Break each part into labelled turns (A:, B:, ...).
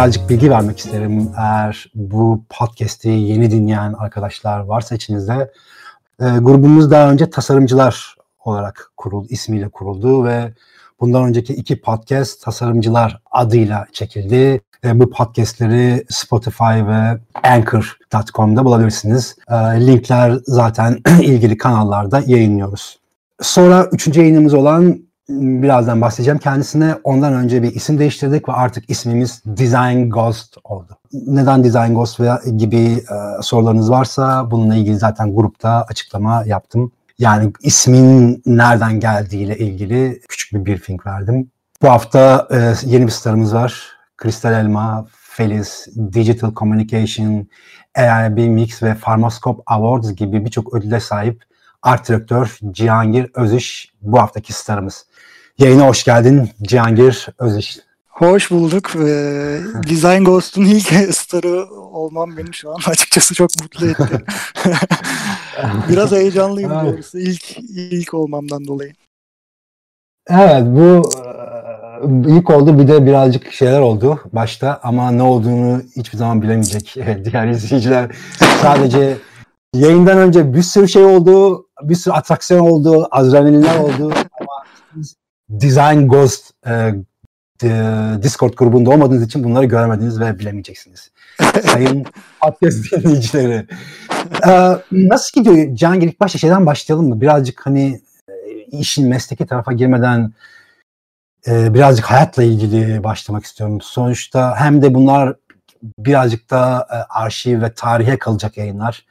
A: Birazcık bilgi vermek isterim. Eğer bu podcast'i yeni dinleyen arkadaşlar varsa içinizde e, grubumuz daha önce tasarımcılar olarak kurul ismiyle kuruldu ve bundan önceki iki podcast tasarımcılar adıyla çekildi. E, bu podcastleri Spotify ve Anchor.com'da bulabilirsiniz. E, linkler zaten ilgili kanallarda yayınlıyoruz. Sonra üçüncü yayınımız olan birazdan bahsedeceğim kendisine. Ondan önce bir isim değiştirdik ve artık ismimiz Design Ghost oldu. Neden Design Ghost veya gibi e, sorularınız varsa bununla ilgili zaten grupta açıklama yaptım. Yani ismin nereden geldiğiyle ilgili küçük bir briefing verdim. Bu hafta e, yeni bir starımız var. Kristal Elma, Feliz, Digital Communication, AIB Mix ve Pharmascope Awards gibi birçok ödüle sahip art direktör Cihangir Özüş bu haftaki starımız. Yayına hoş geldin Cihangir Özüş.
B: Hoş bulduk. Ee, Design Ghost'un ilk starı olmam beni şu an açıkçası çok mutlu etti. Biraz heyecanlıyım evet. doğrusu ilk, ilk olmamdan dolayı.
A: Evet bu ilk oldu bir de birazcık şeyler oldu başta ama ne olduğunu hiçbir zaman bilemeyecek diğer izleyiciler. Sadece yayından önce bir sürü şey oldu, bir sürü atraksiyon oldu, adrenalinler oldu ama Design Ghost e, Discord grubunda olmadığınız için bunları göremediniz ve bilemeyeceksiniz. Sayın podcast dinleyicileri. Ee, nasıl gidiyor Cihangir? İlk başta şeyden başlayalım mı? Birazcık hani işin mesleki tarafa girmeden e, birazcık hayatla ilgili başlamak istiyorum. Sonuçta hem de bunlar birazcık da e, arşiv ve tarihe kalacak yayınlar.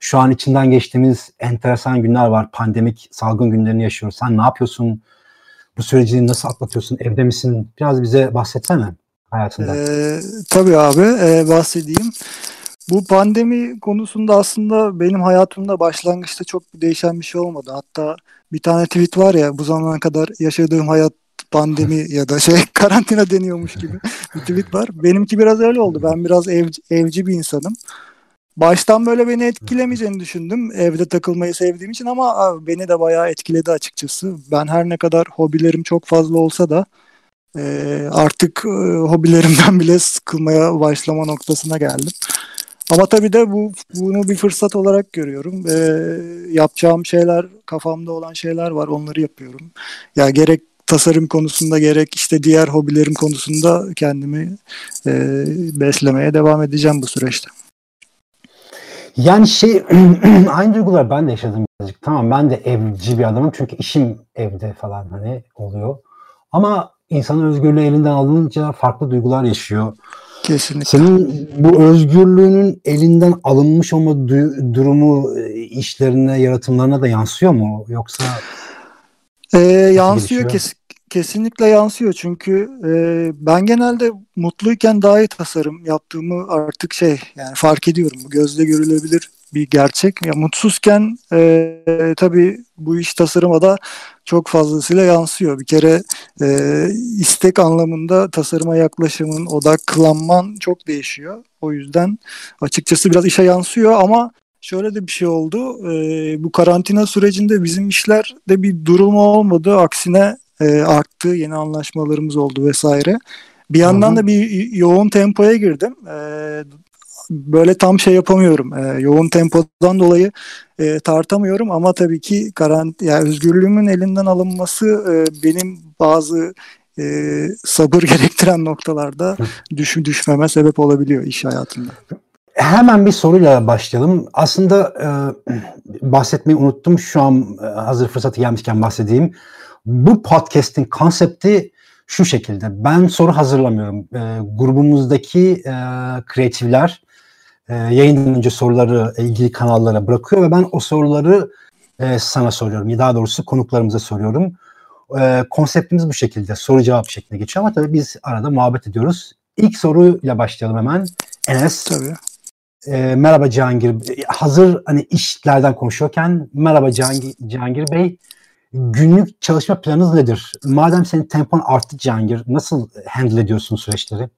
A: Şu an içinden geçtiğimiz enteresan günler var. Pandemik salgın günlerini yaşıyoruz. Sen ne yapıyorsun? Bu süreci nasıl atlatıyorsun? Evde misin? Biraz bize bahsetsene hayatından.
B: Ee, tabii abi e, bahsedeyim. Bu pandemi konusunda aslında benim hayatımda başlangıçta çok değişen bir şey olmadı. Hatta bir tane tweet var ya bu zamana kadar yaşadığım hayat pandemi ya da şey karantina deniyormuş gibi bir tweet var. Benimki biraz öyle oldu. Ben biraz ev, evci bir insanım. Baştan böyle beni etkilemeyeceğini düşündüm. Evde takılmayı sevdiğim için ama beni de bayağı etkiledi açıkçası. Ben her ne kadar hobilerim çok fazla olsa da e, artık e, hobilerimden bile sıkılmaya başlama noktasına geldim. Ama tabii de bu bunu bir fırsat olarak görüyorum. E, yapacağım şeyler, kafamda olan şeyler var. Onları yapıyorum. Ya gerek tasarım konusunda gerek işte diğer hobilerim konusunda kendimi e, beslemeye devam edeceğim bu süreçte.
A: Yani şey aynı duygular ben de yaşadım birazcık. Tamam ben de evci bir adamım çünkü işim evde falan hani oluyor. Ama insanın özgürlüğü elinden alınınca farklı duygular yaşıyor.
B: Kesinlikle.
A: Senin bu özgürlüğünün elinden alınmış olma du- durumu e, işlerine, yaratımlarına da yansıyor mu? Yoksa
B: ee, yansıyor kes kesinlikle yansıyor çünkü e, ben genelde mutluyken daha iyi tasarım yaptığımı artık şey yani fark ediyorum. Gözle görülebilir bir gerçek. Ya mutsuzken e, tabii bu iş tasarıma da çok fazlasıyla yansıyor. Bir kere e, istek anlamında tasarıma yaklaşımın, odaklanman çok değişiyor. O yüzden açıkçası biraz işe yansıyor ama şöyle de bir şey oldu. E, bu karantina sürecinde bizim işlerde bir durum olmadı. Aksine e, arttı. Yeni anlaşmalarımız oldu vesaire. Bir yandan Hı-hı. da bir yoğun tempoya girdim. E, böyle tam şey yapamıyorum. E, yoğun tempodan dolayı e, tartamıyorum ama tabii ki karant yani özgürlüğümün elinden alınması e, benim bazı e, sabır gerektiren noktalarda düş düşmeme sebep olabiliyor iş hayatında.
A: Hemen bir soruyla başlayalım. Aslında e, bahsetmeyi unuttum. Şu an e, hazır fırsatı gelmişken bahsedeyim. Bu podcast'in konsepti şu şekilde. Ben soru hazırlamıyorum. E, grubumuzdaki e, kreatifler e, yayından önce soruları ilgili kanallara bırakıyor ve ben o soruları e, sana soruyorum. Daha doğrusu konuklarımıza soruyorum. E, konseptimiz bu şekilde. Soru cevap şeklinde geçiyor ama tabii biz arada muhabbet ediyoruz. İlk soruyla başlayalım hemen. Enes.
B: Tabii.
A: E, merhaba Cihangir. Hazır hani işlerden konuşuyorken merhaba Cihangir, Cihangir Bey. Günlük çalışma planınız nedir? Madem senin tempon arttı Cihangir, nasıl handle ediyorsun süreçleri?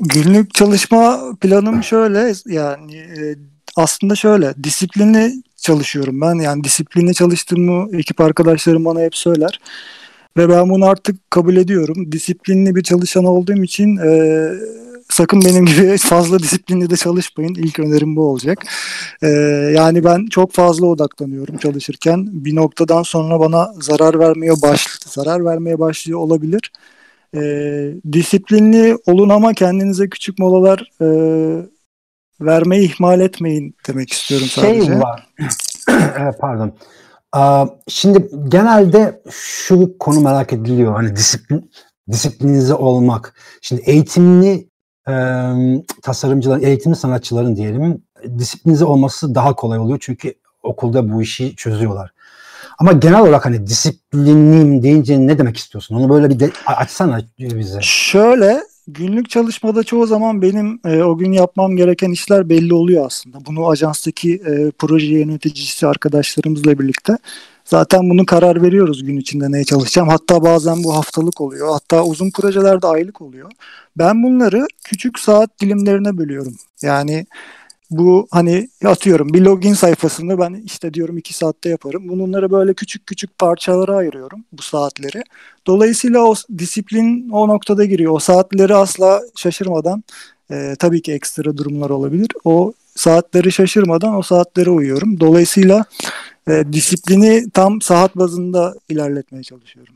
B: Günlük çalışma planım şöyle yani e, aslında şöyle disiplinli çalışıyorum ben yani disiplinli çalıştığımı ekip arkadaşlarım bana hep söyler. ve ben bunu artık kabul ediyorum. Disiplinli bir çalışan olduğum için e, sakın benim gibi fazla disiplinli de çalışmayın. İlk önerim bu olacak. E, yani ben çok fazla odaklanıyorum çalışırken. Bir noktadan sonra bana zarar vermeye baş zarar vermeye başlıyor olabilir. E, disiplinli olun ama kendinize küçük molalar e, vermeyi ihmal etmeyin demek istiyorum şey sadece. Şey var.
A: Pardon. Şimdi genelde şu konu merak ediliyor. Hani disiplin disiplinize olmak. Şimdi eğitimli e, tasarımcıların, eğitimli sanatçıların diyelim disiplinize olması daha kolay oluyor. Çünkü okulda bu işi çözüyorlar. Ama genel olarak hani disiplinliyim deyince ne demek istiyorsun? Onu böyle bir de açsana bize.
B: Şöyle günlük çalışmada çoğu zaman benim e, o gün yapmam gereken işler belli oluyor aslında. Bunu ajanstaki e, proje yöneticisi arkadaşlarımızla birlikte zaten bunu karar veriyoruz gün içinde neye çalışacağım. Hatta bazen bu haftalık oluyor. Hatta uzun projelerde aylık oluyor. Ben bunları küçük saat dilimlerine bölüyorum. Yani bu hani atıyorum bir login sayfasında ben işte diyorum iki saatte yaparım. Bunları böyle küçük küçük parçalara ayırıyorum bu saatleri. Dolayısıyla o disiplin o noktada giriyor. O saatleri asla şaşırmadan e, tabii ki ekstra durumlar olabilir. O saatleri şaşırmadan o saatlere uyuyorum. Dolayısıyla e, disiplini tam saat bazında ilerletmeye çalışıyorum.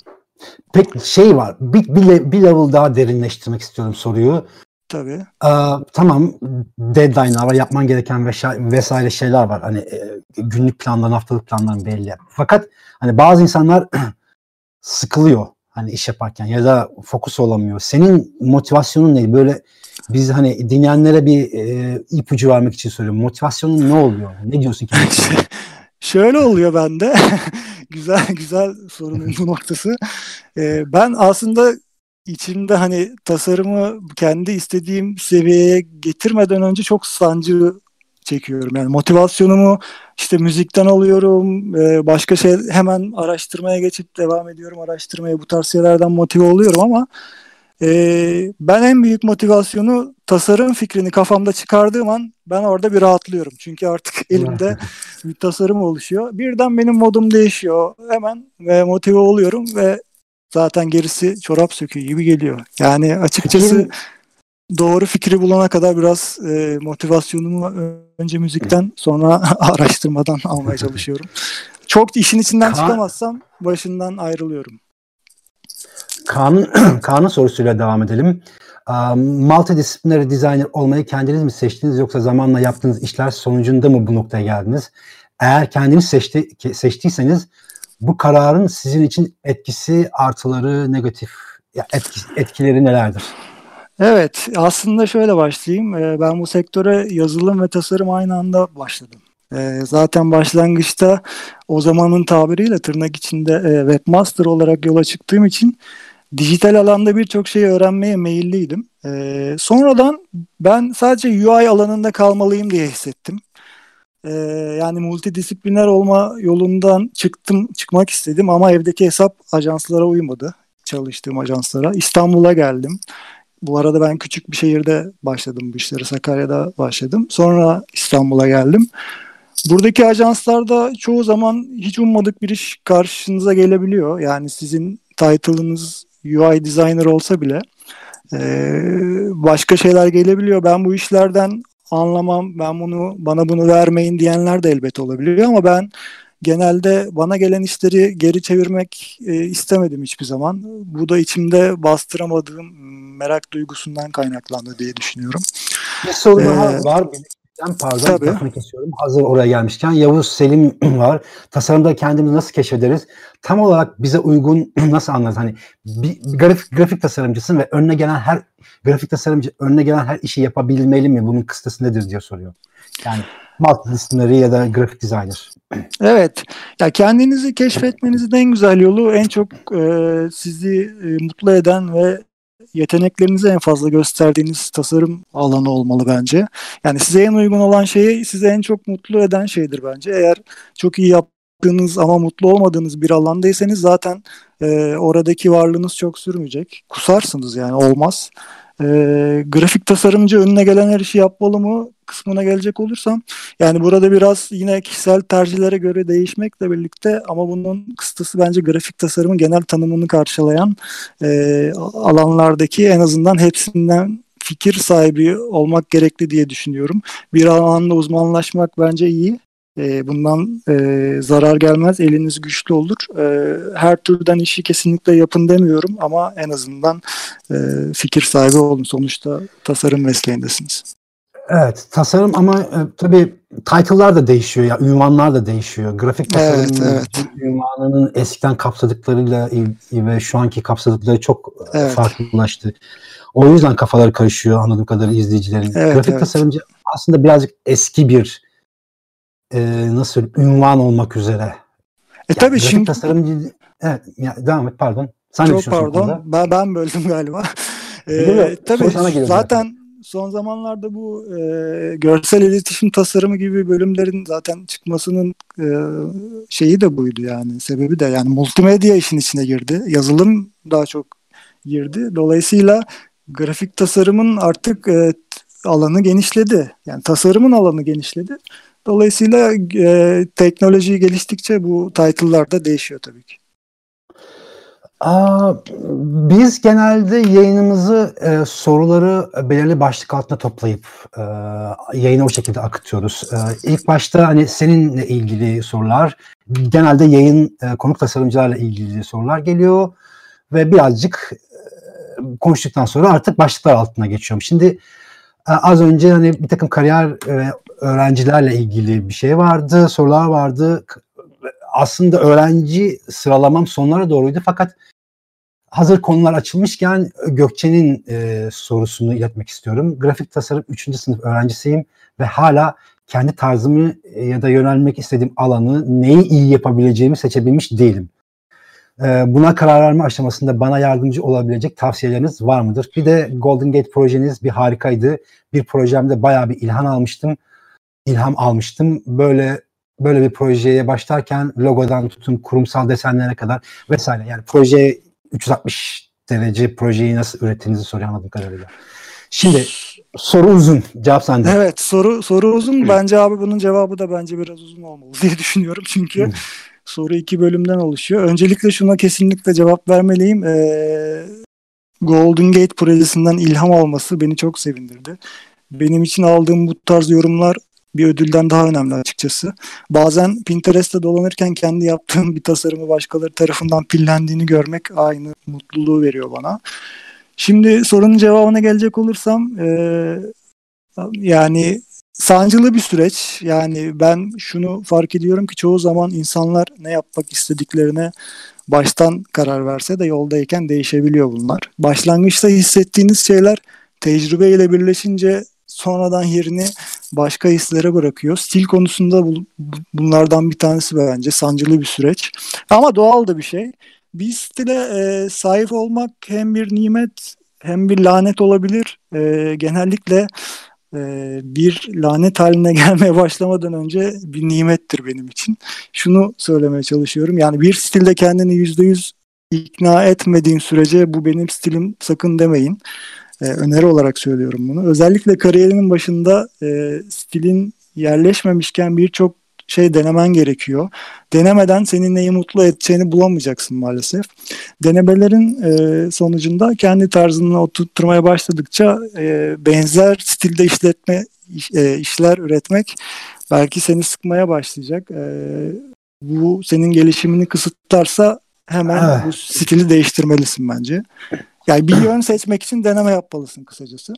A: Peki şey var. Bir, bir, bir level daha derinleştirmek istiyorum soruyu.
B: Tabii.
A: Ee, tamam deadline'lar var, yapman gereken vesaire şeyler var. Hani e, günlük planların, haftalık planların belli. Fakat hani bazı insanlar sıkılıyor hani iş yaparken ya da fokus olamıyor. Senin motivasyonun ne? Böyle biz hani dinleyenlere bir e, ipucu vermek için söylüyorum. Motivasyonun ne oluyor? Ne diyorsun ki?
B: Şöyle oluyor bende. güzel güzel sorunun bu noktası. Ee, ben aslında içimde hani tasarımı kendi istediğim seviyeye getirmeden önce çok sancı çekiyorum. Yani motivasyonumu işte müzikten alıyorum, e, başka şey hemen araştırmaya geçip devam ediyorum araştırmaya bu tarz şeylerden motive oluyorum ama e, ben en büyük motivasyonu tasarım fikrini kafamda çıkardığım an ben orada bir rahatlıyorum. Çünkü artık elimde bir tasarım oluşuyor. Birden benim modum değişiyor. Hemen ve motive oluyorum ve zaten gerisi çorap söküğü gibi geliyor. Yani açıkçası doğru fikri bulana kadar biraz e, motivasyonumu önce müzikten sonra araştırmadan almaya çalışıyorum. Çok işin içinden çıkamazsam başından ayrılıyorum.
A: Kaan'ın Kaan'ın sorusuyla devam edelim. Multidisipliner designer olmayı kendiniz mi seçtiniz yoksa zamanla yaptığınız işler sonucunda mı bu noktaya geldiniz? Eğer kendiniz seçti, seçtiyseniz bu kararın sizin için etkisi, artıları, negatif etki, etkileri nelerdir?
B: Evet, aslında şöyle başlayayım. Ee, ben bu sektöre yazılım ve tasarım aynı anda başladım. Ee, zaten başlangıçta o zamanın tabiriyle tırnak içinde e, webmaster olarak yola çıktığım için dijital alanda birçok şeyi öğrenmeye meyilliydim. Ee, sonradan ben sadece UI alanında kalmalıyım diye hissettim. Ee, yani multidisipliner olma yolundan çıktım, çıkmak istedim ama evdeki hesap ajanslara uymadı. Çalıştığım ajanslara. İstanbul'a geldim. Bu arada ben küçük bir şehirde başladım bu işleri. Sakarya'da başladım. Sonra İstanbul'a geldim. Buradaki ajanslarda çoğu zaman hiç ummadık bir iş karşınıza gelebiliyor. Yani sizin title'ınız UI designer olsa bile e, başka şeyler gelebiliyor. Ben bu işlerden anlamam, ben bunu bana bunu vermeyin diyenler de elbet olabiliyor ama ben genelde bana gelen işleri geri çevirmek e, istemedim hiçbir zaman. Bu da içimde bastıramadığım merak duygusundan kaynaklandı diye düşünüyorum.
A: Bir soru ee, daha var. Ben pardon Tabii. kesiyorum. Hazır oraya gelmişken Yavuz Selim var. Tasarımda kendimizi nasıl keşfederiz? Tam olarak bize uygun nasıl anlarız? Hani bir, bir grafik, grafik tasarımcısın ve önüne gelen her grafik tasarımcı önüne gelen her işi yapabilmeli mi? Bunun kıstası nedir diye soruyor. Yani multidisciplinary ya da grafik designer.
B: Evet. Ya kendinizi keşfetmenizin en güzel yolu en çok e, sizi e, mutlu eden ve yeteneklerinizi en fazla gösterdiğiniz tasarım alanı olmalı bence. Yani size en uygun olan şeyi size en çok mutlu eden şeydir bence. Eğer çok iyi yap yaptığınız ama mutlu olmadığınız bir alandaysanız zaten e, oradaki varlığınız çok sürmeyecek. Kusarsınız yani olmaz. E, grafik tasarımcı önüne gelen her işi yapmalı mı kısmına gelecek olursam yani burada biraz yine kişisel tercihlere göre değişmekle birlikte ama bunun kıstası bence grafik tasarımın genel tanımını karşılayan e, alanlardaki en azından hepsinden fikir sahibi olmak gerekli diye düşünüyorum. Bir alanda uzmanlaşmak bence iyi. E, bundan e, zarar gelmez, eliniz güçlü olur. E, her türden işi kesinlikle yapın demiyorum ama en azından e, fikir sahibi olun. Sonuçta tasarım mesleğindesiniz.
A: Evet, tasarım ama e, tabii title'lar da değişiyor ya, ünvanlar da değişiyor. Grafik tasarım evet, evet. ünvanının eskiden kapsadıklarıyla ve şu anki kapsadıkları çok evet. farklılaştı. O yüzden kafaları karışıyor anladığım kadarıyla izleyicilerin. Evet, Grafik evet. tasarımcı aslında birazcık eski bir e, nasıl ünvan olmak üzere. E
B: yani tabii şimdi
A: tasarımcı evet ya, devam et pardon.
B: Sen çok pardon. Ben, ben böldüm galiba. ee, tabii zaten, zaten son zamanlarda bu e, görsel iletişim tasarımı gibi bölümlerin zaten çıkmasının e, şeyi de buydu yani sebebi de yani multimedya işin içine girdi. Yazılım daha çok girdi. Dolayısıyla grafik tasarımın artık e, alanı genişledi. Yani tasarımın alanı genişledi. Dolayısıyla e, teknoloji geliştikçe bu title'lar da değişiyor tabii ki.
A: Aa, biz genelde yayınımızı e, soruları belirli başlık altında toplayıp e, yayını o şekilde akıtıyoruz. E, ilk başta hani seninle ilgili sorular, genelde yayın e, konuk tasarımcılarla ilgili sorular geliyor ve birazcık e, konuştuktan sonra artık başlıklar altına geçiyorum. Şimdi e, az önce hani bir takım kariyer e, öğrencilerle ilgili bir şey vardı, sorular vardı. Aslında öğrenci sıralamam sonlara doğruydu fakat hazır konular açılmışken Gökçe'nin e, sorusunu iletmek istiyorum. Grafik tasarım 3. sınıf öğrencisiyim ve hala kendi tarzımı e, ya da yönelmek istediğim alanı neyi iyi yapabileceğimi seçebilmiş değilim. E, buna karar verme aşamasında bana yardımcı olabilecek tavsiyeleriniz var mıdır? Bir de Golden Gate projeniz bir harikaydı. Bir projemde bayağı bir ilham almıştım. İlham almıştım. Böyle böyle bir projeye başlarken logodan tutun kurumsal desenlere kadar vesaire yani proje 360 derece projeyi nasıl ürettiğinizi soruyor anladığım kadarıyla. Şimdi soru uzun. Cevap sende.
B: Evet soru soru uzun. Bence abi bunun cevabı da bence biraz uzun olmalı diye düşünüyorum. Çünkü soru iki bölümden oluşuyor. Öncelikle şuna kesinlikle cevap vermeliyim. Ee, Golden Gate projesinden ilham alması beni çok sevindirdi. Benim için aldığım bu tarz yorumlar bir ödülden daha önemli açıkçası. Bazen Pinterest'te dolanırken kendi yaptığım bir tasarımı başkaları tarafından pillendiğini görmek aynı mutluluğu veriyor bana. Şimdi sorunun cevabına gelecek olursam e, yani sancılı bir süreç. Yani ben şunu fark ediyorum ki çoğu zaman insanlar ne yapmak istediklerine baştan karar verse de yoldayken değişebiliyor bunlar. Başlangıçta hissettiğiniz şeyler tecrübeyle birleşince sonradan yerini başka hislere bırakıyor. Stil konusunda bu, bunlardan bir tanesi bence sancılı bir süreç. Ama doğal da bir şey. Bir stile e, sahip olmak hem bir nimet hem bir lanet olabilir. E, genellikle e, bir lanet haline gelmeye başlamadan önce bir nimettir benim için. Şunu söylemeye çalışıyorum. Yani bir stilde kendini yüzde yüz ikna etmediğin sürece bu benim stilim sakın demeyin. E, öneri olarak söylüyorum bunu. Özellikle kariyerinin başında e, stilin yerleşmemişken birçok şey denemen gerekiyor. Denemeden senin neyi mutlu edeceğini bulamayacaksın maalesef. Denemelerin e, sonucunda kendi tarzını oturtmaya başladıkça e, benzer stilde işletme e, işler üretmek belki seni sıkmaya başlayacak. E, bu senin gelişimini kısıtlarsa hemen evet. bu stili değiştirmelisin bence. Yani bir yön seçmek için deneme yapmalısın kısacası.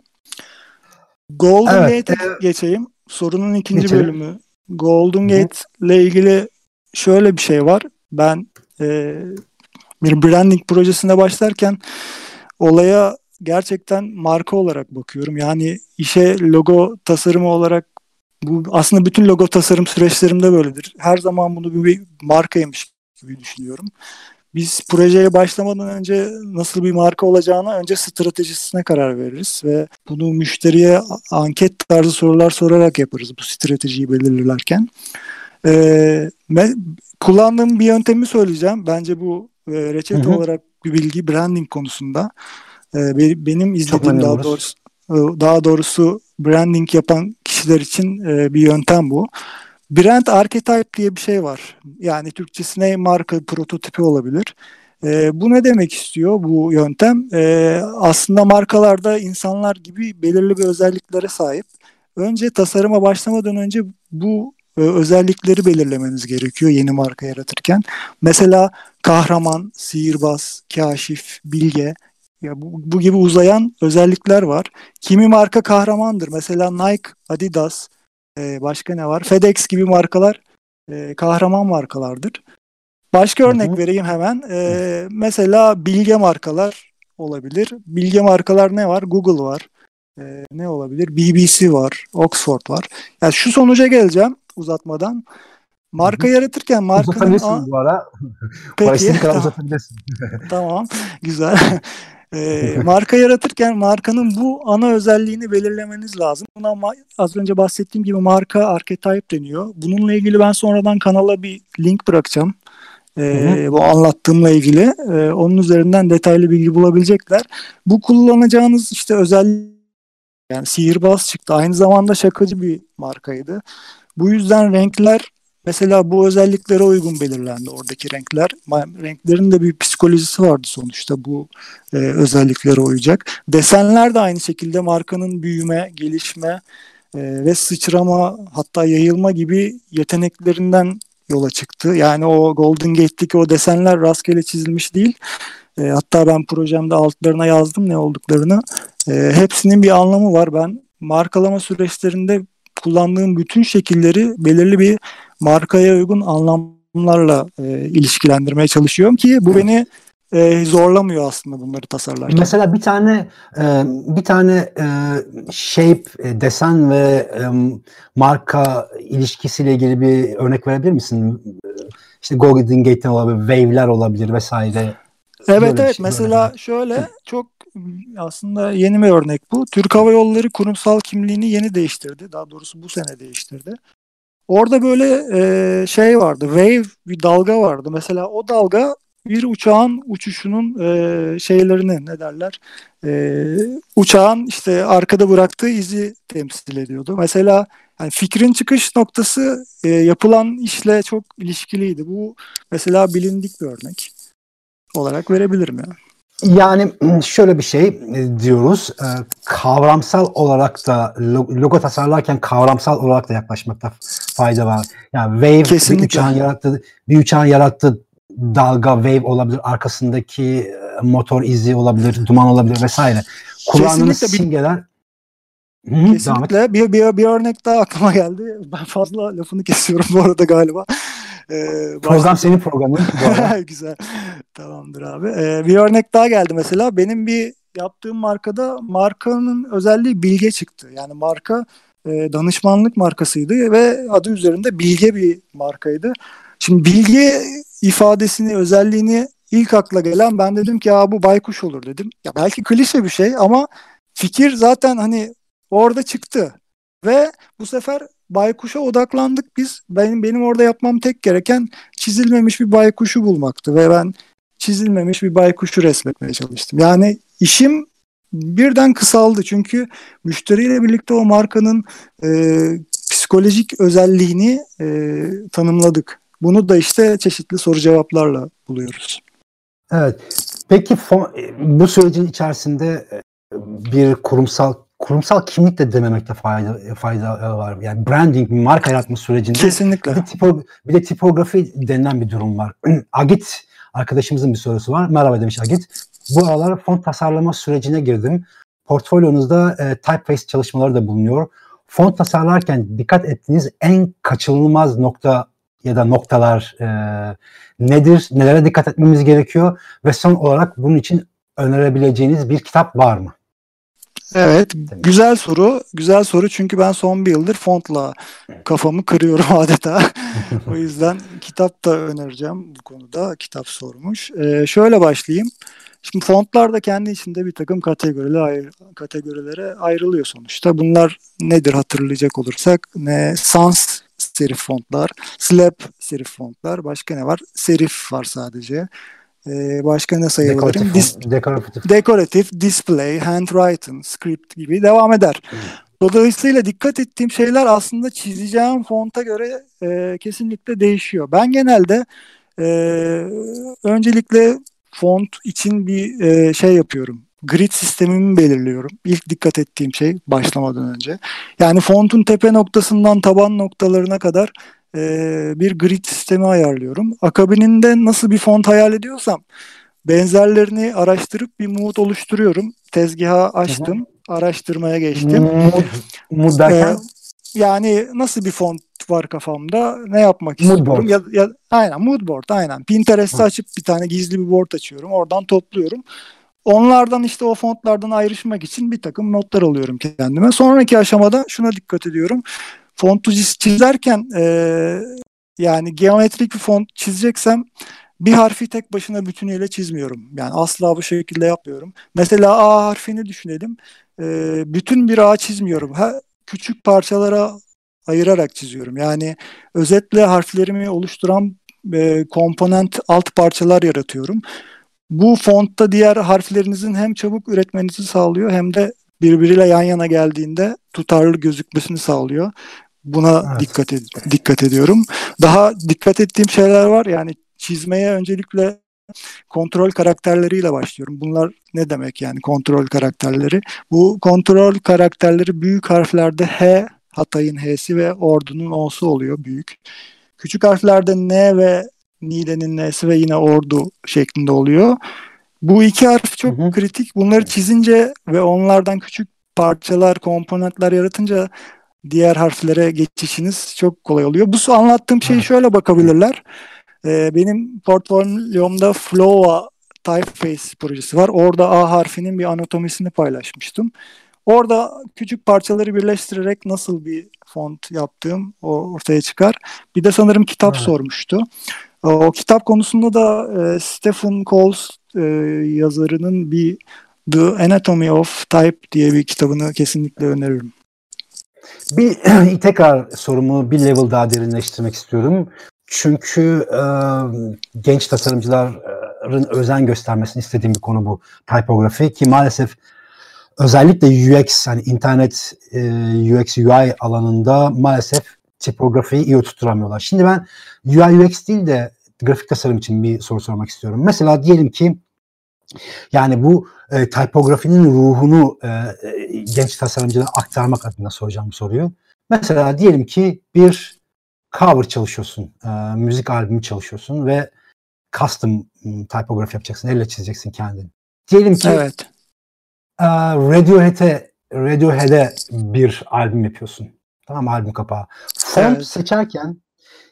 B: Golden evet, Gate'e e, geçeyim. Sorunun ikinci geçelim. bölümü. Golden Gate ile ilgili şöyle bir şey var. Ben e, bir branding projesine başlarken olaya gerçekten marka olarak bakıyorum. Yani işe logo tasarımı olarak bu aslında bütün logo tasarım süreçlerimde böyledir. Her zaman bunu bir markaymış gibi düşünüyorum biz projeye başlamadan önce nasıl bir marka olacağına önce stratejisine karar veririz ve bunu müşteriye anket tarzı sorular sorarak yaparız bu stratejiyi belirlerken. E, me, kullandığım bir yöntemi söyleyeceğim. Bence bu e, reçete hı hı. olarak bir bilgi branding konusunda. E, benim izlediğim daha doğrusu daha doğrusu branding yapan kişiler için e, bir yöntem bu. Brand archetype diye bir şey var. Yani Türkçesine marka prototipi olabilir. E, bu ne demek istiyor bu yöntem? E, aslında markalarda insanlar gibi belirli bir özelliklere sahip. Önce tasarıma başlamadan önce bu e, özellikleri belirlemeniz gerekiyor yeni marka yaratırken. Mesela kahraman, sihirbaz, kaşif, bilge ya bu, bu gibi uzayan özellikler var. Kimi marka kahramandır. Mesela Nike, Adidas, e, başka ne var? FedEx gibi markalar e, kahraman markalardır. Başka örnek Hı-hı. vereyim hemen. E, mesela bilge markalar olabilir. Bilge markalar ne var? Google var. E, ne olabilir? BBC var. Oxford var. Yani şu sonuca geleceğim uzatmadan. Marka Hı-hı. yaratırken markanın...
A: Uzatabilirsin bu ara. Peki. kadar uzatabilirsin.
B: tamam. Güzel. E, marka yaratırken markanın bu ana özelliğini belirlemeniz lazım. Buna az önce bahsettiğim gibi marka archetype deniyor. Bununla ilgili ben sonradan kanala bir link bırakacağım. E, bu anlattığımla ilgili. E, onun üzerinden detaylı bilgi bulabilecekler. Bu kullanacağınız işte özel yani sihirbaz çıktı. Aynı zamanda şakacı bir markaydı. Bu yüzden renkler Mesela bu özelliklere uygun belirlendi oradaki renkler. Renklerin de bir psikolojisi vardı sonuçta bu e, özelliklere uyacak. Desenler de aynı şekilde markanın büyüme, gelişme e, ve sıçrama hatta yayılma gibi yeteneklerinden yola çıktı. Yani o Golden Gate'deki o desenler rastgele çizilmiş değil. E, hatta ben projemde altlarına yazdım ne olduklarını. E, hepsinin bir anlamı var. Ben markalama süreçlerinde kullandığım bütün şekilleri belirli bir markaya uygun anlamlarla e, ilişkilendirmeye çalışıyorum ki bu beni e, zorlamıyor aslında bunları tasarlarken.
A: Mesela bir tane e, bir tane e, shape, e, desen ve e, marka ilişkisiyle ilgili bir örnek verebilir misin? İşte Golden Gate'den olabilir, wave'ler olabilir vesaire.
B: Evet Böyle evet şey mesela böyle. şöyle çok aslında yeni bir örnek bu. Türk Hava Yolları kurumsal kimliğini yeni değiştirdi. Daha doğrusu bu sene değiştirdi. Orada böyle e, şey vardı, wave bir dalga vardı. Mesela o dalga bir uçağın uçuşunun e, şeylerini ne derler? E, uçağın işte arkada bıraktığı izi temsil ediyordu. Mesela yani fikrin çıkış noktası e, yapılan işle çok ilişkiliydi. Bu mesela bilindik bir örnek olarak verebilirim ya. Yani.
A: Yani şöyle bir şey e, diyoruz. E, kavramsal olarak da logo tasarlarken kavramsal olarak da yaklaşmakta fayda var. Yani wave Kesinlikle. bir uçağın yarattığı bir uçağın yarattığı dalga wave olabilir, arkasındaki e, motor izi olabilir, duman olabilir vesaire. Kullandığınız simgeler
B: Hı, Kesinlikle. Bir, bir, bir örnek daha aklıma geldi. Ben fazla lafını kesiyorum bu arada galiba.
A: Ee, Program senin programın.
B: Güzel. Tamamdır abi. Ee, bir örnek daha geldi mesela. Benim bir yaptığım markada markanın özelliği bilge çıktı. Yani marka e, danışmanlık markasıydı ve adı üzerinde bilge bir markaydı. Şimdi bilge ifadesini, özelliğini ilk akla gelen ben dedim ki ya bu baykuş olur dedim. Ya belki klişe bir şey ama fikir zaten hani orada çıktı. Ve bu sefer baykuşa odaklandık biz. Benim benim orada yapmam tek gereken çizilmemiş bir baykuşu bulmaktı ve ben çizilmemiş bir baykuşu resmetmeye çalıştım. Yani işim birden kısaldı çünkü müşteriyle birlikte o markanın e, psikolojik özelliğini e, tanımladık. Bunu da işte çeşitli soru cevaplarla buluyoruz.
A: Evet. Peki bu sürecin içerisinde e, bir kurumsal kurumsal kimlik de dememekte fayda fayda var. Yani branding, marka yaratma sürecinde
B: kesinlikle.
A: Bir de, tipo, bir de tipografi denilen bir durum var. Agit arkadaşımızın bir sorusu var. Merhaba demiş Agit. Bu aralar font tasarlama sürecine girdim. Portfolyonuzda e, typeface çalışmaları da bulunuyor. Font tasarlarken dikkat ettiğiniz en kaçınılmaz nokta ya da noktalar e, nedir? Nelere dikkat etmemiz gerekiyor? Ve son olarak bunun için önerebileceğiniz bir kitap var mı?
B: Evet, güzel soru. Güzel soru çünkü ben son bir yıldır fontla kafamı kırıyorum adeta. o yüzden kitap da önereceğim bu konuda. Kitap sormuş. Ee, şöyle başlayayım. Şimdi fontlar da kendi içinde bir takım kategoriler, ayr kategorilere ayrılıyor sonuçta. Bunlar nedir hatırlayacak olursak? Ne sans serif fontlar, slab serif fontlar. Başka ne var? Serif var sadece. Ee, başka ne sayabilirim?
A: Dekoratif, Dis- dekoratif.
B: Dekoratif, display, handwriting, script gibi devam eder. Dolayısıyla dikkat ettiğim şeyler aslında çizeceğim fonta göre e, kesinlikle değişiyor. Ben genelde e, öncelikle font için bir e, şey yapıyorum. Grid sistemimi belirliyorum. İlk dikkat ettiğim şey başlamadan önce. Yani fontun tepe noktasından taban noktalarına kadar e, bir grid sistemi ayarlıyorum. Akabininde nasıl bir font hayal ediyorsam benzerlerini araştırıp bir mood oluşturuyorum. Tezgaha açtım. Hı hı araştırmaya geçtim.
A: Mood, mood derken? Ee,
B: yani nasıl bir font var kafamda ne yapmak istiyorum
A: mood
B: ya, ya aynen mood board aynen Pinterest'i açıp bir tane gizli bir board açıyorum oradan topluyorum onlardan işte o fontlardan ayrışmak için bir takım notlar alıyorum kendime sonraki aşamada şuna dikkat ediyorum fontu çizerken e, yani geometrik bir font çizeceksem bir harfi tek başına bütünüyle çizmiyorum. Yani asla bu şekilde yapmıyorum. Mesela A harfini düşünelim. Ee, bütün bir ağ çizmiyorum. Ha, küçük parçalara ayırarak çiziyorum. Yani özetle harflerimi oluşturan e, komponent alt parçalar yaratıyorum. Bu fontta diğer harflerinizin hem çabuk üretmenizi sağlıyor hem de birbiriyle yan yana geldiğinde tutarlı gözükmesini sağlıyor. Buna evet. dikkat ed- dikkat ediyorum. Daha dikkat ettiğim şeyler var. Yani çizmeye öncelikle kontrol karakterleriyle başlıyorum. Bunlar ne demek yani kontrol karakterleri? Bu kontrol karakterleri büyük harflerde H, Hatay'ın H'si ve ordunun O'su oluyor büyük. Küçük harflerde N ve Nide'nin N'si ve yine ordu şeklinde oluyor. Bu iki harf çok hı hı. kritik. Bunları çizince ve onlardan küçük parçalar, komponentler yaratınca diğer harflere geçişiniz çok kolay oluyor. Bu anlattığım şeyi şöyle bakabilirler. E, benim portfolyomda Flowa Typeface projesi var. Orada A harfinin bir anatomisini paylaşmıştım. Orada küçük parçaları birleştirerek nasıl bir font yaptığım ortaya çıkar. Bir de sanırım kitap evet. sormuştu. O kitap konusunda da e, Stephen Coles e, yazarının bir The Anatomy of Type diye bir kitabını kesinlikle öneririm.
A: Bir tekrar sorumu bir level daha derinleştirmek istiyorum. Çünkü e, genç tasarımcıların özen göstermesini istediğim bir konu bu typografi ki maalesef özellikle UX hani internet e, UX UI alanında maalesef tipografiyi iyi oturtamıyorlar. Şimdi ben UI UX değil de grafik tasarım için bir soru sormak istiyorum. Mesela diyelim ki yani bu e, tipografinin ruhunu e, genç tasarımcılara aktarmak adına soracağım bu soruyu. Mesela diyelim ki bir cover çalışıyorsun, e, müzik albümü çalışıyorsun ve custom typography yapacaksın, elle çizeceksin kendin. Diyelim ki evet. e, Radiohead'e Radiohead'e bir albüm yapıyorsun. Tamam albüm kapağı. Font evet. seçerken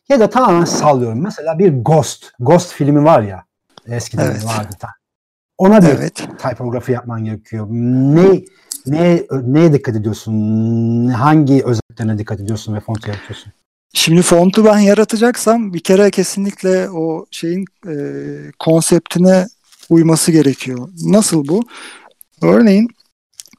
A: ya da tamamen sallıyorum. Mesela bir Ghost, Ghost filmi var ya. Eskiden evet. vardı. Ona bir evet. typography yapman gerekiyor. Ne ne neye dikkat ediyorsun? Hangi özelliklerine dikkat ediyorsun ve font yaratıyorsun?
B: Şimdi fontu ben yaratacaksam bir kere kesinlikle o şeyin e, konseptine uyması gerekiyor. Nasıl bu? Örneğin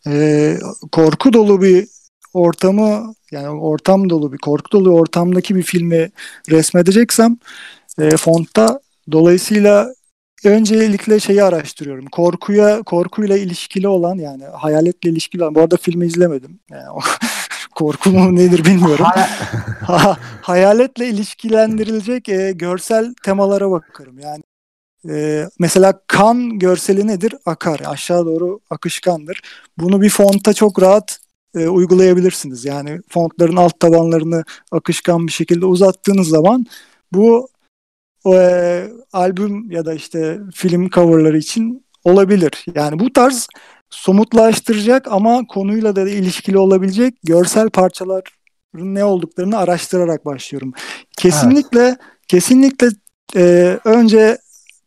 B: e, korku dolu bir ortamı yani ortam dolu bir korku dolu ortamdaki bir filmi resmedeceksem e, fontta dolayısıyla öncelikle şeyi araştırıyorum. Korkuya korkuyla ilişkili olan yani hayaletle ilişkili olan. Bu arada filmi izlemedim. Yani korku mu nedir bilmiyorum. ha, hayaletle ilişkilendirilecek e, görsel temalara bakarım. Yani e, mesela kan görseli nedir? Akar. Aşağı doğru akışkandır. Bunu bir fonta çok rahat e, uygulayabilirsiniz. Yani fontların alt tabanlarını akışkan bir şekilde uzattığınız zaman bu e, albüm ya da işte film coverları için olabilir. Yani bu tarz somutlaştıracak ama konuyla da ilişkili olabilecek görsel parçaların ne olduklarını araştırarak başlıyorum. Kesinlikle evet. kesinlikle e, önce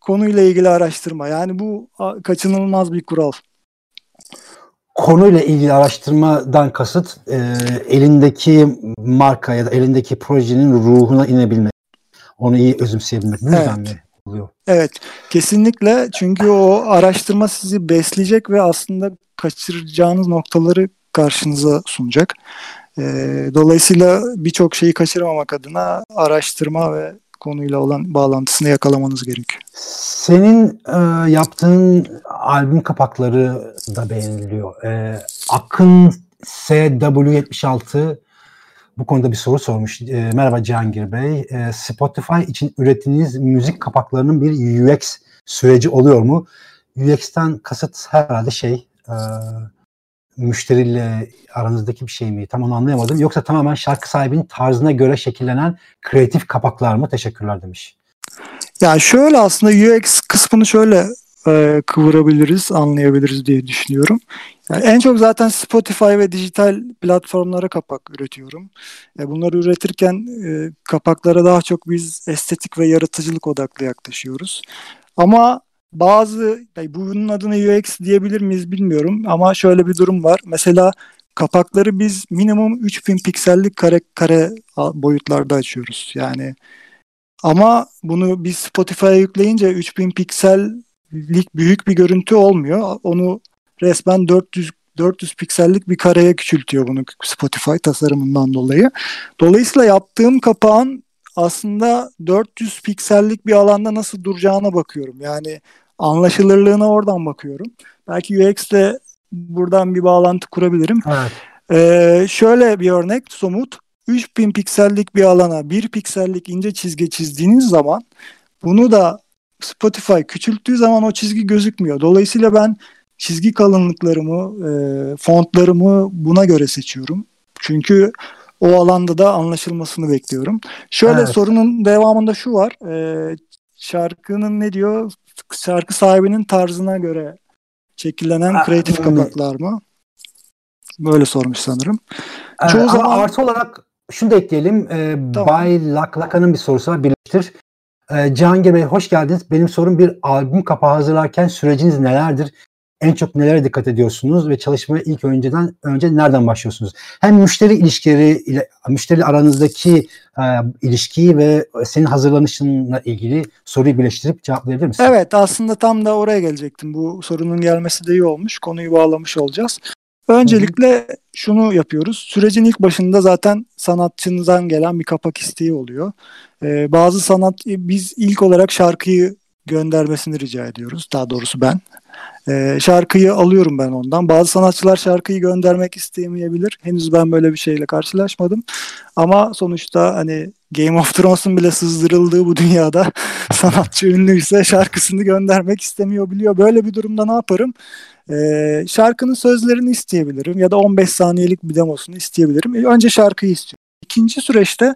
B: konuyla ilgili araştırma. Yani bu kaçınılmaz bir kural.
A: Konuyla ilgili araştırmadan kasıt e, elindeki marka ya da elindeki projenin ruhuna inebilmek. Onu iyi özümseyebilmek. Bu yüzden evet. mi oluyor.
B: Evet kesinlikle çünkü o araştırma sizi besleyecek ve aslında kaçıracağınız noktaları karşınıza sunacak. E, dolayısıyla birçok şeyi kaçırmamak adına araştırma ve konuyla olan bağlantısını yakalamanız gerekiyor.
A: Senin e, yaptığın albüm kapakları da beğeniliyor. E, Akın SW76 bu konuda bir soru sormuş. E, merhaba Cihangir Bey. E, Spotify için ürettiğiniz müzik kapaklarının bir UX süreci oluyor mu? UX'ten kasıt herhalde şey e, müşteriyle aranızdaki bir şey mi? Tam onu anlayamadım. Yoksa tamamen şarkı sahibinin tarzına göre şekillenen kreatif kapaklar mı? Teşekkürler demiş.
B: Ya şöyle aslında UX kısmını şöyle e, kıvırabiliriz, anlayabiliriz diye düşünüyorum. Yani en çok zaten Spotify ve dijital platformlara kapak üretiyorum. E, bunları üretirken e, kapaklara daha çok biz estetik ve yaratıcılık odaklı yaklaşıyoruz. Ama bazı yani bunun adına UX diyebilir miyiz bilmiyorum ama şöyle bir durum var. Mesela kapakları biz minimum 3000 piksellik kare kare boyutlarda açıyoruz. Yani ama bunu biz Spotify'a yükleyince 3000 piksellik büyük bir görüntü olmuyor. Onu resmen 400 400 piksellik bir kareye küçültüyor bunu Spotify tasarımından dolayı. Dolayısıyla yaptığım kapağın aslında 400 piksellik bir alanda nasıl duracağına bakıyorum. Yani anlaşılırlığına oradan bakıyorum. Belki UX'le buradan bir bağlantı kurabilirim. Evet. Ee, şöyle bir örnek somut. 3000 piksellik bir alana 1 piksellik ince çizgi çizdiğiniz zaman bunu da Spotify küçülttüğü zaman o çizgi gözükmüyor. Dolayısıyla ben çizgi kalınlıklarımı, e, fontlarımı buna göre seçiyorum. Çünkü o alanda da anlaşılmasını bekliyorum. Şöyle evet. sorunun devamında şu var. E, şarkının ne diyor? Şarkı sahibinin tarzına göre şekillenen kreatif kapaklar mı? Böyle sormuş sanırım.
A: Ee, Çoğu ama zaman... artı olarak şunu da ekleyelim. Ee, tamam. Bay Laklaka'nın bir sorusu var. Birleştir. Ee, Cihangir Bey hoş geldiniz. Benim sorum bir albüm kapağı hazırlarken süreciniz nelerdir? en çok nelere dikkat ediyorsunuz ve çalışmaya ilk önceden önce nereden başlıyorsunuz? Hem müşteri ilişkileri ile müşteri aranızdaki e, ilişkiyi ve senin hazırlanışınla ilgili soruyu birleştirip cevaplayabilir misin?
B: Evet aslında tam da oraya gelecektim. Bu sorunun gelmesi de iyi olmuş. Konuyu bağlamış olacağız. Öncelikle şunu yapıyoruz. Sürecin ilk başında zaten sanatçınızdan gelen bir kapak isteği oluyor. Ee, bazı sanat biz ilk olarak şarkıyı göndermesini rica ediyoruz. Daha doğrusu ben. E, şarkıyı alıyorum ben ondan. Bazı sanatçılar şarkıyı göndermek istemeyebilir. Henüz ben böyle bir şeyle karşılaşmadım. Ama sonuçta hani Game of Thrones'un bile sızdırıldığı bu dünyada sanatçı ünlüyse şarkısını göndermek istemiyor biliyor. Böyle bir durumda ne yaparım? Ee, şarkının sözlerini isteyebilirim ya da 15 saniyelik bir demosunu isteyebilirim. Önce şarkıyı istiyorum. İkinci süreçte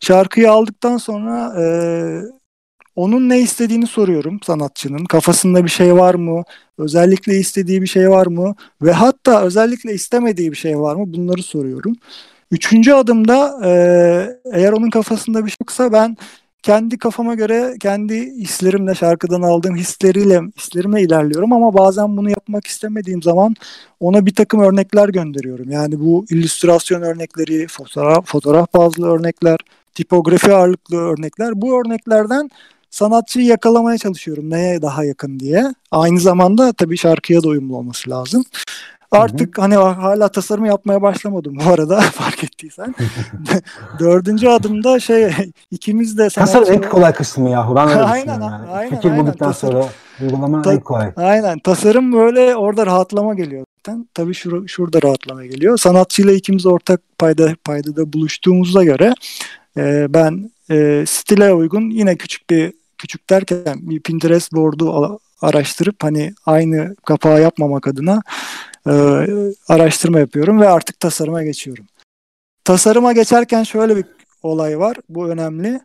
B: şarkıyı aldıktan sonra e, onun ne istediğini soruyorum sanatçının. Kafasında bir şey var mı? Özellikle istediği bir şey var mı? Ve hatta özellikle istemediği bir şey var mı? Bunları soruyorum. Üçüncü adımda e, eğer onun kafasında bir şey yoksa ben kendi kafama göre kendi hislerimle şarkıdan aldığım hisleriyle hislerime ilerliyorum ama bazen bunu yapmak istemediğim zaman ona bir takım örnekler gönderiyorum. Yani bu illüstrasyon örnekleri, fotoğraf, fotoğraf bazlı örnekler, tipografi ağırlıklı örnekler. Bu örneklerden sanatçıyı yakalamaya çalışıyorum neye daha yakın diye. Aynı zamanda tabii şarkıya da uyumlu olması lazım. Artık hı hı. hani hala tasarımı yapmaya başlamadım bu arada fark ettiysen. Dördüncü adımda şey ikimiz de.
A: Tasarım en kolay kısmı yahu ben öyle aynen, yani. aynen, Fikir aynen, bulduktan tasarım, sonra uygulama ta- en kolay.
B: Aynen tasarım böyle orada rahatlama geliyor. zaten. Tabii şur- şurada rahatlama geliyor. Sanatçıyla ikimiz ortak payda paydada buluştuğumuzda göre e, ben e, stile uygun yine küçük bir küçük derken bir Pinterest board'u araştırıp hani aynı kapağı yapmamak adına e, araştırma yapıyorum ve artık tasarıma geçiyorum. Tasarıma geçerken şöyle bir olay var. Bu önemli.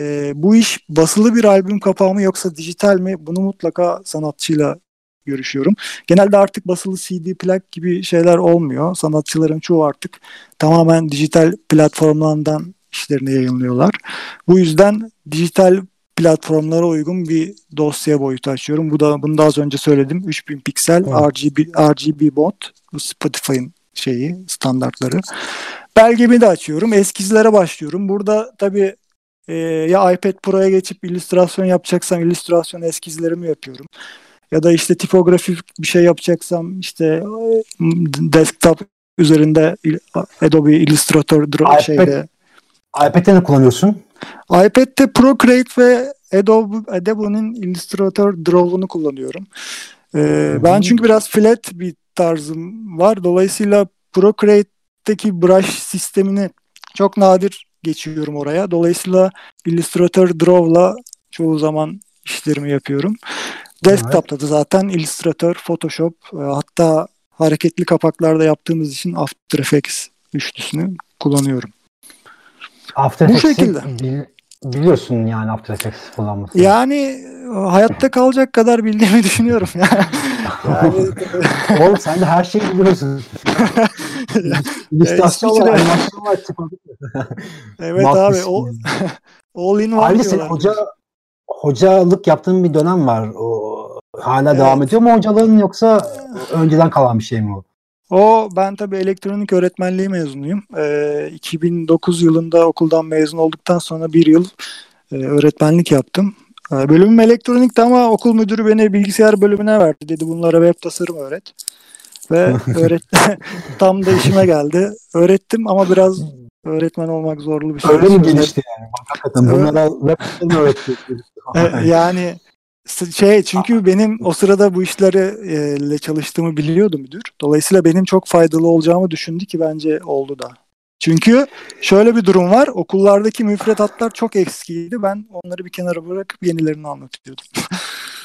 B: E, bu iş basılı bir albüm kapağı mı yoksa dijital mi? Bunu mutlaka sanatçıyla görüşüyorum. Genelde artık basılı CD plak gibi şeyler olmuyor. Sanatçıların çoğu artık tamamen dijital platformlardan işlerini yayınlıyorlar. Bu yüzden dijital platformlara uygun bir dosya boyutu açıyorum. Bu da bunu da az önce söyledim. 3000 piksel evet. RGB RGB bot. Spotify'ın şeyi standartları. Belgemi de açıyorum. Eskizlere başlıyorum. Burada tabii e, ya iPad Pro'ya geçip illüstrasyon yapacaksam illüstrasyon eskizlerimi yapıyorum. Ya da işte tipografik bir şey yapacaksam işte desktop üzerinde Adobe Illustrator iPad, şeyde.
A: iPad'te ne kullanıyorsun?
B: iPad'te Procreate ve Adobe Adobe'nin Illustrator Draw'unu kullanıyorum. Ee, ben çünkü biraz flat bir tarzım var. Dolayısıyla Procreate'deki brush sistemini çok nadir geçiyorum oraya. Dolayısıyla Illustrator Draw'la çoğu zaman işlerimi yapıyorum. Desktop'ta da zaten Illustrator, Photoshop e, hatta hareketli kapaklarda yaptığımız için After Effects üçlüsünü kullanıyorum.
A: After Bu şekilde. biliyorsun yani After Effects kullanması.
B: Yani e, hayatta kalacak kadar bildiğimi düşünüyorum.
A: yani, Oğlum sen de her şeyi biliyorsun. İllüstrasyon var, animasyon var.
B: evet abi. O, all in one
A: Ayrıca sen hoca, hocalık yaptığın bir dönem var. O, hala evet. devam ediyor mu hocalığın yoksa önceden kalan bir şey mi o?
B: O ben tabii elektronik öğretmenliği mezunuyum. Ee, 2009 yılında okuldan mezun olduktan sonra bir yıl e, öğretmenlik yaptım. E, bölümüm elektronikti ama okul müdürü beni bilgisayar bölümüne verdi. Dedi bunlara web tasarım öğret. Ve öğret tam da işime geldi. Öğrettim ama biraz öğretmen olmak zorlu bir şey.
A: Öyle mi gelişti yani? Hakikaten bunlara web tasarım öğretti.
B: E, yani şey çünkü benim o sırada bu işlerle çalıştığımı biliyordu müdür. Dolayısıyla benim çok faydalı olacağımı düşündü ki bence oldu da. Çünkü şöyle bir durum var. Okullardaki müfredatlar çok eskiydi. Ben onları bir kenara bırakıp yenilerini anlatıyordum.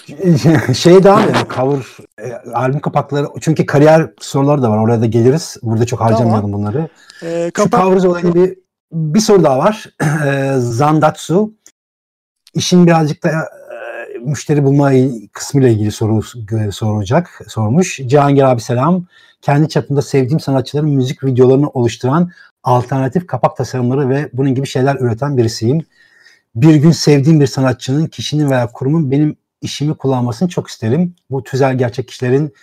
A: şey daha yani cover e, albüm kapakları çünkü kariyer soruları da var oraya da geliriz burada çok harcamayalım tamam. bunları ee, kapak... şu covers olayını bir bir soru daha var Zandatsu işin birazcık da müşteri bulma kısmıyla ilgili soru soracak, sormuş. Cihangir abi selam. Kendi çapında sevdiğim sanatçıların müzik videolarını oluşturan alternatif kapak tasarımları ve bunun gibi şeyler üreten birisiyim. Bir gün sevdiğim bir sanatçının, kişinin veya kurumun benim işimi kullanmasını çok isterim. Bu tüzel gerçek kişilerin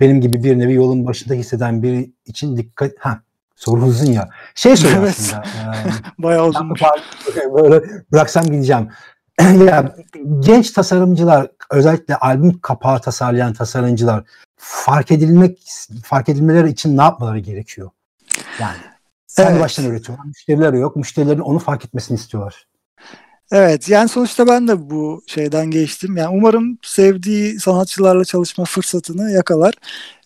A: benim gibi bir nevi yolun başında hisseden biri için dikkat... Ha, soru uzun ya. Şey soruyor evet. aslında.
B: E, Bayağı uzunmuş.
A: Böyle bıraksam gideceğim. ya genç tasarımcılar özellikle albüm kapağı tasarlayan tasarımcılar fark edilmek fark edilmeleri için ne yapmaları gerekiyor? Yani sen evet. baştan üretiyorlar. Müşteriler yok. Müşterilerin onu fark etmesini istiyorlar.
B: Evet yani sonuçta ben de bu şeyden geçtim. Yani umarım sevdiği sanatçılarla çalışma fırsatını yakalar.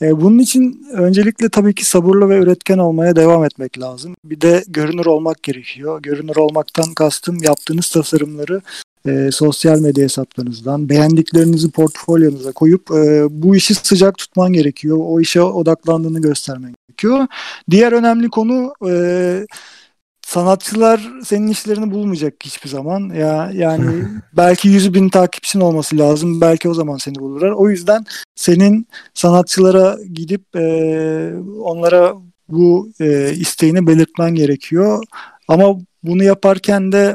B: Ee, bunun için öncelikle tabii ki sabırlı ve üretken olmaya devam etmek lazım. Bir de görünür olmak gerekiyor. Görünür olmaktan kastım yaptığınız tasarımları e, sosyal medya hesaplarınızdan beğendiklerinizi portfolyonuza koyup e, bu işi sıcak tutman gerekiyor. O işe odaklandığını göstermen gerekiyor. Diğer önemli konu e, sanatçılar senin işlerini bulmayacak hiçbir zaman. Ya yani belki yüz bin takipçin olması lazım. Belki o zaman seni bulurlar. O yüzden senin sanatçılara gidip e, onlara bu e, isteğini belirtmen gerekiyor. Ama bunu yaparken de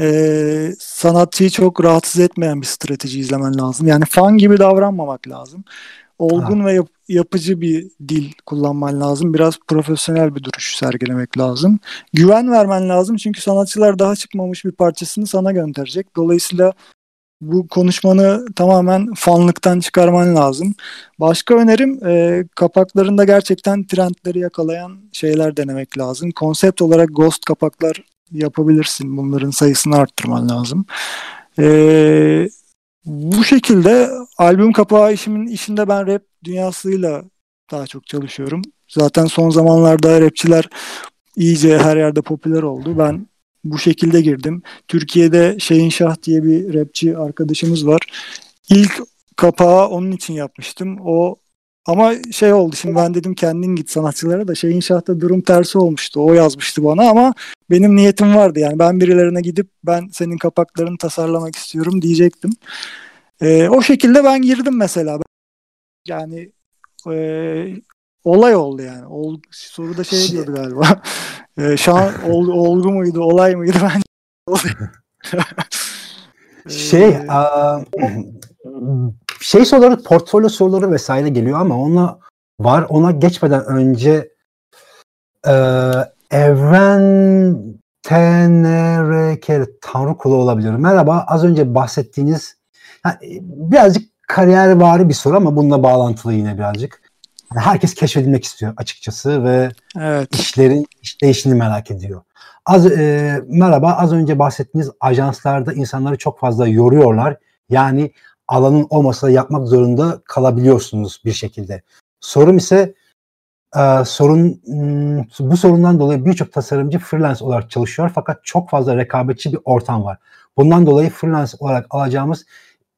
B: e, sanatçıyı çok rahatsız etmeyen bir strateji izlemen lazım. Yani fan gibi davranmamak lazım. Olgun ha. ve yap, yapıcı bir dil kullanman lazım. Biraz profesyonel bir duruş sergilemek lazım. Güven vermen lazım çünkü sanatçılar daha çıkmamış bir parçasını sana gönderecek. Dolayısıyla bu konuşmanı tamamen fanlıktan çıkarman lazım. Başka önerim e, kapaklarında gerçekten trendleri yakalayan şeyler denemek lazım. Konsept olarak ghost kapaklar yapabilirsin. Bunların sayısını arttırman lazım. Ee, bu şekilde albüm kapağı işimin işinde ben rap dünyasıyla daha çok çalışıyorum. Zaten son zamanlarda rapçiler iyice her yerde popüler oldu. Ben bu şekilde girdim. Türkiye'de Şeyin Şah diye bir rapçi arkadaşımız var. İlk kapağı onun için yapmıştım. O ama şey oldu şimdi ben dedim kendin git sanatçılara da şey inşaatta durum tersi olmuştu. O yazmıştı bana ama benim niyetim vardı yani ben birilerine gidip ben senin kapaklarını tasarlamak istiyorum diyecektim. Ee, o şekilde ben girdim mesela. Yani e, olay oldu yani. Ol, soruda şey, şey diyordu galiba. e, şan ol, olgu muydu, olay mıydı ben
A: şey, ee, a, şey soruları, portfolyo soruları vesaire geliyor ama ona var. Ona geçmeden önce e, Evren TNRK Tanrı kulu olabilir. Merhaba. Az önce bahsettiğiniz yani birazcık kariyer vari bir soru ama bununla bağlantılı yine birazcık. Yani herkes keşfedilmek istiyor açıkçası ve evet. işlerin işleyişini merak ediyor. Az e, merhaba az önce bahsettiğiniz ajanslarda insanları çok fazla yoruyorlar. Yani alanın olmasa da yapmak zorunda kalabiliyorsunuz bir şekilde. Sorum ise e, sorun bu sorundan dolayı birçok tasarımcı freelance olarak çalışıyor fakat çok fazla rekabetçi bir ortam var. Bundan dolayı freelance olarak alacağımız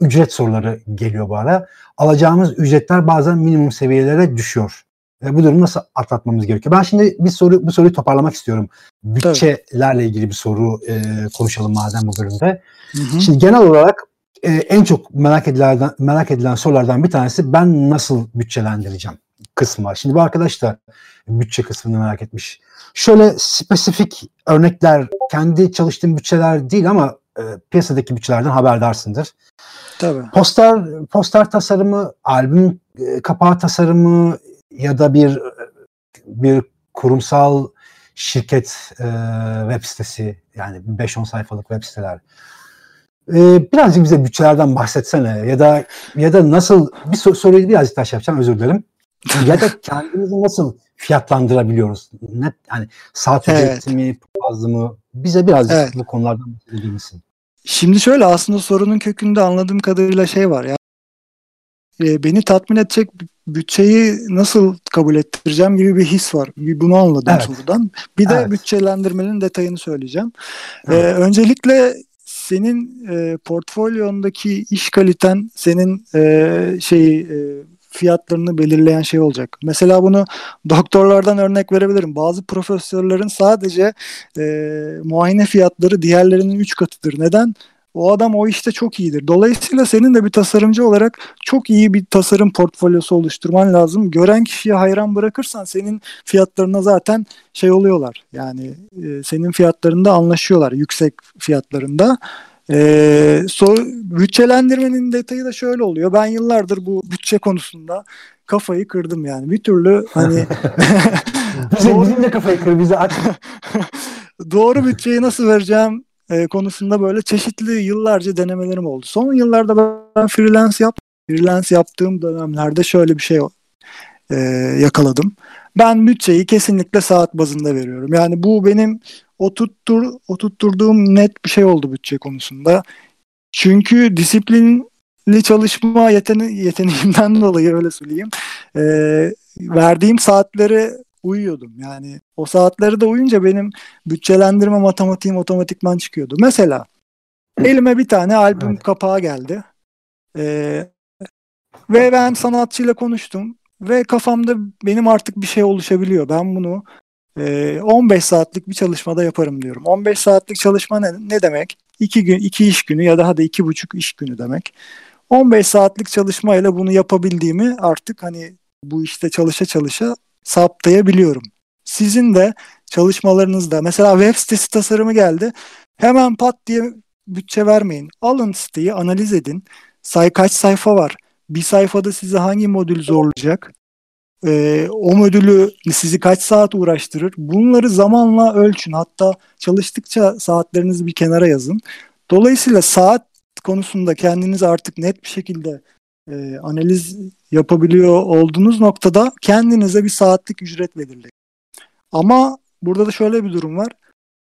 A: ücret soruları geliyor bu ara. Alacağımız ücretler bazen minimum seviyelere düşüyor. E, bu durumu nasıl atlatmamız gerekiyor? Ben şimdi bir soru bu soruyu toparlamak istiyorum. Bütçelerle ilgili bir soru e, konuşalım madem bu bölümde. Hı hı. Şimdi genel olarak e, en çok merak edilen merak edilen sorulardan bir tanesi ben nasıl bütçelendireceğim kısmı Şimdi bu arkadaş da bütçe kısmını merak etmiş. Şöyle spesifik örnekler kendi çalıştığım bütçeler değil ama e, piyasadaki bütçelerden haberdarsındır. Tabii. Poster poster tasarımı, albüm e, kapağı tasarımı ya da bir bir kurumsal şirket e, web sitesi yani 5-10 sayfalık web siteler. E, birazcık bize bütçelerden bahsetsene ya da ya da nasıl bir sor- soruyu birazcık daha şey yapacağım özür dilerim. ya da kendimizi nasıl fiyatlandırabiliyoruz? Ne yani saat ücreti evet. mi, fazla mı? Bize birazcık evet. bu konulardan bahsedebilir misin?
B: Şimdi şöyle aslında sorunun kökünde anladığım kadarıyla şey var ya. E, beni tatmin edecek bütçeyi nasıl kabul ettireceğim gibi bir his var. Bir bunu anladım evet. sorudan. Bir de evet. bütçelendirmenin detayını söyleyeceğim. Ee, öncelikle senin e, portfolyondaki iş kaliten senin e, şey e, fiyatlarını belirleyen şey olacak. Mesela bunu doktorlardan örnek verebilirim. Bazı profesörlerin sadece e, muayene fiyatları diğerlerinin 3 katıdır. Neden? O adam o işte çok iyidir. Dolayısıyla senin de bir tasarımcı olarak çok iyi bir tasarım portfolyosu oluşturman lazım. Gören kişiye hayran bırakırsan senin fiyatlarına zaten şey oluyorlar. Yani e, senin fiyatlarında anlaşıyorlar yüksek fiyatlarında. Ee, so, bütçelendirmenin detayı da şöyle oluyor. Ben yıllardır bu bütçe konusunda kafayı kırdım yani. Bir türlü hani
A: bizim de kafayı kır bize aç.
B: doğru bütçeyi nasıl vereceğim e, konusunda böyle çeşitli yıllarca denemelerim oldu. Son yıllarda ben freelance yap freelance yaptığım dönemlerde şöyle bir şey e, yakaladım. Ben bütçeyi kesinlikle saat bazında veriyorum. Yani bu benim oturttur, oturtturduğum net bir şey oldu bütçe konusunda. Çünkü disiplinli çalışma yetene yeteneğimden dolayı öyle söyleyeyim. E, verdiğim saatlere uyuyordum. Yani o saatleri de uyunca benim bütçelendirme matematiğim otomatikman çıkıyordu. Mesela elime bir tane albüm evet. kapağı geldi. Ee, ve ben sanatçıyla konuştum. Ve kafamda benim artık bir şey oluşabiliyor. Ben bunu e, 15 saatlik bir çalışmada yaparım diyorum. 15 saatlik çalışma ne, ne demek? 2 gün, 2 iş günü ya daha da iki buçuk iş günü demek. 15 saatlik çalışmayla bunu yapabildiğimi artık hani bu işte çalışa çalışa saptayabiliyorum. Sizin de çalışmalarınızda mesela web sitesi tasarımı geldi. Hemen pat diye bütçe vermeyin. Alın siteyi analiz edin. Say kaç sayfa var? Bir sayfada size hangi modül zorlayacak? Ee, o modülü sizi kaç saat uğraştırır? Bunları zamanla ölçün. Hatta çalıştıkça saatlerinizi bir kenara yazın. Dolayısıyla saat konusunda kendiniz artık net bir şekilde e, analiz yapabiliyor olduğunuz noktada kendinize bir saatlik ücret belirleyin. Ama burada da şöyle bir durum var.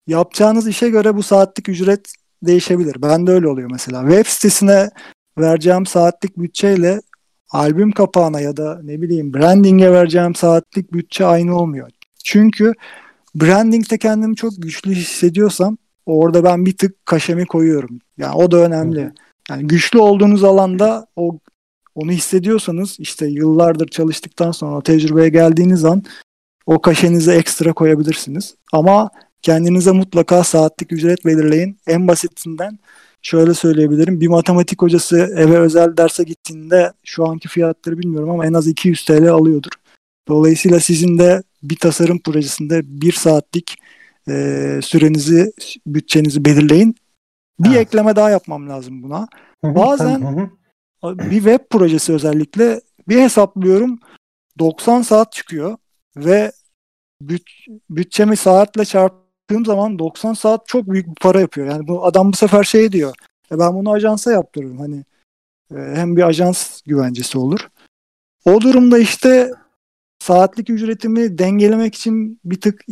B: Yapacağınız işe göre bu saatlik ücret değişebilir. Ben de öyle oluyor mesela. Web sitesine vereceğim saatlik bütçeyle albüm kapağına ya da ne bileyim branding'e vereceğim saatlik bütçe aynı olmuyor. Çünkü branding'de kendimi çok güçlü hissediyorsam orada ben bir tık kaşemi koyuyorum. Yani o da önemli. Yani güçlü olduğunuz alanda o onu hissediyorsanız işte yıllardır çalıştıktan sonra o tecrübeye geldiğiniz an o kaşenize ekstra koyabilirsiniz. Ama kendinize mutlaka saatlik ücret belirleyin. En basitinden şöyle söyleyebilirim. Bir matematik hocası eve özel derse gittiğinde şu anki fiyatları bilmiyorum ama en az 200 TL alıyordur. Dolayısıyla sizin de bir tasarım projesinde bir saatlik e, sürenizi, bütçenizi belirleyin. Bir evet. ekleme daha yapmam lazım buna. Bazen bir web projesi özellikle bir hesaplıyorum 90 saat çıkıyor ve büt, bütçemi saatle çarptığım zaman 90 saat çok büyük bir para yapıyor. Yani bu adam bu sefer şey diyor. E ben bunu ajansa yaptırırım. Hani e, hem bir ajans güvencesi olur. O durumda işte saatlik ücretimi dengelemek için bir tık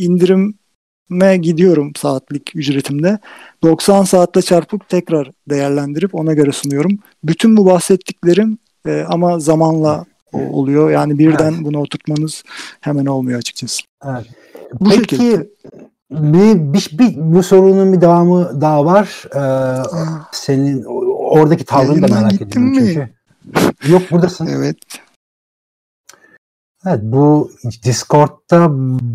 B: indirime gidiyorum saatlik ücretimde. 90 saatle çarpıp tekrar değerlendirip ona göre sunuyorum. Bütün bu bahsettiklerim e, ama zamanla oluyor. Yani birden evet. bunu oturtmanız hemen olmuyor açıkçası.
A: Evet. Bu Peki şekilde. bir, bir, bir bu sorunun bir devamı daha var. Ee, senin oradaki tavrını da merak ediyorum mi? çünkü. Yok buradasın.
B: evet.
A: Evet bu Discord'da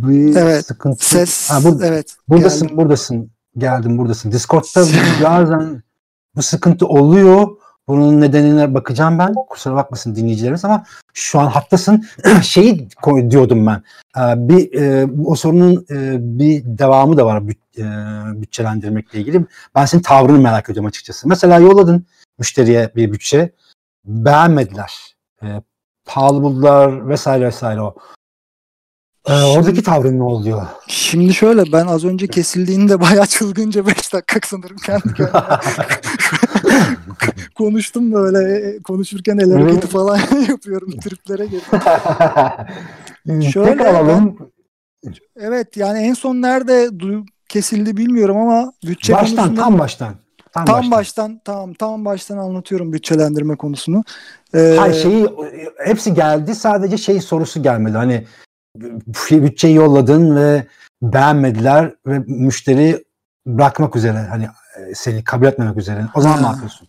A: bir evet, sıkıntı.
B: Ses ha, bur- evet.
A: Buradasın geldim. buradasın. Geldim buradasın. Discord'da bazen bu sıkıntı oluyor. Bunun nedenine bakacağım ben. Kusura bakmasın dinleyicilerimiz ama şu an hattasın. Şeyi diyordum ben. Ee, bir e, o sorunun e, bir devamı da var büt, e, bütçelendirmekle ilgili. Ben senin tavrını merak ediyorum açıkçası. Mesela yolladın müşteriye bir bütçe. Beğenmediler. E, pahalı buldular vesaire vesaire o. Ee, oradaki tavrın ne oluyor?
B: Şimdi şöyle ben az önce kesildiğinde bayağı çılgınca 5 dakika sanırım kendi kendime konuştum böyle konuşurken el hareketi falan yapıyorum triplere girdim.
A: şöyle alalım.
B: Ben, evet yani en son nerede kesildi bilmiyorum ama bütçe
A: baştan konusunda, tam baştan.
B: Tam, tam baştan. baştan tamam tam baştan anlatıyorum bütçelendirme konusunu.
A: Ee, Hayır şeyi hepsi geldi sadece şey sorusu gelmedi. Hani bütçeyi yolladın ve beğenmediler ve müşteri bırakmak üzere hani e, seni kabul etmemek üzere. O zaman ha. ne yapıyorsun?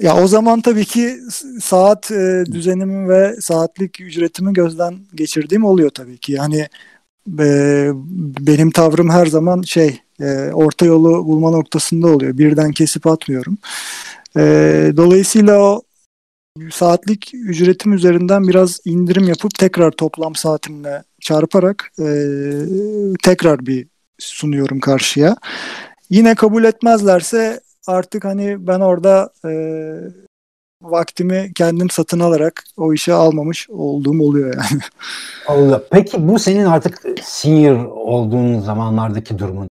B: Ya o zaman tabii ki saat e, düzenimi ve saatlik ücretimi gözden geçirdiğim oluyor tabii ki. Yani e, benim tavrım her zaman şey e, orta yolu bulma noktasında oluyor. Birden kesip atmıyorum. E, dolayısıyla o saatlik ücretim üzerinden biraz indirim yapıp tekrar toplam saatimle çarparak e, tekrar bir sunuyorum karşıya. Yine kabul etmezlerse artık hani ben orada e, vaktimi kendim satın alarak o işe almamış olduğum oluyor yani.
A: Allah. Peki bu senin artık senior olduğun zamanlardaki durumun.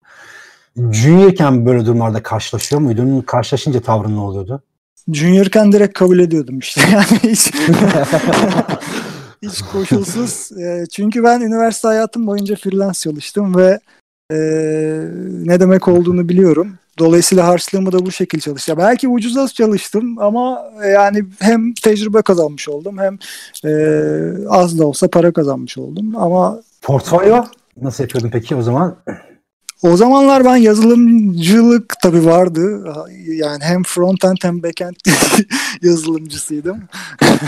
A: Juniorken böyle durumlarda karşılaşıyor muydun? Karşılaşınca tavrın ne oluyordu?
B: Juniorken direkt kabul ediyordum işte. Yani hiç hiç koşulsuz. E, çünkü ben üniversite hayatım boyunca freelance çalıştım ve e, ne demek olduğunu biliyorum. Dolayısıyla harçlığımı da bu şekilde çalıştım. Belki ucuza çalıştım ama yani hem tecrübe kazanmış oldum hem e, az da olsa para kazanmış oldum. Ama
A: portfolyo nasıl yapıyordun peki o zaman?
B: O zamanlar ben yazılımcılık tabi vardı. Yani hem frontend hem backend yazılımcısıydım.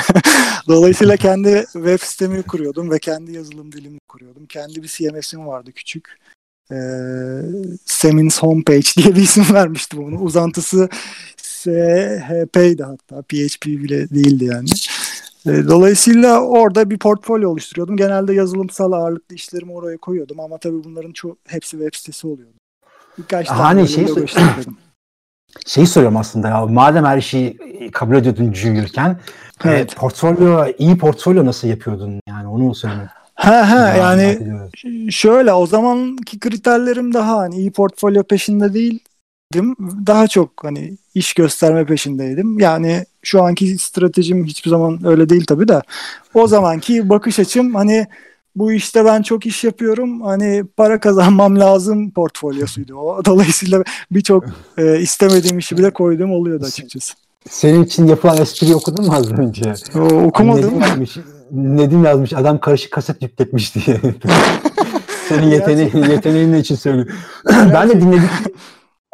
B: Dolayısıyla kendi web sitemi kuruyordum ve kendi yazılım dilimi kuruyordum. Kendi bir CMS'im vardı küçük. Ee, Semin's Homepage diye bir isim vermiştim onu. Uzantısı SHP'ydi hatta. PHP bile değildi yani. E, dolayısıyla orada bir portfolyo oluşturuyordum. Genelde yazılımsal ağırlıklı işlerimi oraya koyuyordum ama tabii bunların çoğu hepsi web sitesi oluyordu.
A: Birkaç tane hani şey Şeyi soruyorum aslında ya madem her şeyi kabul ediyordun juniorken e, evet. e, portfolyo iyi portfolyo nasıl yapıyordun yani onu söylemek.
B: Ha ha yani şöyle o zamanki kriterlerim daha hani iyi portfolyo peşinde değil daha çok hani iş gösterme peşindeydim. Yani şu anki stratejim hiçbir zaman öyle değil tabii de. O zamanki bakış açım hani bu işte ben çok iş yapıyorum. Hani para kazanmam lazım portfolyosuydu o. Dolayısıyla birçok e, istemediğim işi bile koyduğum oluyordu açıkçası.
A: Senin için yapılan espriyi okudun mu az önce?
B: O, okumadım.
A: Nedim yazmış, Nedim yazmış adam karışık kaset yükletmiş diye. Senin yeteneğin, yeteneğin ne için söylüyor. ben de dinledim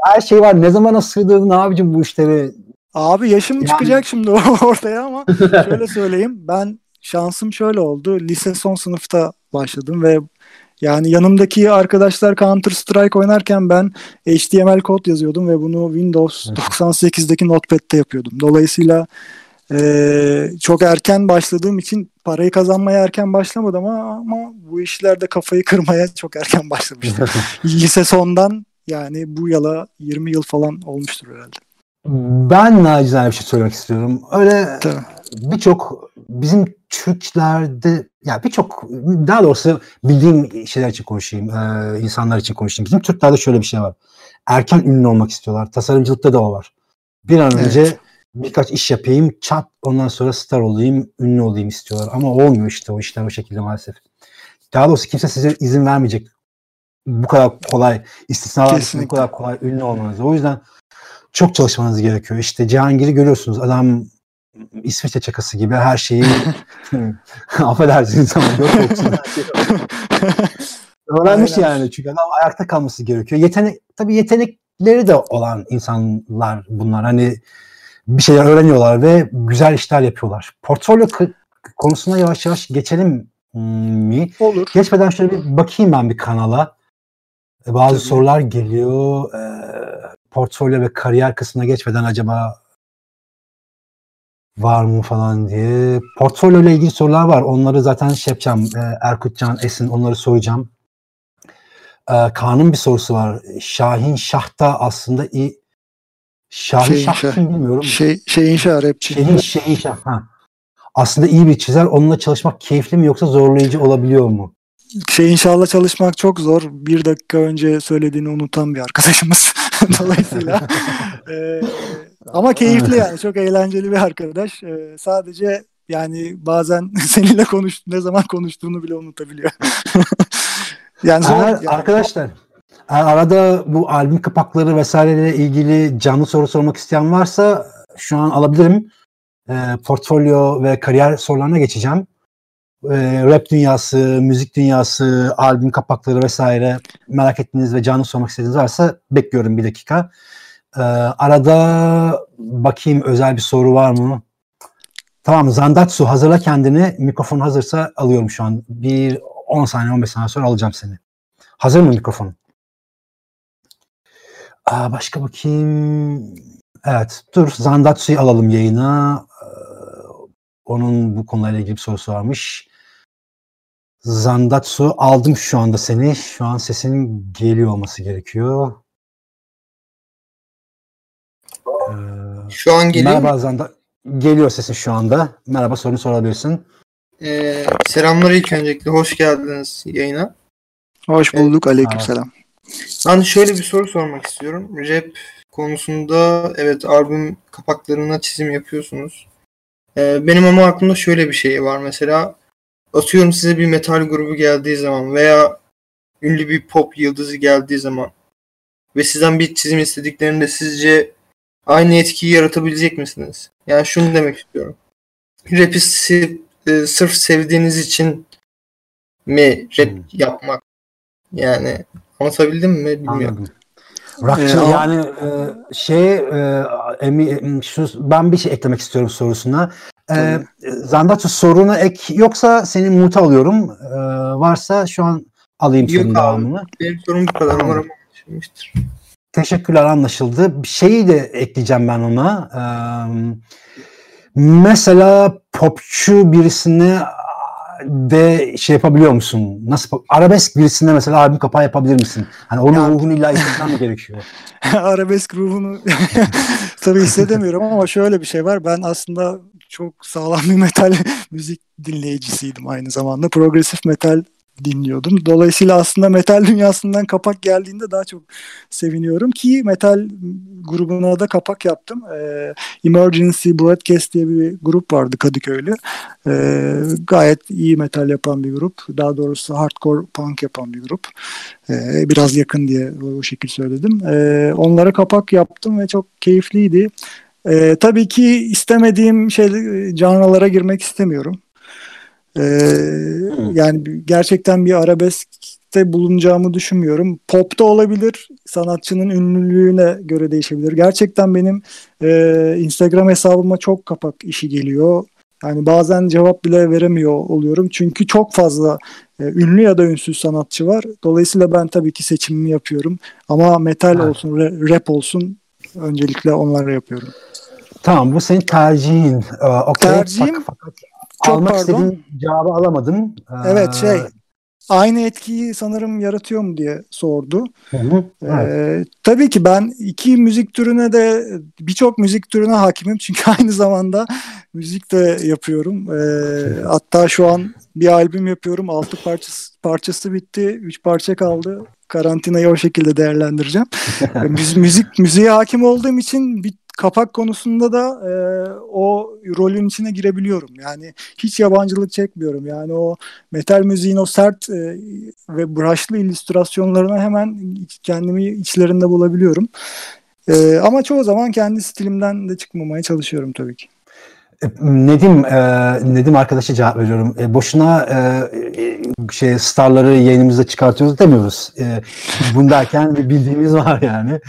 A: her şey var. Ne zaman sığdırdın abicim bu işleri?
B: Abi yaşım yani... çıkacak şimdi ortaya ama şöyle söyleyeyim. Ben şansım şöyle oldu. Lise son sınıfta başladım ve yani yanımdaki arkadaşlar Counter Strike oynarken ben HTML kod yazıyordum ve bunu Windows 98'deki Notepad'de yapıyordum. Dolayısıyla e, çok erken başladığım için parayı kazanmaya erken başlamadım ama, ama bu işlerde kafayı kırmaya çok erken başlamıştım. Lise sondan yani bu yala 20 yıl falan olmuştur herhalde.
A: Ben nacizane bir şey söylemek istiyorum. Öyle birçok bizim Türklerde ya birçok daha doğrusu bildiğim şeyler için konuşayım, e, insanlar için konuşayım. Bizim Türklerde şöyle bir şey var. Erken ünlü olmak istiyorlar. Tasarımcılıkta da o var. Bir an önce birkaç iş yapayım, çat ondan sonra star olayım, ünlü olayım istiyorlar. Ama olmuyor işte o işler o şekilde maalesef. Daha doğrusu kimse size izin vermeyecek bu kadar kolay istisnalar bu kadar kolay ünlü olmanız. O yüzden çok çalışmanız gerekiyor. İşte Cihangir'i görüyorsunuz. Adam İsviçre çakası gibi her şeyi affedersiniz ama yok olsun. Öğrenmiş Aynen. yani çünkü adam ayakta kalması gerekiyor. Yetenek tabii yetenekleri de olan insanlar bunlar. Hani bir şeyler öğreniyorlar ve güzel işler yapıyorlar. Portfolyo konusuna yavaş yavaş geçelim mi?
B: Olur.
A: Geçmeden şöyle bir bakayım ben bir kanala. Bazı Tabii. sorular geliyor. E, portfolyo ve kariyer kısmına geçmeden acaba var mı falan diye. Portfolyo ile ilgili sorular var. Onları zaten şey yapacağım. E, Erkut Can Esin onları soracağım. E, Kaan'ın bir sorusu var. Şahin Şah'ta aslında iyi Şahin Şah Şah kim bilmiyorum.
B: Şey, şeyin Şah rapçi.
A: Şeyin, şeyin Şah. Ha. Aslında iyi bir çizer. Onunla çalışmak keyifli mi yoksa zorlayıcı olabiliyor mu?
B: şey inşallah çalışmak çok zor. Bir dakika önce söylediğini unutan bir arkadaşımız. Dolayısıyla e, ama keyifli yani çok eğlenceli bir arkadaş. E, sadece yani bazen seninle konuş ne zaman konuştuğunu bile unutabiliyor.
A: yani, zor, yani arkadaşlar arada bu albüm kapakları vesaireyle ilgili canlı soru sormak isteyen varsa şu an alabilirim. E, portfolyo ve kariyer sorularına geçeceğim e, rap dünyası, müzik dünyası, albüm kapakları vesaire merak ettiğiniz ve canlı sormak istediğiniz varsa bekliyorum bir dakika. E, arada bakayım özel bir soru var mı? Tamam Zandatsu hazırla kendini. Mikrofon hazırsa alıyorum şu an. Bir 10 saniye 15 saniye sonra alacağım seni. Hazır mı mikrofon? Aa, başka bakayım. Evet dur Zandatsu'yu alalım yayına. Onun bu konuyla ilgili bir sorusu varmış. Zandatsu aldım şu anda seni. Şu an sesin geliyor olması gerekiyor.
C: Şu an geliyor
A: Merhaba Zandat. Geliyor sesin şu anda. Merhaba sorunu sorabilirsin.
C: Ee, selamlar ilk öncelikle. Hoş geldiniz yayına.
B: Hoş bulduk. Evet. Aleykümselam.
C: Ben şöyle bir soru sormak istiyorum. Rap konusunda evet albüm kapaklarına çizim yapıyorsunuz. Ee, benim ama aklımda şöyle bir şey var. Mesela atıyorum size bir metal grubu geldiği zaman veya ünlü bir pop yıldızı geldiği zaman ve sizden bir çizim istediklerinde sizce aynı etkiyi yaratabilecek misiniz? Yani şunu demek istiyorum. Rap'i e, sırf sevdiğiniz için mi rap hmm. yapmak? Yani anlatabildim mi bilmiyorum. Anladım.
A: Rockçı ee, yani e, şey e, emi, şu ben bir şey eklemek istiyorum sorusuna. E, Zandatçı soruna ek yoksa senin muta alıyorum. E, varsa şu an alayım Yok senin devamını.
C: Benim sorum bu kadar. Umarım anlaşılmıştır.
A: Teşekkürler anlaşıldı. Şeyi de ekleyeceğim ben ona. E, mesela popçu birisine de şey yapabiliyor musun? Nasıl arabesk birisinde mesela albüm kapağı yapabilir misin? Hani onun ya, ruhunu illa hissetmen mi gerekiyor?
B: arabesk ruhunu tabii hissedemiyorum ama şöyle bir şey var. Ben aslında çok sağlam bir metal müzik dinleyicisiydim aynı zamanda. Progresif metal dinliyordum. Dolayısıyla aslında metal dünyasından kapak geldiğinde daha çok seviniyorum ki metal grubuna da kapak yaptım. Ee, Emergency Broadcast diye bir grup vardı Kadıköy'lü. Ee, gayet iyi metal yapan bir grup. Daha doğrusu hardcore punk yapan bir grup. Ee, biraz yakın diye o şekilde söyledim. Ee, onlara kapak yaptım ve çok keyifliydi. Ee, tabii ki istemediğim şey canlılara girmek istemiyorum. Ee, yani gerçekten bir arabeskte bulunacağımı düşünmüyorum. Pop'ta olabilir. Sanatçının ünlülüğüne göre değişebilir. Gerçekten benim e, Instagram hesabıma çok kapak işi geliyor. Yani bazen cevap bile veremiyor oluyorum. Çünkü çok fazla e, ünlü ya da ünsüz sanatçı var. Dolayısıyla ben tabii ki seçimimi yapıyorum. Ama metal evet. olsun, rap olsun öncelikle onları yapıyorum.
A: Tamam bu senin tercihin. Ee,
B: okay. Tercihim fakat
A: çok almak pardon. istediğin cevabı alamadım.
B: Evet şey aynı etkiyi sanırım yaratıyor mu diye sordu. Hı hı, evet. ee, tabii ki ben iki müzik türüne de birçok müzik türüne hakimim çünkü aynı zamanda müzik de yapıyorum. Ee, hatta şu an bir albüm yapıyorum. Altı parçası, parçası bitti. Üç parça kaldı. karantinayı o şekilde değerlendireceğim. müzik müziğe hakim olduğum için bir kapak konusunda da e, o rolün içine girebiliyorum. Yani hiç yabancılık çekmiyorum. Yani o metal müziğin o sert e, ve brushlı illüstrasyonlarına hemen kendimi içlerinde bulabiliyorum. E, ama çoğu zaman kendi stilimden de çıkmamaya çalışıyorum tabii ki.
A: E, Nedim e, Nedim arkadaşa cevap veriyorum. E, boşuna e, şey starları yayınımızda çıkartıyoruz demiyoruz. E, bunu derken bildiğimiz var yani.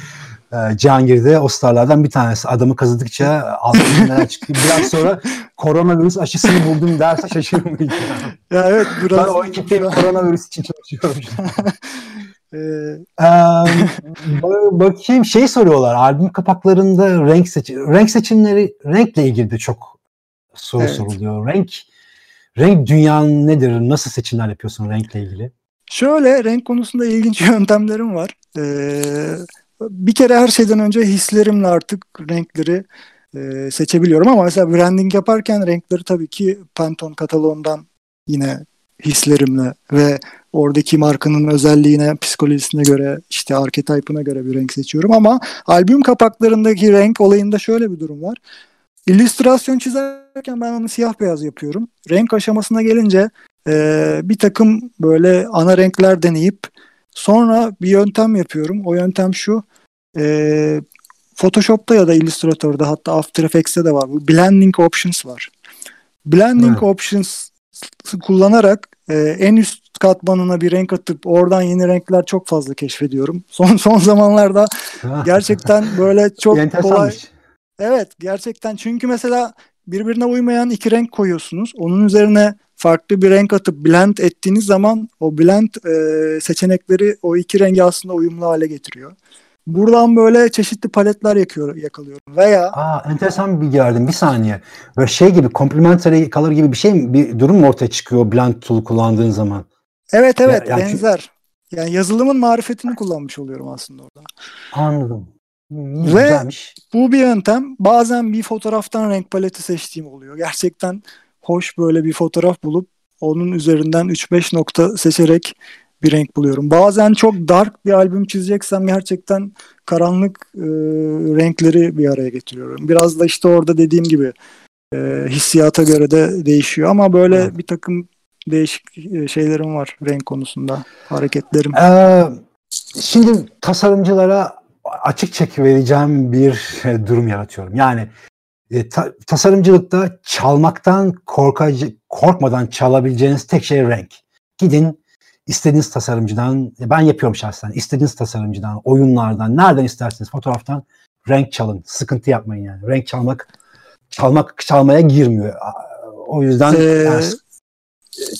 A: E, Cihangir'de o starlardan bir tanesi. Adamı kazıdıkça altından neler çıktı. Biraz sonra koronavirüs aşısını buldum derse şaşırmayın.
B: Ya evet biraz.
A: Ben o ekipte koronavirüs için çalışıyorum. Ee, bakayım şey soruyorlar albüm kapaklarında renk seçim renk seçimleri renkle ilgili de çok soru evet. soruluyor. Renk renk dünyanın nedir? Nasıl seçimler yapıyorsun renkle ilgili?
B: Şöyle renk konusunda ilginç yöntemlerim var. Ee, bir kere her şeyden önce hislerimle artık renkleri e, seçebiliyorum ama mesela branding yaparken renkleri tabii ki Pantone kataloğundan yine hislerimle ve oradaki markanın özelliğine, psikolojisine göre, işte archetype'ına göre bir renk seçiyorum ama albüm kapaklarındaki renk olayında şöyle bir durum var. İllüstrasyon çizerken ben onu siyah beyaz yapıyorum. Renk aşamasına gelince e, bir takım böyle ana renkler deneyip sonra bir yöntem yapıyorum. O yöntem şu. E, Photoshop'ta ya da Illustrator'da hatta After Effects'te de var. Bu blending options var. Blending evet. options kullanarak e, en üst katmanına bir renk atıp oradan yeni renkler çok fazla keşfediyorum. Son son zamanlarda gerçekten böyle çok kolay. Evet gerçekten çünkü mesela birbirine uymayan iki renk koyuyorsunuz. Onun üzerine farklı bir renk atıp blend ettiğiniz zaman o blend e, seçenekleri o iki rengi aslında uyumlu hale getiriyor. Buradan böyle çeşitli paletler yakıyor, yakalıyorum. Veya
A: Aa, enteresan bir bilgi verdim. Bir saniye. Böyle şey gibi complementary color gibi bir şey mi? Bir durum mu ortaya çıkıyor blend tool kullandığın zaman?
B: Evet evet ya, yani benzer. Yani yazılımın marifetini kullanmış oluyorum aslında orada.
A: Anladım.
B: Hmm, Ve güzelmiş. bu bir yöntem. Bazen bir fotoğraftan renk paleti seçtiğim oluyor. Gerçekten hoş böyle bir fotoğraf bulup onun üzerinden 3-5 nokta seçerek bir renk buluyorum. Bazen çok dark bir albüm çizeceksem gerçekten karanlık e, renkleri bir araya getiriyorum. Biraz da işte orada dediğim gibi e, hissiyata göre de değişiyor ama böyle evet. bir takım değişik e, şeylerim var renk konusunda, hareketlerim.
A: Ee, şimdi tasarımcılara açık çek vereceğim bir e, durum yaratıyorum. Yani e, ta, tasarımcılıkta çalmaktan korkacı, korkmadan çalabileceğiniz tek şey renk. Gidin istediğiniz tasarımcıdan, ben yapıyorum şahsen, istediğiniz tasarımcıdan, oyunlardan, nereden isterseniz fotoğraftan renk çalın. Sıkıntı yapmayın yani. Renk çalmak çalmak çalmaya girmiyor. O yüzden ee, yani,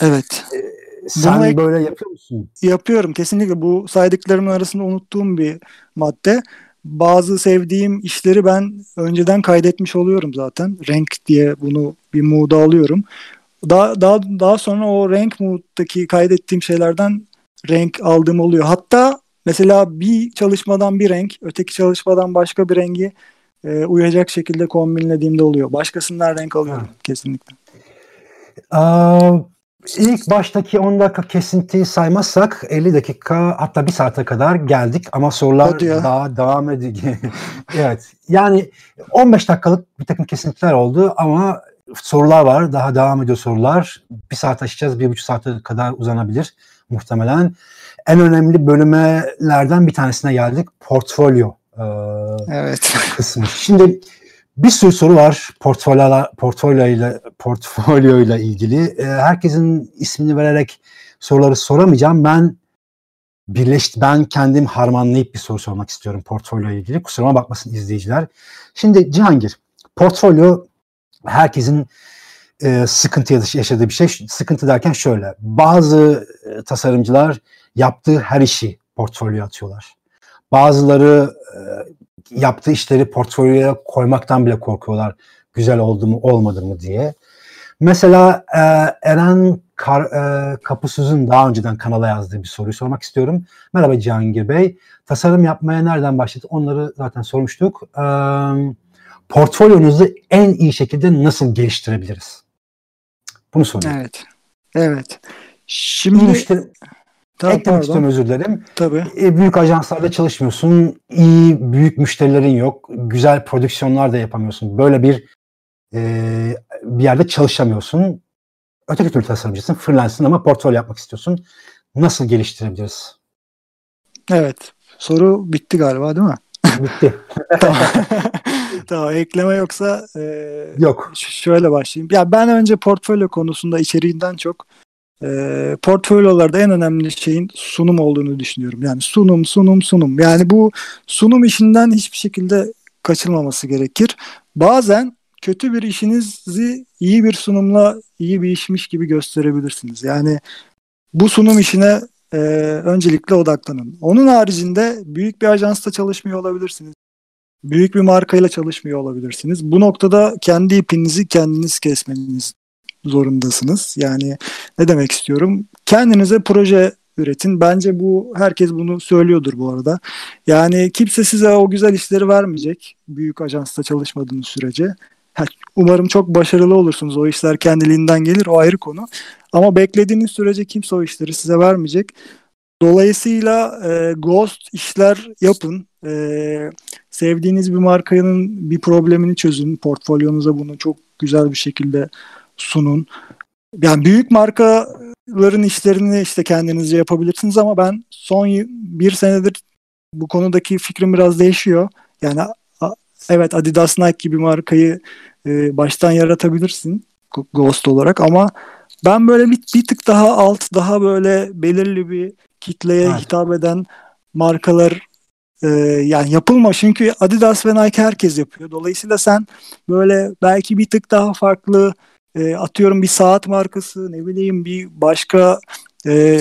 B: evet.
A: E, sen Bunu böyle yapıyor musun?
B: Yapıyorum kesinlikle. Bu saydıklarımın arasında unuttuğum bir madde. Bazı sevdiğim işleri ben önceden kaydetmiş oluyorum zaten. Renk diye bunu bir mood'a alıyorum. Daha, daha, daha sonra o renk mood'daki kaydettiğim şeylerden renk aldığım oluyor. Hatta mesela bir çalışmadan bir renk, öteki çalışmadan başka bir rengi e, uyacak şekilde kombinlediğimde oluyor. Başkasından renk alıyorum ha. kesinlikle.
A: Aa, ilk baştaki 10 dakika kesintiyi saymazsak 50 dakika hatta bir saate kadar geldik ama sorular daha devam ediyor. evet yani 15 dakikalık bir takım kesintiler oldu ama sorular var. Daha devam ediyor sorular. Bir saat aşacağız. Bir buçuk saate kadar uzanabilir muhtemelen. En önemli bölümlerden bir tanesine geldik. Portfolyo
B: e, evet.
A: kısmı. Şimdi bir sürü soru var portfolyo portfolyo ile portfolyo ile ilgili. E, herkesin ismini vererek soruları soramayacağım. Ben birleşti ben kendim harmanlayıp bir soru sormak istiyorum portfolyo ile ilgili. Kusuruma bakmasın izleyiciler. Şimdi Cihangir, portfolyo herkesin e, sıkıntı yaşadığı bir şey. Sıkıntı derken şöyle. Bazı e, tasarımcılar yaptığı her işi portfolyoya atıyorlar. Bazıları e, yaptığı işleri portfolyoya koymaktan bile korkuyorlar. Güzel oldu mu olmadı mı diye. Mesela e, Eren Kar, e, Kapısız'ın daha önceden kanala yazdığı bir soruyu sormak istiyorum. Merhaba Cihangir Bey. Tasarım yapmaya nereden başladı? Onları zaten sormuştuk. E, portfolyonuzu en iyi şekilde nasıl geliştirebiliriz? Bunu soruyorum.
B: Evet. Evet. Şimdi
A: müşteri... Tamam, Eklemek pardon. istiyorum özür dilerim.
B: Tabii.
A: E, büyük ajanslarda çalışmıyorsun. iyi büyük müşterilerin yok. Güzel prodüksiyonlar da yapamıyorsun. Böyle bir e, bir yerde çalışamıyorsun. Öteki türlü tasarımcısın. Freelance'ın ama portfolyo yapmak istiyorsun. Nasıl geliştirebiliriz?
B: Evet. Soru bitti galiba değil mi?
A: Bitti.
B: tamam. tamam. Ekleme yoksa e,
A: yok.
B: Şöyle başlayayım. Ya ben önce portfolyo konusunda içeriğinden çok e, portfolyolarda en önemli şeyin sunum olduğunu düşünüyorum. Yani sunum, sunum, sunum. Yani bu sunum işinden hiçbir şekilde kaçılmaması gerekir. Bazen kötü bir işinizi iyi bir sunumla iyi bir işmiş gibi gösterebilirsiniz. Yani bu sunum işine e, öncelikle odaklanın. Onun haricinde büyük bir ajansta çalışmıyor olabilirsiniz. Büyük bir markayla çalışmıyor olabilirsiniz. Bu noktada kendi ipinizi kendiniz kesmeniz zorundasınız. Yani ne demek istiyorum? Kendinize proje üretin. Bence bu herkes bunu söylüyordur bu arada. Yani kimse size o güzel işleri vermeyecek büyük ajansta çalışmadığınız sürece. Umarım çok başarılı olursunuz. O işler kendiliğinden gelir. O ayrı konu. Ama beklediğiniz sürece kimse o işleri size vermeyecek. Dolayısıyla e, ghost işler yapın. E, sevdiğiniz bir markanın bir problemini çözün. Portfolyonuza bunu çok güzel bir şekilde sunun. Yani büyük markaların işlerini işte kendinizce yapabilirsiniz ama ben son bir senedir bu konudaki fikrim biraz değişiyor. Yani evet Adidas Nike gibi markayı e, baştan yaratabilirsin Ghost olarak ama ben böyle bir, bir tık daha alt daha böyle belirli bir kitleye evet. hitap eden markalar e, yani yapılma çünkü Adidas ve Nike herkes yapıyor. Dolayısıyla sen böyle belki bir tık daha farklı e, atıyorum bir saat markası ne bileyim bir başka e,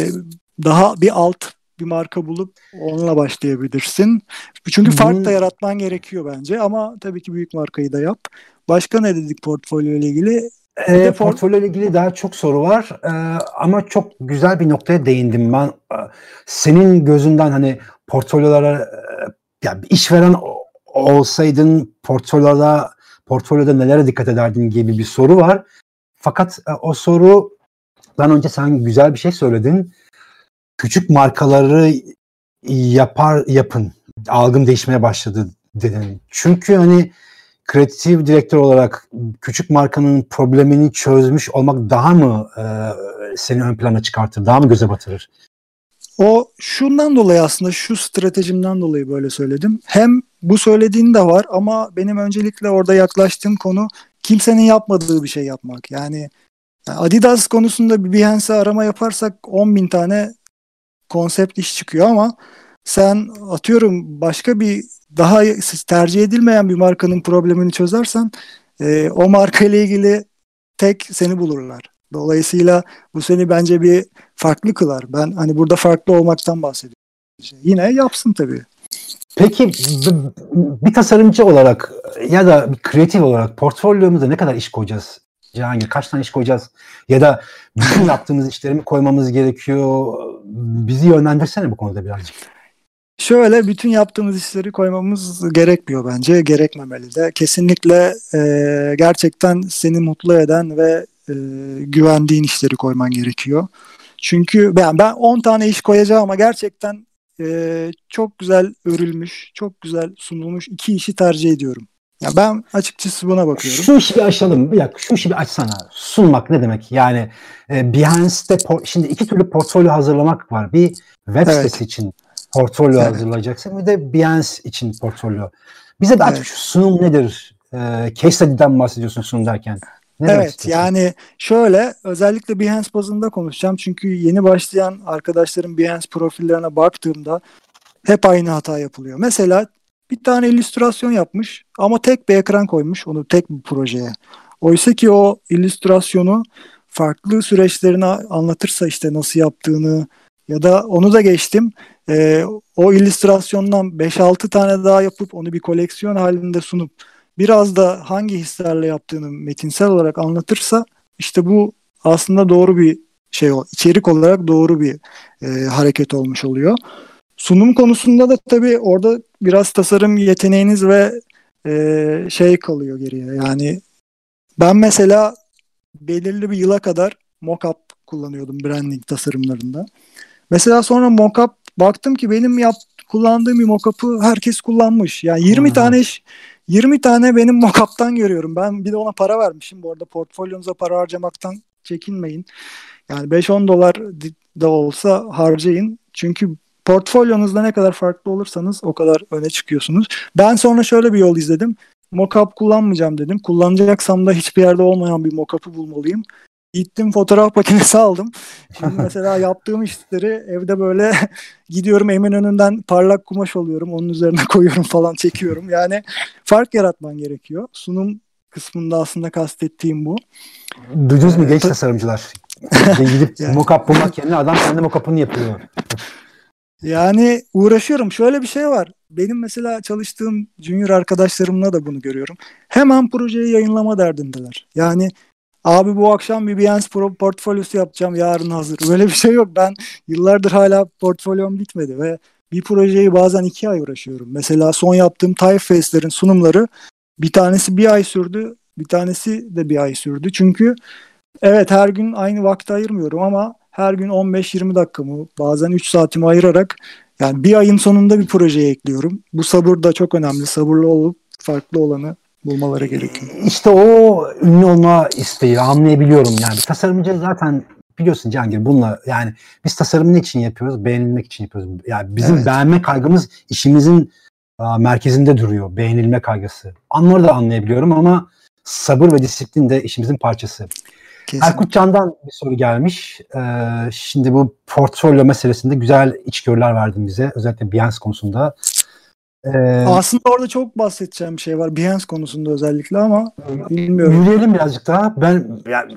B: daha bir alt bir marka bulup onunla başlayabilirsin. Çünkü Bunun... fark da yaratman gerekiyor bence ama tabii ki büyük markayı da yap. Başka ne dedik portfolyo ile ilgili?
A: E, portfolyo ile ilgili daha çok soru var e, ama çok güzel bir noktaya değindim ben. Senin gözünden hani portfolyolara e, yani işveren olsaydın portfolyoda portfolyoda nelere dikkat ederdin gibi bir soru var. Fakat e, o soru ben önce sen güzel bir şey söyledin. Küçük markaları yapar yapın. Algım değişmeye başladı dedin. Çünkü hani kreatif direktör olarak küçük markanın problemini çözmüş olmak daha mı e, seni ön plana çıkartır, daha mı göze batırır?
B: O şundan dolayı aslında şu stratejimden dolayı böyle söyledim. Hem bu söylediğin de var ama benim öncelikle orada yaklaştığım konu kimsenin yapmadığı bir şey yapmak. Yani Adidas konusunda bir Behance arama yaparsak 10 bin tane konsept iş çıkıyor ama sen atıyorum başka bir daha tercih edilmeyen bir markanın problemini çözersen e, o marka ile ilgili tek seni bulurlar. Dolayısıyla bu seni bence bir farklı kılar. Ben hani burada farklı olmaktan bahsediyorum. Yine yapsın tabii.
A: Peki bir tasarımcı olarak ya da bir kreatif olarak portfolyomuza ne kadar iş koyacağız? Cihangir kaç tane iş koyacağız? Ya da bütün yaptığımız işleri mi koymamız gerekiyor? Bizi yönlendirsene bu konuda birazcık.
B: Şöyle bütün yaptığımız işleri koymamız gerekmiyor bence. Gerekmemeli de. Kesinlikle e, gerçekten seni mutlu eden ve e, güvendiğin işleri koyman gerekiyor. Çünkü ben ben 10 tane iş koyacağım ama gerçekten e, çok güzel örülmüş, çok güzel sunulmuş iki işi tercih ediyorum. Ya ben açıkçası buna bakıyorum.
A: Şu işi bir açalım. Bir dakika şu işi bir açsana. Sunmak ne demek? Yani e, Behance'de şimdi iki türlü portfolyo hazırlamak var. Bir web evet. sitesi için portfolyo evet. hazırlayacaksın. Bir de Behance için portfolyo. Bize de evet. şu sunum nedir? E, case study'den bahsediyorsun sunum derken.
B: Ne evet yani şöyle özellikle Behance bazında konuşacağım. Çünkü yeni başlayan arkadaşların Behance profillerine baktığımda hep aynı hata yapılıyor. Mesela bir tane illüstrasyon yapmış ama tek bir ekran koymuş onu tek bir projeye. Oysa ki o illüstrasyonu farklı süreçlerini anlatırsa işte nasıl yaptığını ya da onu da geçtim. E, o illüstrasyondan 5-6 tane daha yapıp onu bir koleksiyon halinde sunup biraz da hangi hislerle yaptığını metinsel olarak anlatırsa işte bu aslında doğru bir şey o içerik olarak doğru bir e, hareket olmuş oluyor. Sunum konusunda da tabii orada biraz tasarım yeteneğiniz ve e, şey kalıyor geriye. Yani ben mesela belirli bir yıla kadar mockup kullanıyordum branding tasarımlarında. Mesela sonra mockup baktım ki benim yap kullandığım bir mockup'ı herkes kullanmış. Yani 20 hmm. tane iş 20 tane benim mockup'tan görüyorum. Ben bir de ona para vermişim. Bu arada portfolyonuza para harcamaktan çekinmeyin. Yani 5-10 dolar da olsa harcayın. Çünkü portfolyonuzda ne kadar farklı olursanız o kadar öne çıkıyorsunuz. Ben sonra şöyle bir yol izledim. Mockup kullanmayacağım dedim. Kullanacaksam da hiçbir yerde olmayan bir mockup'ı bulmalıyım. Gittim fotoğraf makinesi aldım. Şimdi mesela yaptığım işleri evde böyle gidiyorum önünden parlak kumaş alıyorum. Onun üzerine koyuyorum falan çekiyorum. Yani fark yaratman gerekiyor. Sunum kısmında aslında kastettiğim bu.
A: Duydunuz mu genç tasarımcılar? Gidip yani. mockup bulmak yerine adam kendi mockup'ını yapıyor.
B: Yani uğraşıyorum. Şöyle bir şey var. Benim mesela çalıştığım junior arkadaşlarımla da bunu görüyorum. Hemen projeyi yayınlama derdindeler. Yani abi bu akşam Behance Pro portfolyosu yapacağım yarın hazır. Böyle bir şey yok. Ben yıllardır hala portfolyom bitmedi ve bir projeyi bazen iki ay uğraşıyorum. Mesela son yaptığım Typeface'lerin sunumları bir tanesi bir ay sürdü. Bir tanesi de bir ay sürdü. Çünkü evet her gün aynı vakti ayırmıyorum ama her gün 15-20 dakikamı bazen 3 saatimi ayırarak yani bir ayın sonunda bir projeye ekliyorum. Bu sabır da çok önemli. Sabırlı olup farklı olanı bulmaları gerekiyor.
A: İşte o ünlü olma isteği anlayabiliyorum yani. Tasarımcı zaten biliyorsun Cihangir bununla yani biz tasarım ne için yapıyoruz? Beğenilmek için yapıyoruz. Yani bizim evet. beğenme kaygımız işimizin a, merkezinde duruyor. Beğenilme kaygısı. Onları da anlayabiliyorum ama sabır ve disiplin de işimizin parçası. Kesinlikle. Erkut Can'dan bir soru gelmiş. Ee, şimdi bu portfolyo meselesinde güzel içgörüler verdin bize. Özellikle Behance konusunda.
B: Ee, Aslında orada çok bahsedeceğim bir şey var Behance konusunda özellikle ama bilmiyorum.
A: Yürüyelim birazcık daha. Ben yani,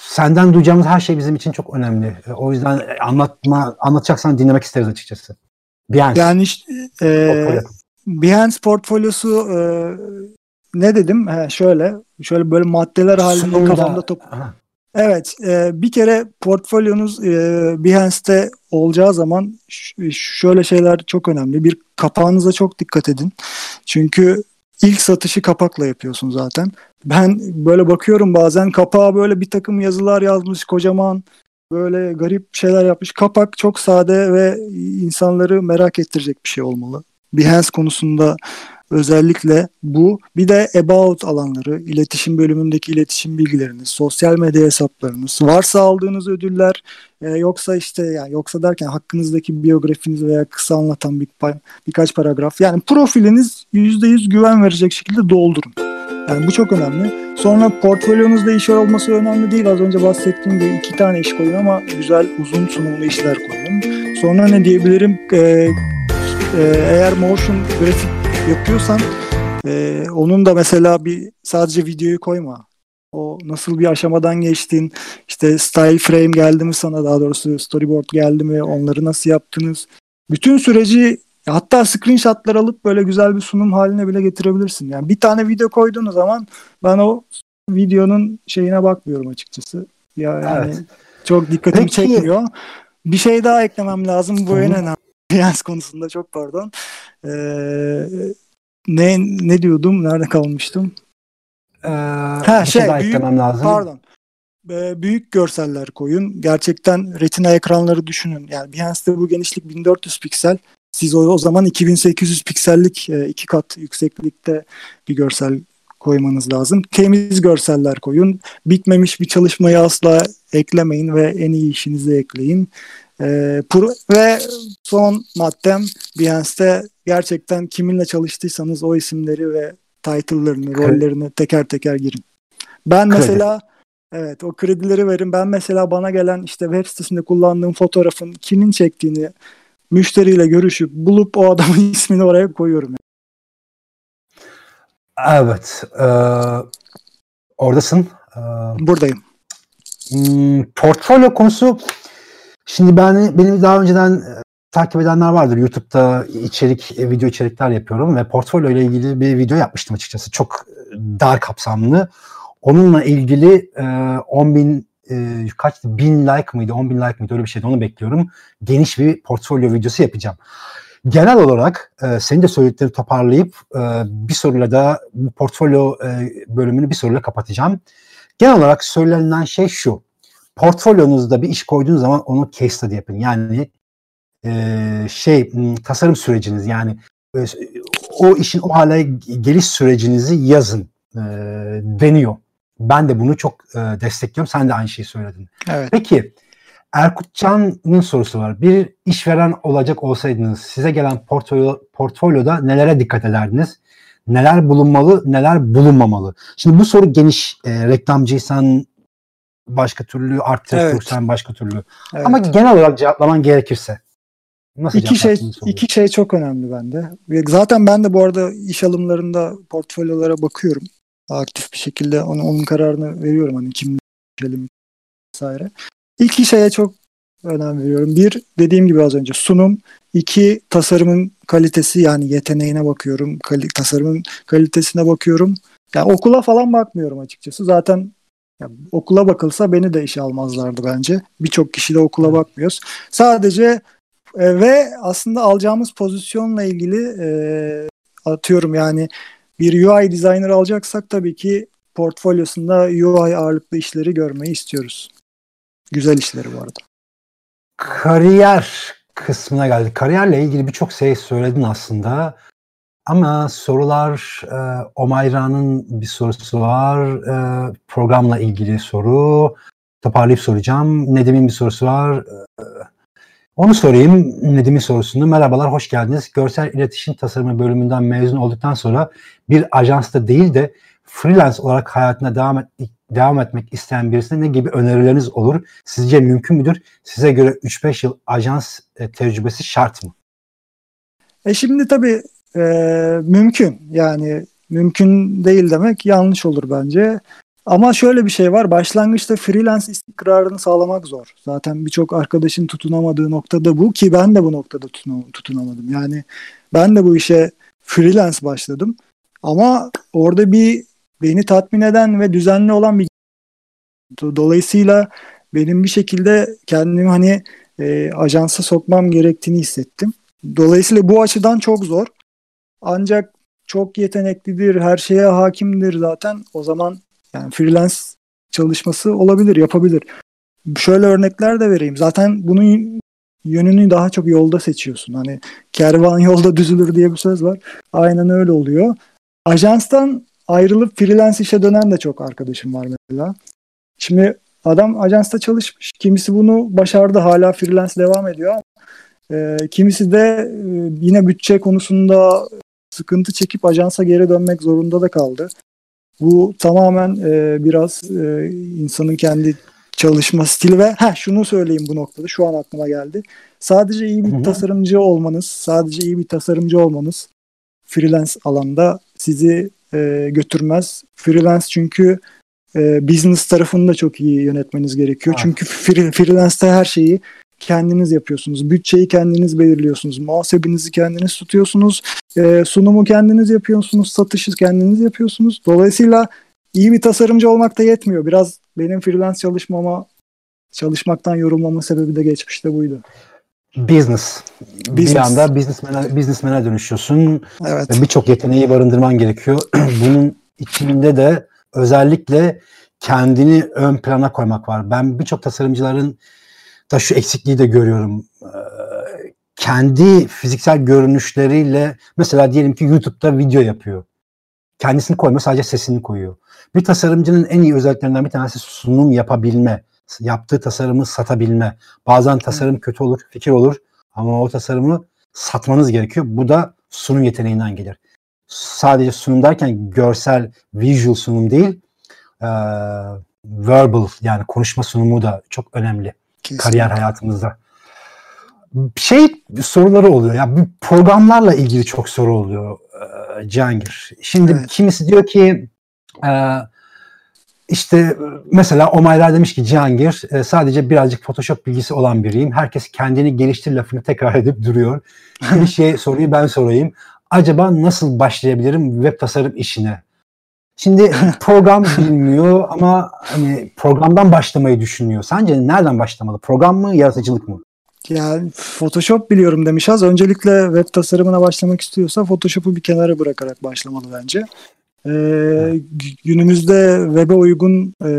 A: senden duyacağımız her şey bizim için çok önemli. O yüzden anlatma anlatacaksan dinlemek isteriz açıkçası.
B: Behance. Yani işte e, Behance portfolyosu e, ne dedim? He, şöyle şöyle böyle maddeler halinde Sunumda. kafamda top. Aha. Evet, e, bir kere portfolyonuz e, Behance'te olacağı zaman şöyle şeyler çok önemli. Bir kapağınıza çok dikkat edin. Çünkü ilk satışı kapakla yapıyorsun zaten. Ben böyle bakıyorum bazen kapağa böyle bir takım yazılar yazmış kocaman böyle garip şeyler yapmış. Kapak çok sade ve insanları merak ettirecek bir şey olmalı. Behance konusunda Özellikle bu. Bir de about alanları, iletişim bölümündeki iletişim bilgileriniz, sosyal medya hesaplarınız, varsa aldığınız ödüller, e, yoksa işte yani yoksa derken hakkınızdaki biyografiniz veya kısa anlatan bir birkaç paragraf. Yani profiliniz %100 güven verecek şekilde doldurun. Yani bu çok önemli. Sonra portfolyonuzda iş olması önemli değil. Az önce bahsettiğim gibi iki tane iş koyun ama güzel uzun sunumlu işler koyun. Sonra ne diyebilirim? Ee, e, eğer motion grafik yapıyorsan e, onun da mesela bir sadece videoyu koyma. O nasıl bir aşamadan geçtin, işte style frame geldi mi sana daha doğrusu storyboard geldi mi, onları nasıl yaptınız? Bütün süreci hatta screenshotlar alıp böyle güzel bir sunum haline bile getirebilirsin. Yani bir tane video koyduğun zaman ben o videonun şeyine bakmıyorum açıkçası. Ya yani evet. çok dikkatimi Peki. çekmiyor. Bir şey daha eklemem lazım. Bu en önemli. Yans konusunda çok pardon. Ee, ne ne diyordum? Nerede kalmıştım?
A: Ee, ha, şey büyük, lazım.
B: Pardon. Ee, büyük görseller koyun. Gerçekten retina ekranları düşünün. Yani Behance'de bu genişlik 1400 piksel. Siz o, o zaman 2800 piksellik e, iki kat yükseklikte bir görsel koymanız lazım. Temiz görseller koyun. Bitmemiş bir çalışmayı asla eklemeyin ve en iyi işinizi ekleyin. E, pro, ve son maddem Behance'de gerçekten kiminle çalıştıysanız o isimleri ve title'larını, rollerini teker teker girin. Ben Kredi. mesela evet o kredileri verin. Ben mesela bana gelen işte web sitesinde kullandığım fotoğrafın kimin çektiğini müşteriyle görüşüp bulup o adamın ismini oraya koyuyorum.
A: Evet. E, oradasın.
B: E, Buradayım.
A: Hmm, portfolyo konusu Şimdi ben benim daha önceden e, takip edenler vardır. YouTube'da içerik, e, video içerikler yapıyorum ve portfolyo ile ilgili bir video yapmıştım açıkçası. Çok e, dar kapsamlı. Onunla ilgili e, 10 bin e, kaç bin like mıydı 10 bin like mıydı öyle bir şeydi onu bekliyorum. Geniş bir portfolyo videosu yapacağım. Genel olarak e, senin de söyledikleri toparlayıp e, bir soruyla da bu portfolyo e, bölümünü bir soruyla kapatacağım. Genel olarak söylenen şey şu portfolyonuzda bir iş koyduğunuz zaman onu case study yapın. Yani e, şey tasarım süreciniz yani e, o işin o hale geliş sürecinizi yazın e, deniyor. Ben de bunu çok e, destekliyorum. Sen de aynı şeyi söyledin. Evet. Peki Erkut Can'ın sorusu var. Bir işveren olacak olsaydınız size gelen portfolyo, portfolyoda nelere dikkat ederdiniz? Neler bulunmalı, neler bulunmamalı? Şimdi bu soru geniş. E, reklamcıysan başka türlü, art direktörsen evet. başka türlü. Evet. Ama genel olarak cevaplaman gerekirse.
B: Nasıl iki şey iki şey çok önemli bende. Zaten ben de bu arada iş alımlarında portfolyolara bakıyorum. Aktif bir şekilde onu, onun kararını veriyorum hani kim verelim vesaire. İki şeye çok önem veriyorum. Bir dediğim gibi az önce sunum. İki tasarımın kalitesi yani yeteneğine bakıyorum. Kali, tasarımın kalitesine bakıyorum. Yani okula falan bakmıyorum açıkçası. Zaten yani okula bakılsa beni de işe almazlardı bence. Birçok kişi de okula bakmıyoruz. Sadece e, ve aslında alacağımız pozisyonla ilgili e, atıyorum yani bir UI designer alacaksak tabii ki portfolyosunda UI ağırlıklı işleri görmeyi istiyoruz. Güzel işleri bu arada.
A: Kariyer kısmına geldik. Kariyerle ilgili birçok şey söyledin aslında. Ama sorular e, Omayra'nın bir sorusu var. E, programla ilgili soru. Toparlayıp soracağım. Nedim'in bir sorusu var. E, onu sorayım Nedim'in sorusunu. Merhabalar, hoş geldiniz. Görsel iletişim tasarımı bölümünden mezun olduktan sonra bir ajansta değil de freelance olarak hayatına devam, et, devam etmek isteyen birisine ne gibi önerileriniz olur? Sizce mümkün müdür? Size göre 3-5 yıl ajans e, tecrübesi şart mı?
B: E şimdi tabii e, mümkün. Yani mümkün değil demek yanlış olur bence. Ama şöyle bir şey var. Başlangıçta freelance istikrarını sağlamak zor. Zaten birçok arkadaşın tutunamadığı noktada bu ki ben de bu noktada tutunamadım. Yani ben de bu işe freelance başladım. Ama orada bir beni tatmin eden ve düzenli olan bir dolayısıyla benim bir şekilde kendimi hani e, ajansa sokmam gerektiğini hissettim. Dolayısıyla bu açıdan çok zor. Ancak çok yeteneklidir, her şeye hakimdir zaten. O zaman yani freelance çalışması olabilir, yapabilir. Şöyle örnekler de vereyim. Zaten bunun yönünü daha çok yolda seçiyorsun. Hani kervan yolda düzülür diye bir söz var. Aynen öyle oluyor. Ajanstan ayrılıp freelance işe dönen de çok arkadaşım var mesela. Şimdi adam ajansta çalışmış. Kimisi bunu başardı hala freelance devam ediyor. E, kimisi de e, yine bütçe konusunda sıkıntı çekip ajansa geri dönmek zorunda da kaldı. Bu tamamen e, biraz e, insanın kendi çalışma stili ve ha şunu söyleyeyim bu noktada şu an aklıma geldi. Sadece iyi bir Hı-hı. tasarımcı olmanız, sadece iyi bir tasarımcı olmanız freelance alanda sizi e, götürmez. Freelance çünkü e, business tarafını da çok iyi yönetmeniz gerekiyor. Ha. Çünkü free, freelance'te her şeyi kendiniz yapıyorsunuz. Bütçeyi kendiniz belirliyorsunuz. Muhasebinizi kendiniz tutuyorsunuz. E, sunumu kendiniz yapıyorsunuz. Satışı kendiniz yapıyorsunuz. Dolayısıyla iyi bir tasarımcı olmak da yetmiyor. Biraz benim freelance çalışmama çalışmaktan yorulmama sebebi de geçmişte buydu.
A: Business. business. Bir anda businessman'e, businessman'e dönüşüyorsun. Evet. Birçok yeteneği barındırman gerekiyor. Bunun içinde de özellikle kendini ön plana koymak var. Ben birçok tasarımcıların da şu eksikliği de görüyorum. Ee, kendi fiziksel görünüşleriyle mesela diyelim ki YouTube'da video yapıyor. Kendisini koymuyor sadece sesini koyuyor. Bir tasarımcının en iyi özelliklerinden bir tanesi sunum yapabilme. Yaptığı tasarımı satabilme. Bazen tasarım kötü olur, fikir olur ama o tasarımı satmanız gerekiyor. Bu da sunum yeteneğinden gelir. Sadece sunum derken görsel, visual sunum değil, e, verbal yani konuşma sunumu da çok önemli. Kesinlikle. kariyer hayatımızda. Şey soruları oluyor ya bu programlarla ilgili çok soru oluyor e, Cihangir. Şimdi evet. kimisi diyor ki e, işte mesela Omaylar demiş ki Cihangir sadece birazcık Photoshop bilgisi olan biriyim. Herkes kendini geliştir lafını tekrar edip duruyor. Bir şey soruyu ben sorayım. Acaba nasıl başlayabilirim web tasarım işine? Şimdi program bilmiyor ama hani programdan başlamayı düşünüyor. Sence nereden başlamalı? Program mı, yaratıcılık mı?
B: Yani Photoshop biliyorum demiş az. Öncelikle web tasarımına başlamak istiyorsa Photoshop'u bir kenara bırakarak başlamalı bence. Ee, evet. Günümüzde web'e uygun e,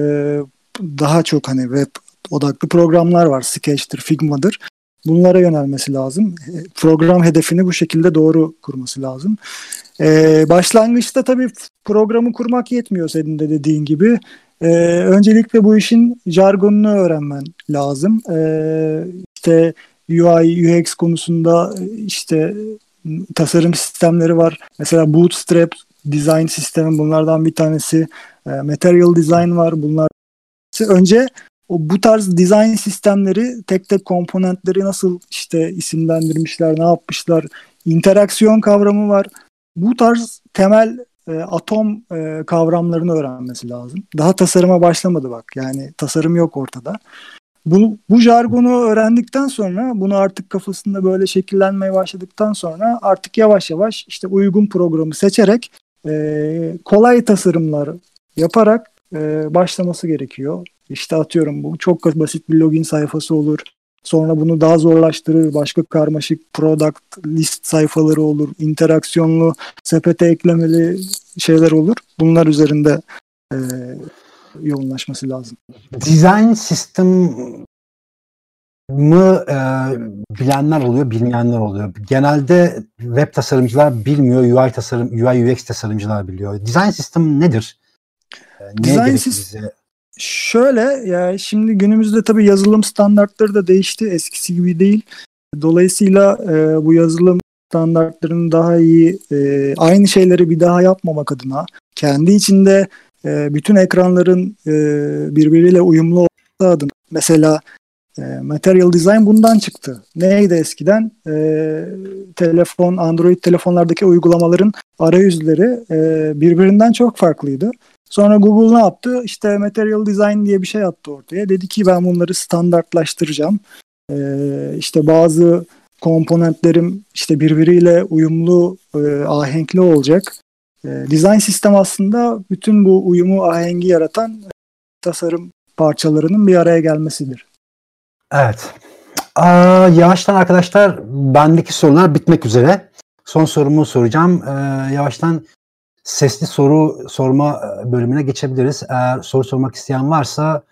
B: daha çok hani web odaklı programlar var. Sketch'tir, Figma'dır. Bunlara yönelmesi lazım. Program hedefini bu şekilde doğru kurması lazım. Ee, başlangıçta tabii programı kurmak yetmiyor senin de dediğin gibi. Ee, öncelikle bu işin jargonunu öğrenmen lazım. Ee, işte UI, UX konusunda işte tasarım sistemleri var. Mesela Bootstrap design sistemi bunlardan bir tanesi. E, material design var. Bunlar önce o bu tarz design sistemleri tek tek komponentleri nasıl işte isimlendirmişler, ne yapmışlar, interaksiyon kavramı var. Bu tarz temel e, atom e, kavramlarını öğrenmesi lazım. Daha tasarıma başlamadı bak. Yani tasarım yok ortada. Bu, bu jargonu öğrendikten sonra bunu artık kafasında böyle şekillenmeye başladıktan sonra artık yavaş yavaş işte uygun programı seçerek e, kolay tasarımlar yaparak e, başlaması gerekiyor. İşte atıyorum bu çok basit bir login sayfası olur. Sonra bunu daha zorlaştırır. Başka karmaşık product list sayfaları olur. interaksiyonlu sepete eklemeli şeyler olur. Bunlar üzerinde e, yoğunlaşması lazım.
A: Design system mı e, bilenler oluyor, bilmeyenler oluyor. Genelde web tasarımcılar bilmiyor, UI tasarım, UI UX tasarımcılar biliyor. Design system nedir?
B: E, Design system şöyle ya şimdi günümüzde tabii yazılım standartları da değişti. Eskisi gibi değil. Dolayısıyla e, bu yazılım standartlarının daha iyi e, aynı şeyleri bir daha yapmamak adına kendi içinde e, bütün ekranların e, birbiriyle uyumlu olması adına mesela e, Material Design bundan çıktı. Neydi eskiden? E, telefon, Android telefonlardaki uygulamaların arayüzleri e, birbirinden çok farklıydı. Sonra Google ne yaptı? İşte Material Design diye bir şey attı ortaya. Dedi ki ben bunları standartlaştıracağım. E, işte bazı komponentlerim işte birbiriyle uyumlu, e, ahenkli olacak. E, design sistem aslında bütün bu uyumu, ahengi yaratan tasarım parçalarının bir araya gelmesidir.
A: Evet. Aa, yavaştan arkadaşlar bendeki sorular bitmek üzere. Son sorumu soracağım. Ee, yavaştan sesli soru sorma e, bölümüne geçebiliriz. Eğer soru sormak isteyen varsa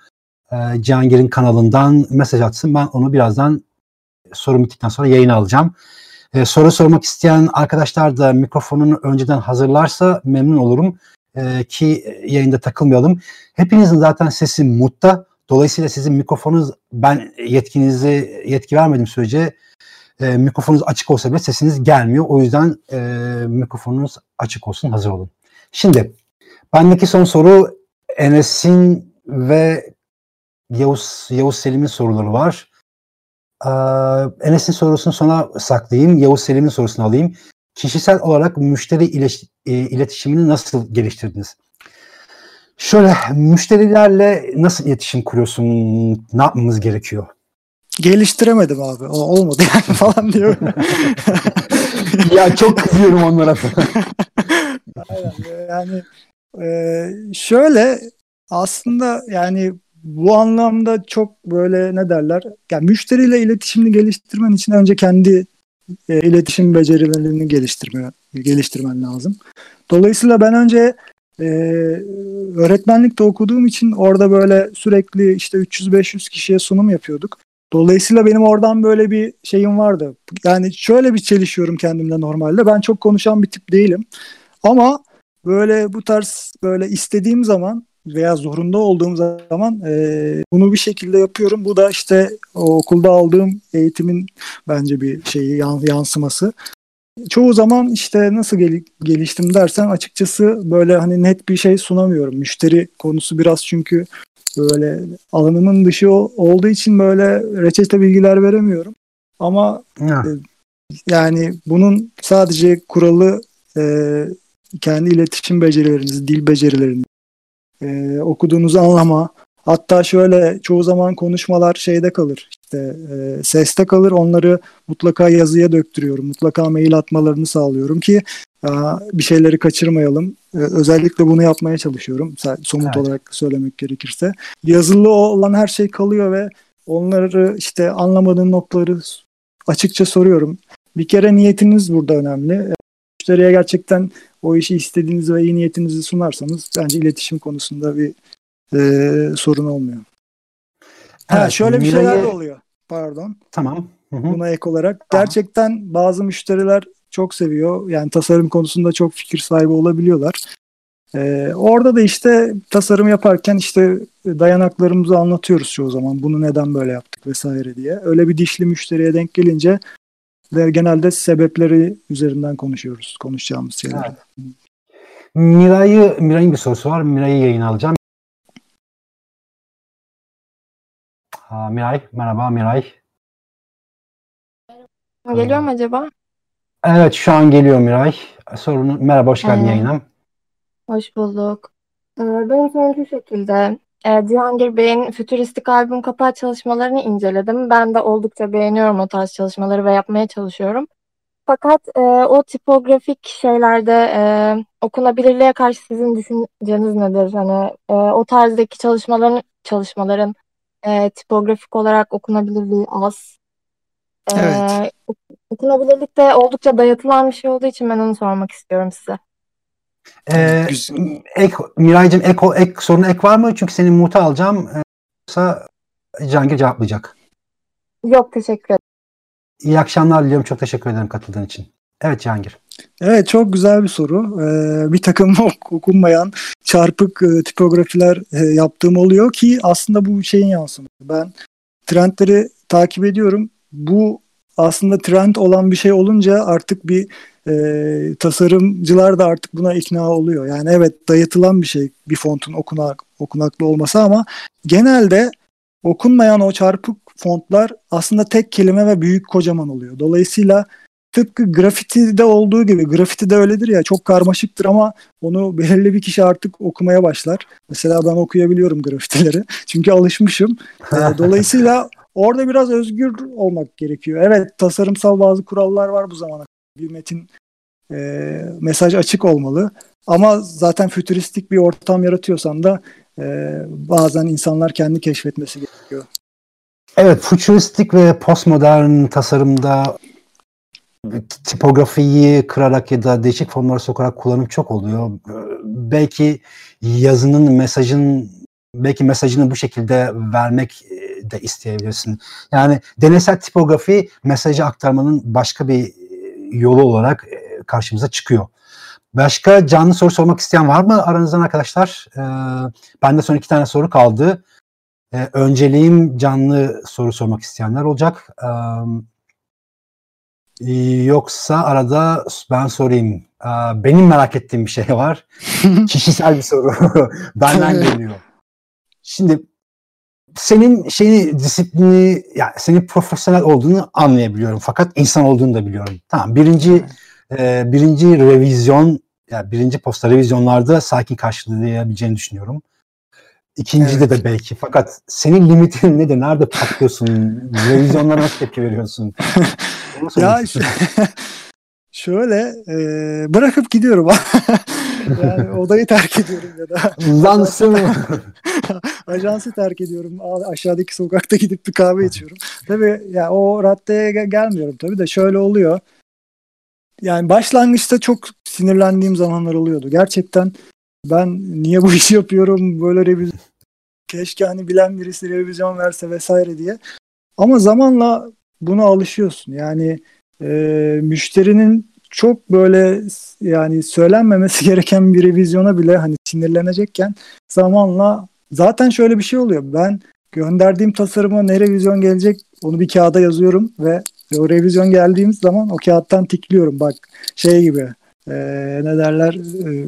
A: e, Cihangir'in kanalından mesaj atsın. Ben onu birazdan soru bittikten sonra yayına alacağım. E, soru sormak isteyen arkadaşlar da mikrofonunu önceden hazırlarsa memnun olurum e, ki yayında takılmayalım. Hepinizin zaten sesi mutta. Dolayısıyla sizin mikrofonunuz ben yetkinizi yetki vermedim sürece e, mikrofonunuz açık olsa bile sesiniz gelmiyor. O yüzden e, mikrofonunuz açık olsun hazır olun. Şimdi bendeki son soru Enes'in ve Yavuz, Yavuz Selim'in soruları var. Ee, Enes'in sorusunu sona saklayayım. Yavuz Selim'in sorusunu alayım. Kişisel olarak müşteri e, iletişimini nasıl geliştirdiniz? Şöyle müşterilerle nasıl iletişim kuruyorsun? Ne yapmamız gerekiyor?
B: Geliştiremedim abi. O, olmadı yani falan diyor.
A: ya çok kızıyorum onlara.
B: Aynen, yani e, şöyle aslında yani bu anlamda çok böyle ne derler? Yani müşteriyle iletişimini geliştirmen için önce kendi e, iletişim becerilerini geliştirme geliştirmen lazım. Dolayısıyla ben önce e, öğretmenlikte okuduğum için orada böyle sürekli işte 300-500 kişiye sunum yapıyorduk. Dolayısıyla benim oradan böyle bir şeyim vardı. Yani şöyle bir çelişiyorum kendimle normalde. Ben çok konuşan bir tip değilim. Ama böyle bu tarz böyle istediğim zaman veya zorunda olduğum zaman e, bunu bir şekilde yapıyorum. Bu da işte o okulda aldığım eğitimin bence bir şeyi yansıması. Çoğu zaman işte nasıl gel- geliştim dersen açıkçası böyle hani net bir şey sunamıyorum. Müşteri konusu biraz çünkü böyle alanımın dışı olduğu için böyle reçete bilgiler veremiyorum. Ama e, yani bunun sadece kuralı e, kendi iletişim becerileriniz, dil becerileriniz, e, okuduğunuzu anlama. Hatta şöyle çoğu zaman konuşmalar şeyde kalır. İşte e, seste kalır. Onları mutlaka yazıya döktürüyorum. Mutlaka mail atmalarını sağlıyorum ki e, bir şeyleri kaçırmayalım. E, özellikle bunu yapmaya çalışıyorum. Somut evet. olarak söylemek gerekirse. Yazılı olan her şey kalıyor ve onları işte anlamadığım noktaları açıkça soruyorum. Bir kere niyetiniz burada önemli. E, müşteriye gerçekten o işi istediğiniz ve iyi niyetinizi sunarsanız bence iletişim konusunda bir e, sorun olmuyor. Ha, evet, şöyle bir Miray'ı... şeyler de oluyor. Pardon.
A: Tamam.
B: Hı-hı. Buna ek olarak. Tamam. Gerçekten bazı müşteriler çok seviyor. Yani tasarım konusunda çok fikir sahibi olabiliyorlar. Ee, orada da işte tasarım yaparken işte dayanaklarımızı anlatıyoruz çoğu zaman. Bunu neden böyle yaptık vesaire diye. Öyle bir dişli müşteriye denk gelince genelde sebepleri üzerinden konuşuyoruz. Konuşacağımız şeyler. Evet.
A: Miray'ı, Miray'ın bir sorusu var. Miray'ı yayın alacağım. Ha, Miray, merhaba Miray.
D: Geliyor mu acaba?
A: Evet şu an geliyor Miray. Sorunu, merhaba hoş geldin evet. yayına.
D: Hoş bulduk. Ee, benim sorum şu şekilde. Ee, Cihangir Bey'in fütüristik albüm kapağı çalışmalarını inceledim. Ben de oldukça beğeniyorum o tarz çalışmaları ve yapmaya çalışıyorum. Fakat e, o tipografik şeylerde e, okunabilirliğe karşı sizin düşünceniz nedir? Hani e, o tarzdaki çalışmaların çalışmaların e, tipografik olarak okunabilirliği az.
B: E, evet.
D: Okunabilirlik de oldukça dayatılan bir şey olduğu için ben onu sormak istiyorum size.
A: Ee, ek, Miray'cığım ek, ek, sorun ek var mı? Çünkü senin mutu alacağım. Yoksa Cihangir cevaplayacak.
D: Yok teşekkür ederim.
A: İyi akşamlar diliyorum. Çok teşekkür ederim katıldığın için. Evet Cihangir.
B: Evet çok güzel bir soru. Ee, bir takım okunmayan çarpık e, tipografiler e, yaptığım oluyor ki aslında bu şeyin yansıması. Ben trendleri takip ediyorum. Bu aslında trend olan bir şey olunca artık bir e, tasarımcılar da artık buna ikna oluyor. Yani evet dayatılan bir şey bir fontun okunak, okunaklı olması ama genelde okunmayan o çarpık fontlar aslında tek kelime ve büyük kocaman oluyor. Dolayısıyla tıpkı grafitide olduğu gibi grafiti de öyledir ya çok karmaşıktır ama onu belirli bir kişi artık okumaya başlar. Mesela ben okuyabiliyorum grafitileri çünkü alışmışım. E, dolayısıyla orada biraz özgür olmak gerekiyor. Evet tasarımsal bazı kurallar var bu zamana bir metin e, mesaj açık olmalı. Ama zaten fütüristik bir ortam yaratıyorsan da e, bazen insanlar kendi keşfetmesi gerekiyor.
A: Evet, fütüristik ve postmodern tasarımda tipografiyi kırarak ya da değişik formlara sokarak kullanım çok oluyor. Belki yazının, mesajın belki mesajını bu şekilde vermek de isteyebilirsin. Yani deneysel tipografi mesajı aktarmanın başka bir yolu olarak karşımıza çıkıyor. Başka canlı soru sormak isteyen var mı aranızdan arkadaşlar? Ee, bende son iki tane soru kaldı. Ee, önceliğim canlı soru sormak isteyenler olacak. Ee, yoksa arada ben sorayım. Ee, benim merak ettiğim bir şey var. Kişisel bir soru. Benden geliyor. Şimdi senin şeyini disiplini yani senin profesyonel olduğunu anlayabiliyorum fakat insan olduğunu da biliyorum. Tamam birinci e, birinci revizyon yani birinci posta revizyonlarda sakin karşılayabileceğini düşünüyorum. İkincide evet. de belki. Fakat senin limitin nedir? Nerede patlıyorsun? Revizyonlara nasıl tepki veriyorsun?
B: Ya işte, şöyle e, bırakıp gidiyorum. yani odayı terk ediyorum ya da.
A: Lansın
B: Ajansı terk ediyorum. Aşağıdaki sokakta gidip bir kahve içiyorum. Tabii ya yani o raddeye gelmiyorum tabii de şöyle oluyor yani başlangıçta çok sinirlendiğim zamanlar oluyordu. Gerçekten ben niye bu işi yapıyorum böyle revizyon keşke hani bilen birisi revizyon verse vesaire diye. Ama zamanla buna alışıyorsun. Yani e, müşterinin çok böyle yani söylenmemesi gereken bir revizyona bile hani sinirlenecekken zamanla zaten şöyle bir şey oluyor. Ben gönderdiğim tasarıma ne revizyon gelecek onu bir kağıda yazıyorum ve o revizyon geldiğimiz zaman o kağıttan tikliyorum. Bak şey gibi e, ne derler e,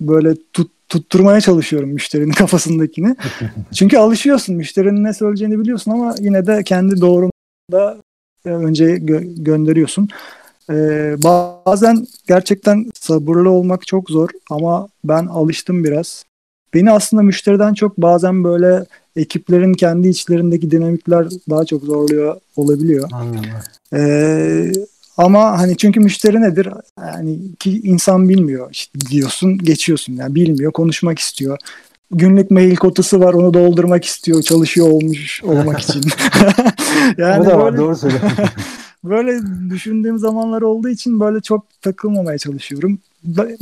B: böyle tut, tutturmaya çalışıyorum müşterinin kafasındakini. Çünkü alışıyorsun. Müşterinin ne söyleyeceğini biliyorsun ama yine de kendi doğrunda önce gö- gönderiyorsun. Ee, bazen gerçekten sabırlı olmak çok zor ama ben alıştım biraz. Beni aslında müşteriden çok bazen böyle ekiplerin kendi içlerindeki dinamikler daha çok zorluyor olabiliyor.
A: Anladım.
B: Ee, ama hani çünkü müşteri nedir? Yani ki insan bilmiyor işte diyorsun, geçiyorsun. Yani bilmiyor, konuşmak istiyor. Günlük mail kotası var, onu doldurmak istiyor, çalışıyor olmuş olmak için.
A: yani o da var, böyle, doğru söylüyorsun.
B: böyle düşündüğüm zamanlar olduğu için böyle çok takılmamaya çalışıyorum.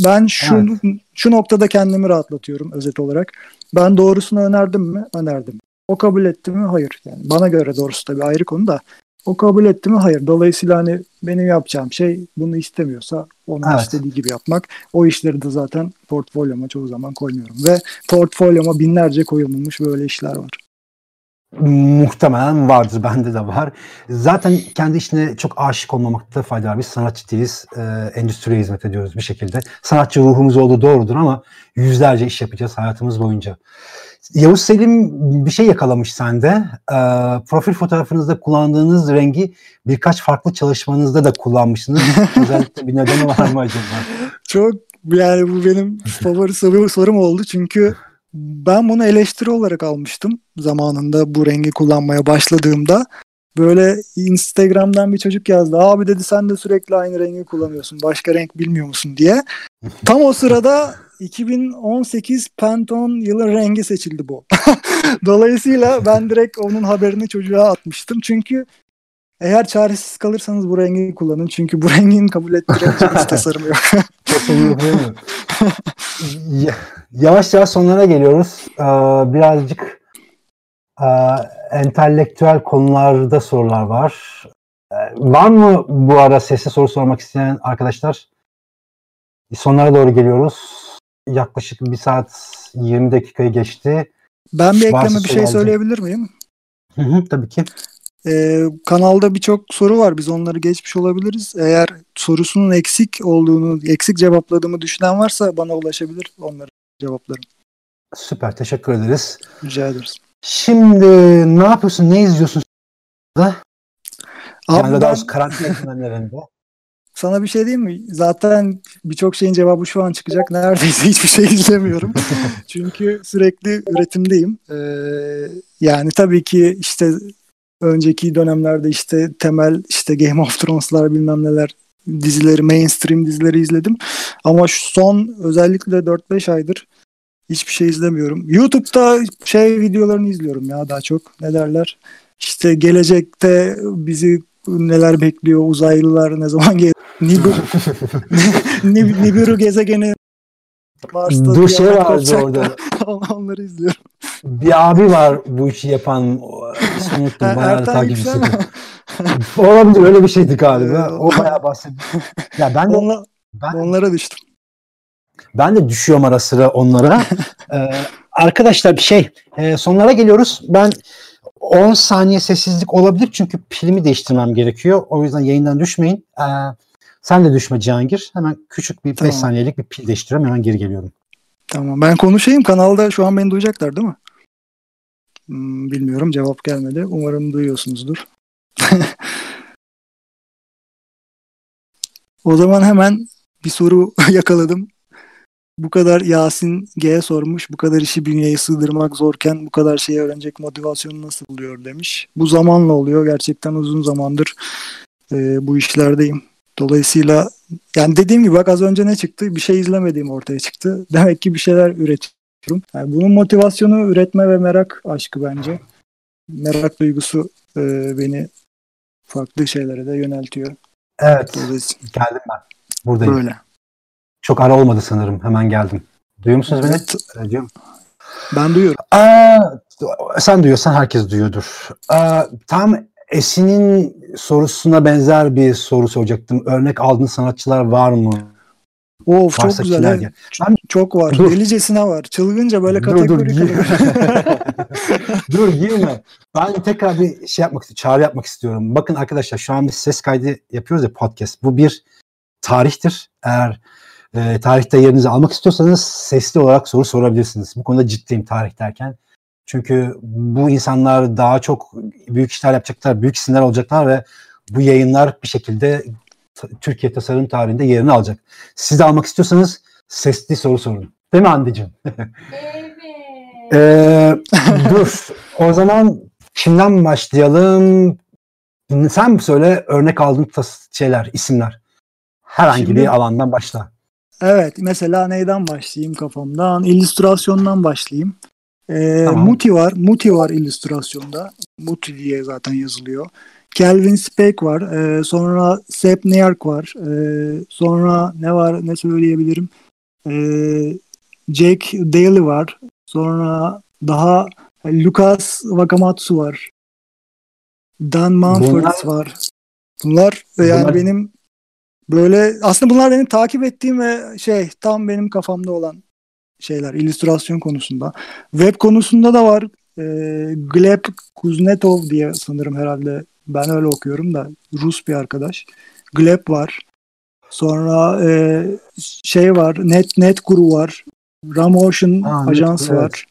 B: Ben şu evet. şu noktada kendimi rahatlatıyorum özet olarak. Ben doğrusunu önerdim mi? Önerdim. O kabul etti mi? Hayır. Yani bana göre doğrusu tabii ayrı konu da. O kabul etti mi? Hayır. Dolayısıyla hani benim yapacağım şey bunu istemiyorsa onun evet. istediği gibi yapmak. O işleri de zaten portfolyoma çoğu zaman koymuyorum. Ve portfolyoma binlerce koyulmuş böyle işler var.
A: Muhtemelen vardır. Bende de var. Zaten kendi işine çok aşık olmamakta fayda var. Biz sanatçı değiliz. E, endüstriye hizmet ediyoruz bir şekilde. Sanatçı ruhumuz olduğu doğrudur ama yüzlerce iş yapacağız hayatımız boyunca. Yavuz Selim bir şey yakalamış sende. E, profil fotoğrafınızda kullandığınız rengi birkaç farklı çalışmanızda da kullanmışsınız. Özellikle bir nedeni var mı acaba?
B: Çok yani bu benim favori soru, sorum oldu çünkü ben bunu eleştiri olarak almıştım zamanında bu rengi kullanmaya başladığımda. Böyle Instagram'dan bir çocuk yazdı. Abi dedi sen de sürekli aynı rengi kullanıyorsun. Başka renk bilmiyor musun diye. Tam o sırada 2018 Pantone yılı rengi seçildi bu. Dolayısıyla ben direkt onun haberini çocuğa atmıştım. Çünkü eğer çaresiz kalırsanız bu rengi kullanın. Çünkü bu rengin kabul ettirebileceğiniz tasarımı yok.
A: Yavaş yavaş sonlara geliyoruz. Ee, birazcık e, entelektüel konularda sorular var. Ee, var mı bu ara sesli soru sormak isteyen arkadaşlar? Sonlara doğru geliyoruz. Yaklaşık bir saat 20 dakikayı geçti.
B: Ben bir ekleme bir şey söyleyebilir miyim?
A: Hı hı, tabii ki.
B: Ee, kanalda birçok soru var. Biz onları geçmiş olabiliriz. Eğer sorusunun eksik olduğunu, eksik cevapladığımı düşünen varsa bana ulaşabilir. Onları cevaplarım.
A: Süper. Teşekkür ederiz.
B: Rica ederiz.
A: Şimdi ne yapıyorsun? Ne izliyorsun? Da?
B: Abi yani ben...
A: karantina dönemlerinde.
B: Sana bir şey diyeyim mi? Zaten birçok şeyin cevabı şu an çıkacak. Neredeyse hiçbir şey izlemiyorum. Çünkü sürekli üretimdeyim. Ee, yani tabii ki işte önceki dönemlerde işte temel işte Game of Thrones'lar bilmem neler dizileri, mainstream dizileri izledim. Ama şu son özellikle 4-5 aydır hiçbir şey izlemiyorum. YouTube'da şey videolarını izliyorum ya daha çok. Ne derler? İşte gelecekte bizi neler bekliyor, uzaylılar ne zaman gelir, Nibiru, Nibiru gezegeni
A: Mars'ta Dur şey vardı orada.
B: Onları izliyorum.
A: Bir abi var bu işi yapan. İsmini unuttum. Bayağı takipçisi. Olabilir öyle bir şeydi galiba. o bayağı bahsediyor. Ya ben de
B: Onla, ben, onlara düştüm.
A: Ben de düşüyorum ara sıra onlara. ee, arkadaşlar bir şey e, sonlara geliyoruz. Ben 10 saniye sessizlik olabilir çünkü pilimi değiştirmem gerekiyor. O yüzden yayından düşmeyin. Ee, sen de düşme Cihangir. Hemen küçük bir 5 tamam. saniyelik bir pil değiştiriyorum. Hemen geri geliyorum.
B: Tamam ben konuşayım. Kanalda şu an beni duyacaklar değil mi? Hmm, bilmiyorum cevap gelmedi. Umarım duyuyorsunuzdur. o zaman hemen bir soru yakaladım. Bu kadar Yasin G'ye sormuş. Bu kadar işi bünyeye sığdırmak zorken bu kadar şeyi öğrenecek motivasyonu nasıl buluyor demiş. Bu zamanla oluyor. Gerçekten uzun zamandır e, bu işlerdeyim. Dolayısıyla yani dediğim gibi bak az önce ne çıktı? Bir şey izlemediğim ortaya çıktı. Demek ki bir şeyler üretiyorum. Yani bunun motivasyonu üretme ve merak aşkı bence. Merak duygusu e, beni farklı şeylere de yöneltiyor.
A: Evet. Geldim ben. Buradayım. Böyle. Çok ara olmadı sanırım. Hemen geldim. Duyuyor musunuz evet. beni? Duyuyorum.
B: Ben duyuyorum.
A: Aa, sen duyuyorsan herkes duyuyordur. Aa, tam Esin'in sorusuna benzer bir soru soracaktım. Örnek aldığın sanatçılar var mı?
B: Of Varsa çok güzel. Ben, çok var. Dur. Delicesine var. Çılgınca böyle kategori dur, dur,
A: dur girme. Ben tekrar bir şey yapmak istiyorum. Çağrı yapmak istiyorum. Bakın arkadaşlar şu an bir ses kaydı yapıyoruz ya podcast. Bu bir tarihtir. Eğer e, tarihte yerinizi almak istiyorsanız sesli olarak soru sorabilirsiniz. Bu konuda ciddiyim tarih derken. Çünkü bu insanlar daha çok büyük işler yapacaklar, büyük isimler olacaklar ve bu yayınlar bir şekilde Türkiye tasarım tarihinde yerini alacak. Siz de almak istiyorsanız sesli soru sorun. Değil mi Hande'cim? Evet. ee, dur. O zaman kimden başlayalım? Sen söyle örnek aldığın şeyler, isimler. Herhangi Şimdi, bir alandan başla.
B: Evet. Mesela neyden başlayayım kafamdan? İllüstrasyondan başlayayım. Ee, tamam. Muti var. Muti var illüstrasyonda. Muti diye zaten yazılıyor. Kelvin Speck var. Ee, sonra Sepp Neyark var. Ee, sonra ne var ne söyleyebilirim? Ee, Jake Daly var. Sonra daha Lucas Wakamatsu var. Dan Manford bunlar, var. Bunlar, yani bunlar, benim böyle aslında bunlar benim takip ettiğim ve şey tam benim kafamda olan şeyler illüstrasyon konusunda. Web konusunda da var. E, Gleb Kuznetov diye sanırım herhalde ben öyle okuyorum da Rus bir arkadaş. Gleb var. Sonra e, şey var. Net Net Guru var. Ramotion Aa, Ajans net, var.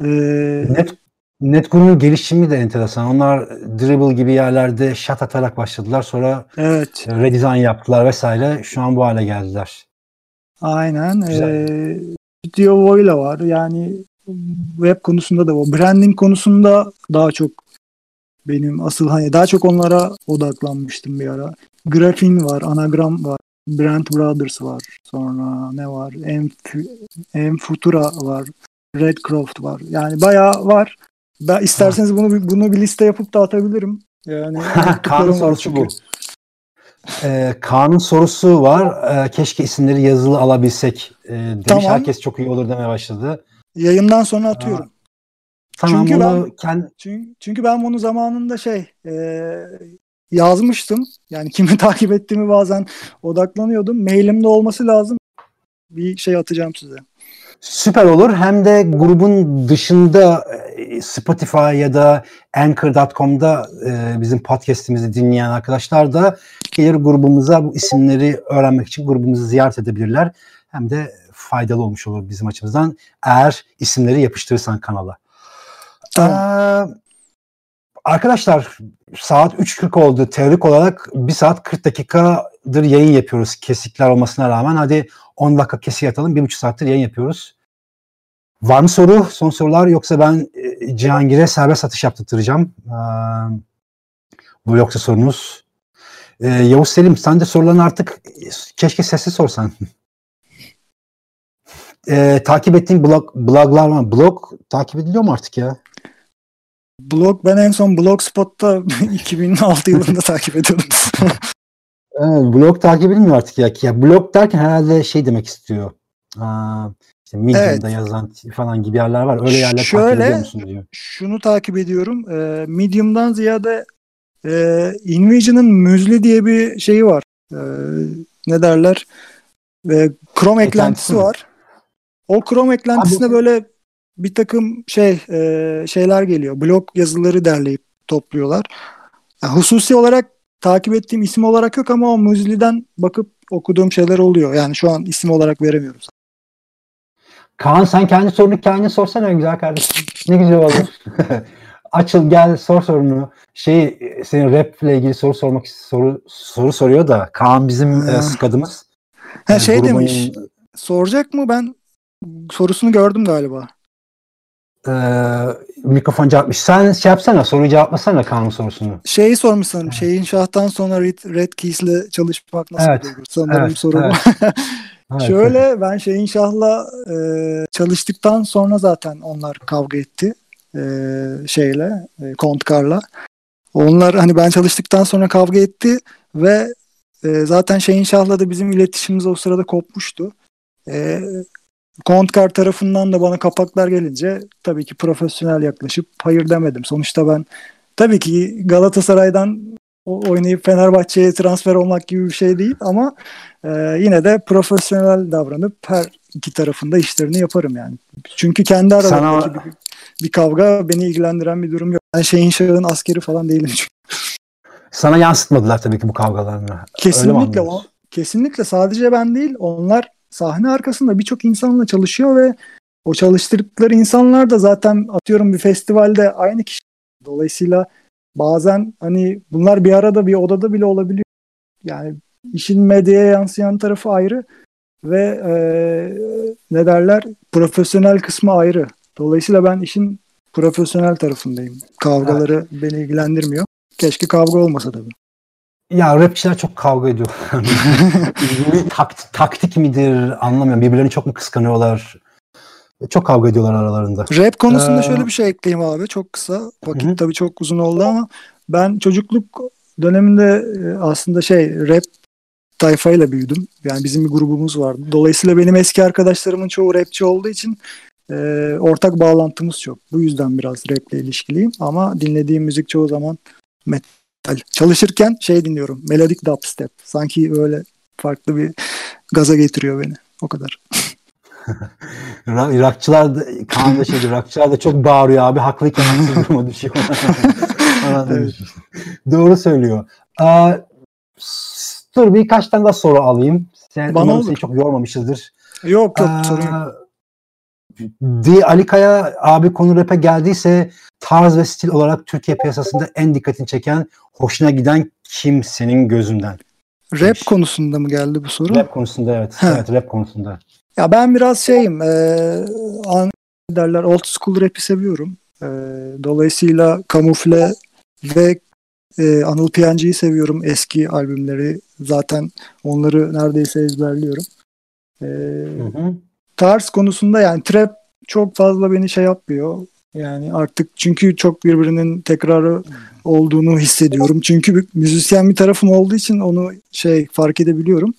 A: Evet. Ee, net Netgroup'un gelişimi de enteresan. Onlar dribble gibi yerlerde shot atarak başladılar. Sonra
B: evet.
A: redesign yaptılar vesaire. Şu an bu hale geldiler.
B: Aynen. Ee, Video Voila var. Yani web konusunda da var. Branding konusunda daha çok benim asıl hani daha çok onlara odaklanmıştım bir ara. Grafin var, anagram var, Brand Brothers var. Sonra ne var? M, Futura var. Redcroft var. Yani bayağı var. Ben isterseniz bunu bunu bir liste yapıp da atabilirim. Yani
A: Kaan'ın sorusu bu. Ee, Kaan'ın sorusu var. Ee, keşke isimleri yazılı alabilsek. Ee, demiş tamam. herkes çok iyi olur demeye başladı.
B: Yayından sonra atıyorum. Aa,
A: tamam,
B: çünkü ben kend... çünkü, çünkü ben bunu zamanında şey e, yazmıştım. Yani kimi takip ettiğimi bazen odaklanıyordum. Mailimde olması lazım. Bir şey atacağım size.
A: Süper olur. Hem de grubun dışında e, Spotify ya da Anchor.com'da e, bizim podcast'imizi dinleyen arkadaşlar da gelir grubumuza bu isimleri öğrenmek için grubumuzu ziyaret edebilirler. Hem de faydalı olmuş olur bizim açımızdan eğer isimleri yapıştırırsan kanala. Tamam. Ee, arkadaşlar saat 3.40 oldu. Teorik olarak 1 saat 40 dakikadır yayın yapıyoruz kesikler olmasına rağmen. Hadi 10 dakika kesik atalım. 1,5 saattir yayın yapıyoruz. Var mı soru? Son sorular yoksa ben e, Cihangir'e serbest satış yaptırtacağım. Ee, bu yoksa sorunuz. Ee, Yavuz Selim sen de sorularını artık keşke sesli sorsan. ee, takip ettiğin blog, bloglar var. Blog takip ediliyor mu artık ya?
B: Blog ben en son Blogspot'ta 2006 yılında takip ediyordum.
A: evet, blog takip edilmiyor artık ya. ya. Blog derken herhalde şey demek istiyor. Aa, işte Medium'da evet. yazan falan gibi yerler var. Öyle yerler Şöyle, takip ediyor musun diyor.
B: Şunu takip ediyorum. E, Medium'dan ziyade e, InVision'ın Müzli diye bir şeyi var. E, ne derler? E, Chrome eklentisi var. O Chrome eklentisine Abi, böyle bir takım şey e, şeyler geliyor. Blog yazıları derleyip topluyorlar. Yani hususi olarak takip ettiğim isim olarak yok ama o Müzli'den bakıp okuduğum şeyler oluyor. Yani şu an isim olarak veremiyoruz.
A: Kaan sen kendi sorunu kendi sorsana güzel kardeşim. Ne güzel olur. Açıl gel sor sorunu. Şey senin rap ile ilgili soru sormak soru soru soruyor da Kaan bizim e, skadımız.
B: Ha yani şey grubun... demiş. Soracak mı ben sorusunu gördüm galiba.
A: Ee, mikrofon cevapmış. Sen şey yapsana soruyu cevaplasana Kaan'ın sorusunu.
B: Şeyi sormuş sanırım. Evet. Şeyin şahtan sonra Red, Red Keys'le çalışmak nasıl evet. olur? Sanırım evet. soru evet. Evet. Şöyle ben Şeyin Şah'la e, çalıştıktan sonra zaten onlar kavga etti e, şeyle e, Kontkar'la. Onlar hani ben çalıştıktan sonra kavga etti ve e, zaten Şeyin Şah'la da bizim iletişimimiz o sırada kopmuştu. E, Kontkar tarafından da bana kapaklar gelince tabii ki profesyonel yaklaşıp hayır demedim. Sonuçta ben tabii ki Galatasaray'dan oynayıp Fenerbahçe'ye transfer olmak gibi bir şey değil ama e, yine de profesyonel davranıp her iki tarafında işlerini yaparım yani. Çünkü kendi aralarındaki Sana... bir, bir kavga beni ilgilendiren bir durum yok. Ben şeyin şahın askeri falan değilim çünkü.
A: Sana yansıtmadılar tabii ki bu kavgalarını.
B: Kesinlikle o, kesinlikle sadece ben değil onlar sahne arkasında birçok insanla çalışıyor ve o çalıştırdıkları insanlar da zaten atıyorum bir festivalde aynı kişi. Dolayısıyla bazen hani bunlar bir arada bir odada bile olabiliyor. Yani işin medyaya yansıyan tarafı ayrı ve e, ne derler profesyonel kısmı ayrı. Dolayısıyla ben işin profesyonel tarafındayım. Kavgaları evet. beni ilgilendirmiyor. Keşke kavga olmasa tabii.
A: Ya rapçiler çok kavga ediyor. Takt, taktik midir anlamıyorum. Birbirlerini çok mu kıskanıyorlar? Çok kavga ediyorlar aralarında.
B: Rap konusunda ee... şöyle bir şey ekleyeyim abi. Çok kısa. Vakit Hı-hı. tabii çok uzun oldu ama ben çocukluk döneminde e, aslında şey rap tayfayla büyüdüm. Yani bizim bir grubumuz vardı. Dolayısıyla benim eski arkadaşlarımın çoğu rapçi olduğu için e, ortak bağlantımız çok. Bu yüzden biraz raple ilişkiliyim ama dinlediğim müzik çoğu zaman metal. Çalışırken şey dinliyorum. Melodik dubstep. Sanki böyle farklı bir gaza getiriyor beni. O kadar.
A: Irakçılar da, Kaan da şeydi, Irakçılar da çok bağırıyor abi. Haklıyken haksız duruma düşüyor. evet. Doğru söylüyor. Aa, dur birkaç tane daha soru alayım. Sen, Bana olur. seni çok yormamışızdır.
B: Yok yok Aa, sorun yok.
A: Di Ali Kaya abi konu rap'e geldiyse tarz ve stil olarak Türkiye piyasasında en dikkatini çeken, hoşuna giden kim senin gözünden?
B: Rap demiş. konusunda mı geldi bu soru?
A: Rap konusunda evet. Evet rap konusunda.
B: Ya ben biraz şeyim, e, derler old school rap'i seviyorum. E, dolayısıyla kamufle ve e, Anıl Piyancı'yı seviyorum. Eski albümleri zaten onları neredeyse ezberliyorum. E, hı hı. Tarz konusunda yani trap çok fazla beni şey yapmıyor. Yani artık çünkü çok birbirinin tekrarı olduğunu hissediyorum. Çünkü bir müzisyen bir tarafım olduğu için onu şey fark edebiliyorum.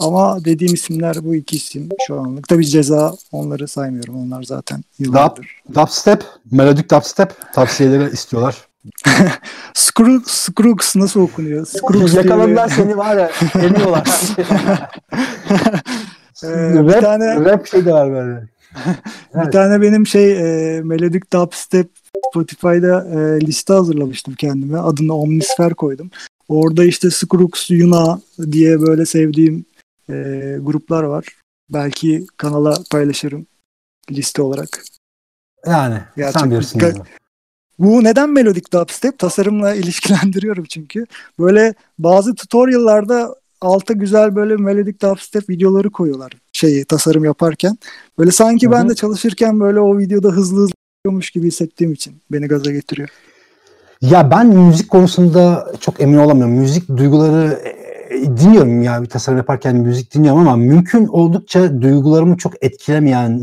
B: Ama dediğim isimler bu iki isim şu anlık. Tabii ceza onları saymıyorum. Onlar zaten yıllardır.
A: Dub, dubstep, melodik dubstep tavsiyeleri istiyorlar.
B: Scrooge, Scrooge nasıl okunuyor?
A: Scrooge Yakaladılar seni var ya. Emiyorlar. ee, rap, bir tane, rap şey de var böyle.
B: evet. Bir tane benim şey e, melodik dubstep Spotify'da e, liste hazırlamıştım kendime. Adını Omnisfer koydum. Orada işte Scrooge, Yuna diye böyle sevdiğim e, gruplar var. Belki kanala paylaşırım liste olarak.
A: Yani Gerçekten. sen bilirsin. Ga-
B: bu neden melodik dubstep? Tasarımla ilişkilendiriyorum çünkü. Böyle bazı tutorial'larda alta güzel böyle melodik dubstep videoları koyuyorlar şeyi tasarım yaparken. Böyle sanki Hı-hı. ben de çalışırken böyle o videoda hızlı hızlı yapıyormuş gibi hissettiğim için beni gaza getiriyor.
A: Ya ben müzik konusunda çok emin olamıyorum. Müzik duyguları e, dinliyorum ya bir tasarım yaparken müzik dinliyorum ama mümkün oldukça duygularımı çok etkilemeyen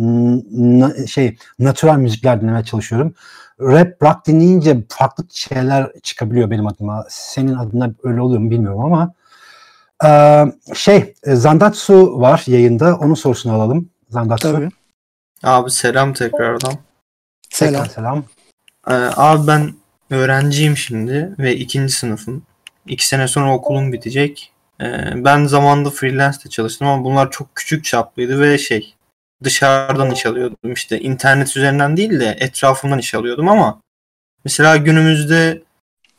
A: na, şey natural müzikler dinlemeye çalışıyorum. Rap, rock dinleyince farklı şeyler çıkabiliyor benim adıma. Senin adına öyle oluyor mu bilmiyorum ama e, şey Zandatsu var yayında. Onun sorusunu alalım. Zandatsu. Tabii.
C: Abi selam tekrardan.
A: Selam. Tekrar selam.
C: Ee, abi ben öğrenciyim şimdi ve ikinci sınıfım. İki sene sonra okulum bitecek. Ee, ben zamanında freelance de çalıştım ama bunlar çok küçük çaplıydı ve şey dışarıdan iş alıyordum. İşte internet üzerinden değil de etrafımdan iş alıyordum ama mesela günümüzde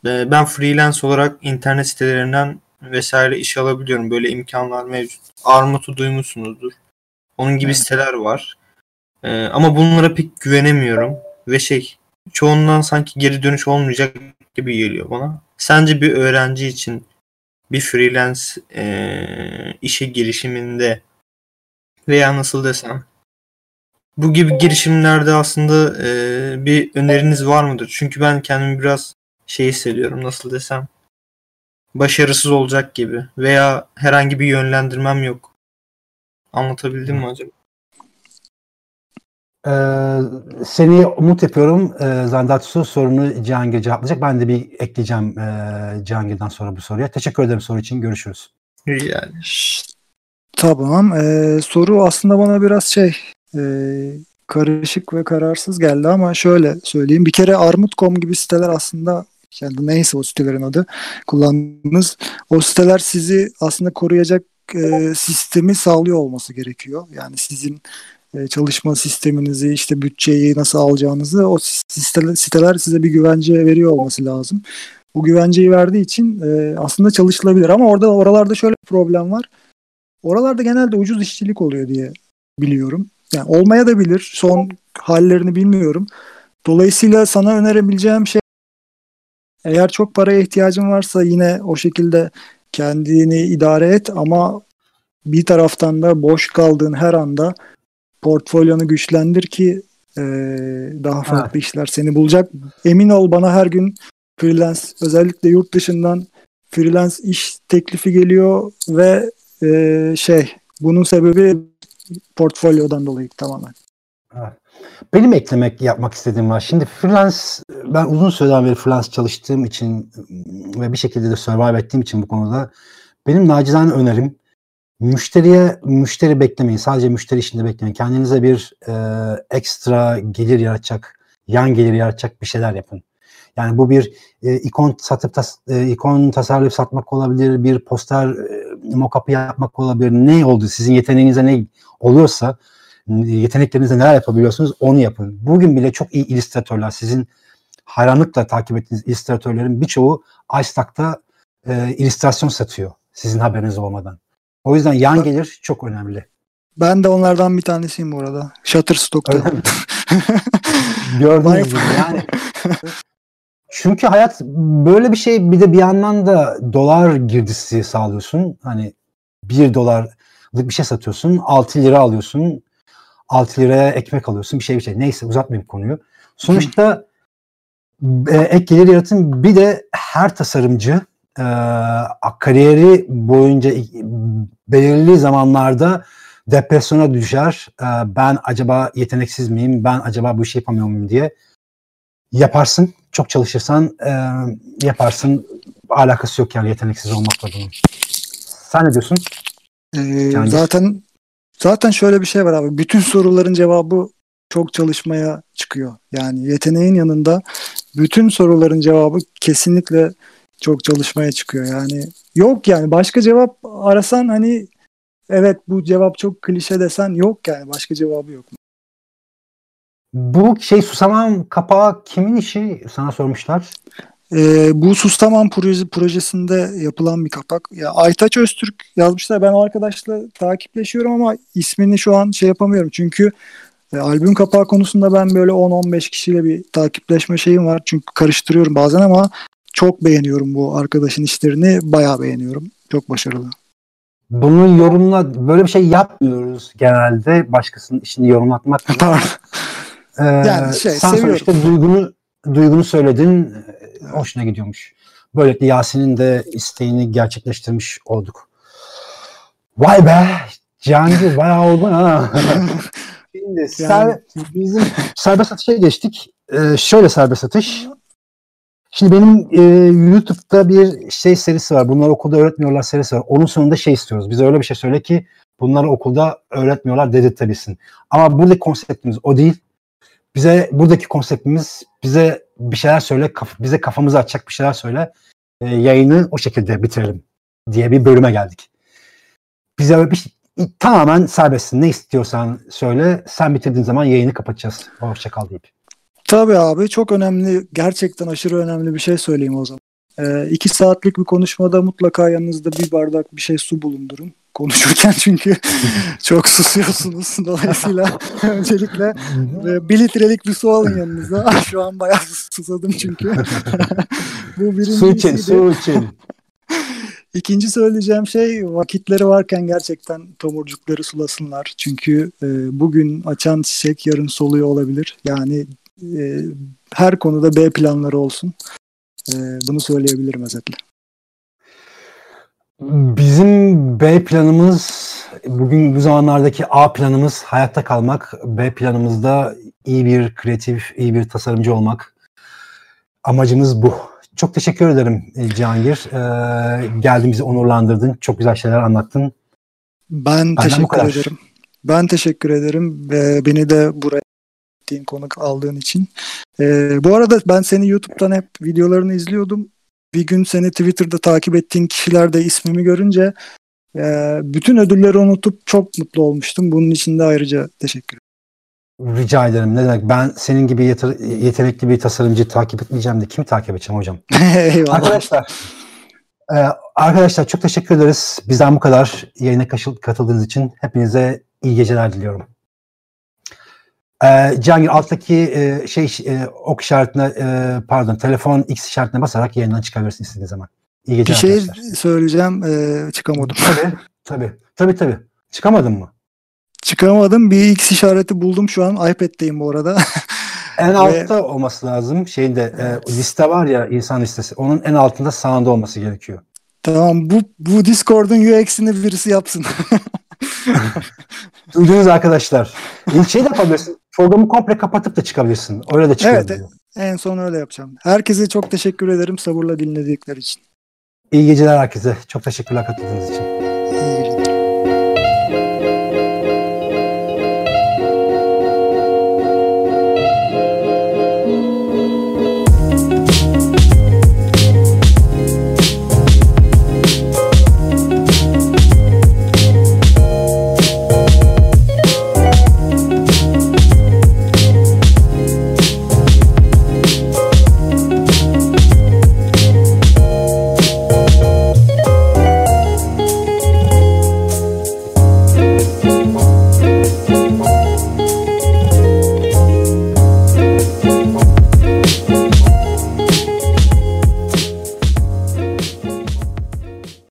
C: e, ben freelance olarak internet sitelerinden vesaire iş alabiliyorum. Böyle imkanlar mevcut. Armut'u duymuşsunuzdur. Onun gibi evet. siteler var. Ee, ama bunlara pek güvenemiyorum. Ve şey çoğundan sanki geri dönüş olmayacak gibi geliyor bana. Sence bir öğrenci için bir freelance e, işe girişiminde veya nasıl desem bu gibi girişimlerde aslında e, bir öneriniz var mıdır? Çünkü ben kendimi biraz şey hissediyorum nasıl desem başarısız olacak gibi veya herhangi bir yönlendirmem yok. Anlatabildim mi acaba?
A: Ee, seni umut yapıyorum. Ee, Zandatsu sorunu Cihangir cevaplayacak. Ben de bir ekleyeceğim e, Cihangir'den sonra bu soruya. Teşekkür ederim soru için. Görüşürüz.
C: Yani.
B: Tamam. Ee, soru aslında bana biraz şey e, karışık ve kararsız geldi ama şöyle söyleyeyim. Bir kere Armut.com gibi siteler aslında yani neyse o sitelerin adı kullandığınız o siteler sizi aslında koruyacak e, sistemi sağlıyor olması gerekiyor. Yani sizin e, çalışma sisteminizi işte bütçeyi nasıl alacağınızı o siteler, size bir güvence veriyor olması lazım. Bu güvenceyi verdiği için e, aslında çalışılabilir ama orada oralarda şöyle bir problem var. Oralarda genelde ucuz işçilik oluyor diye biliyorum. Yani olmaya da bilir. Son hallerini bilmiyorum. Dolayısıyla sana önerebileceğim şey eğer çok paraya ihtiyacın varsa yine o şekilde kendini idare et ama bir taraftan da boş kaldığın her anda portfolyonu güçlendir ki e, daha farklı ha. işler seni bulacak. Emin ol bana her gün freelance özellikle yurt dışından freelance iş teklifi geliyor ve e, şey bunun sebebi portfolyodan dolayı tamamen.
A: Benim eklemek yapmak istediğim var. Şimdi freelance ben uzun süreden beri freelance çalıştığım için ve bir şekilde de survive ettiğim için bu konuda benim nacizane önerim müşteriye müşteri beklemeyin. Sadece müşteri işinde beklemeyin. Kendinize bir e, ekstra gelir yaratacak, yan gelir yaratacak bir şeyler yapın. Yani bu bir e, ikon satıp tas, e, ikon tasarlayıp satmak olabilir, bir poster e, mock yapmak olabilir. Ne oldu? Sizin yeteneğinize ne oluyorsa, yeteneklerinizle neler yapabiliyorsunuz onu yapın. Bugün bile çok iyi illüstratörler, sizin hayranlıkla takip ettiğiniz illüstratörlerin birçoğu iStack'ta e, illüstrasyon satıyor sizin haberiniz olmadan. O yüzden yan gelir çok önemli.
B: Ben de onlardan bir tanesiyim bu arada. Shutterstock'ta.
A: Gördüğünüz gibi yani. Çünkü hayat böyle bir şey bir de bir yandan da dolar girdisi sağlıyorsun. Hani bir dolarlık bir şey satıyorsun. 6 lira alıyorsun. 6 liraya ekmek alıyorsun. Bir şey bir şey. Neyse uzatmayayım konuyu. Sonuçta e, ek gelir yaratın. Bir de her tasarımcı e, kariyeri boyunca belirli zamanlarda depresyona düşer. E, ben acaba yeteneksiz miyim? Ben acaba bu işi yapamıyor muyum diye. Yaparsın. Çok çalışırsan e, yaparsın. Alakası yok yani yeteneksiz olmakla bunun. Sen ne diyorsun?
B: Ee, zaten zaten şöyle bir şey var abi. Bütün soruların cevabı çok çalışmaya çıkıyor. Yani yeteneğin yanında bütün soruların cevabı kesinlikle çok çalışmaya çıkıyor. Yani yok yani başka cevap arasan hani evet bu cevap çok klişe desen yok yani başka cevabı yok.
A: Bu şey Susamam kapağı kimin işi sana sormuşlar?
B: Ee, bu Sustamam proje, projesinde yapılan bir kapak. Ya Aytaç Öztürk yazmışlar. Ben o arkadaşla takipleşiyorum ama ismini şu an şey yapamıyorum. Çünkü e, albüm kapağı konusunda ben böyle 10-15 kişiyle bir takipleşme şeyim var. Çünkü karıştırıyorum bazen ama çok beğeniyorum bu arkadaşın işlerini. Bayağı beğeniyorum. Çok başarılı.
A: Bunu yorumla böyle bir şey yapmıyoruz genelde. Başkasının işini yorumlatmak.
B: Pardon. Ee, yani şey
A: sen
B: seviyorum.
A: sonuçta duygunu duygunu söyledin. Hoşuna gidiyormuş. Böylelikle Yasin'in de isteğini gerçekleştirmiş olduk. Vay be! Cihangir bayağı oldu ha. Şimdi yani. ser, bizim serbest satışa geçtik. Ee, şöyle serbest satış. Şimdi benim e, YouTube'da bir şey serisi var. Bunları okulda öğretmiyorlar serisi var. Onun sonunda şey istiyoruz. Bize öyle bir şey söyle ki bunları okulda öğretmiyorlar dedirtebilsin. Ama buradaki konseptimiz o değil. Bize buradaki konseptimiz bize bir şeyler söyle, kaf, bize kafamızı açacak bir şeyler söyle. E, yayını o şekilde bitirelim diye bir bölüme geldik. Bize bir şey, tamamen serbestsin. Ne istiyorsan söyle. Sen bitirdiğin zaman yayını kapatacağız. Hoşçakal deyip.
B: Tabii abi çok önemli, gerçekten aşırı önemli bir şey söyleyeyim o zaman. Ee, iki saatlik bir konuşmada mutlaka yanınızda bir bardak bir şey su bulundurun. Konuşurken çünkü çok susuyorsunuz. Dolayısıyla öncelikle e, bir litrelik bir su alın yanınıza. Şu an bayağı susadım çünkü.
A: Bu birinci su için, su için.
B: İkinci söyleyeceğim şey vakitleri varken gerçekten tomurcukları sulasınlar. Çünkü e, bugün açan çiçek yarın soluyor olabilir. Yani e, her konuda B planları olsun. E, bunu söyleyebilirim özetle.
A: Bizim B planımız bugün bu zamanlardaki A planımız hayatta kalmak. B planımızda iyi bir kreatif, iyi bir tasarımcı olmak. Amacımız bu. Çok teşekkür ederim e, Cihangir. Ee, geldin bizi onurlandırdın. Çok güzel şeyler anlattın.
B: Ben Benden teşekkür ederim. Ben teşekkür ederim ve beni de buraya ettiğin konuk aldığın için. Ee, bu arada ben seni YouTube'dan hep videolarını izliyordum. Bir gün seni Twitter'da takip ettiğin kişiler de ismimi görünce e, bütün ödülleri unutup çok mutlu olmuştum. Bunun için de ayrıca teşekkür ederim.
A: Rica ederim. Ne demek? Ben senin gibi yeter, yetenekli bir tasarımcı takip etmeyeceğim de kimi takip edeceğim hocam? Arkadaşlar e, arkadaşlar çok teşekkür ederiz. Bizden bu kadar. Yayına katıldığınız için hepinize iyi geceler diliyorum. E, Cihangir alttaki e, şey e, ok işaretine e, pardon telefon X işaretine basarak yayından çıkabilirsin istediğin zaman. İyi geceler
B: Bir şey arkadaşlar. söyleyeceğim e, çıkamadım.
A: Tabii tabii. Tabii tabii. Çıkamadın mı?
B: Çıkamadım. Bir X işareti buldum şu an. iPad'deyim bu arada.
A: en altta olması lazım. Şeyinde e, liste var ya insan listesi. Onun en altında sağında olması gerekiyor.
B: Tamam bu bu Discord'un UX'ini birisi yapsın.
A: Duydunuz arkadaşlar. Şey de yapabilirsin. Programı komple kapatıp da çıkabilirsin. Öyle de çıkabilir.
B: Evet en son öyle yapacağım. Herkese çok teşekkür ederim sabırla dinledikleri için.
A: İyi geceler herkese. Çok teşekkürler katıldığınız için.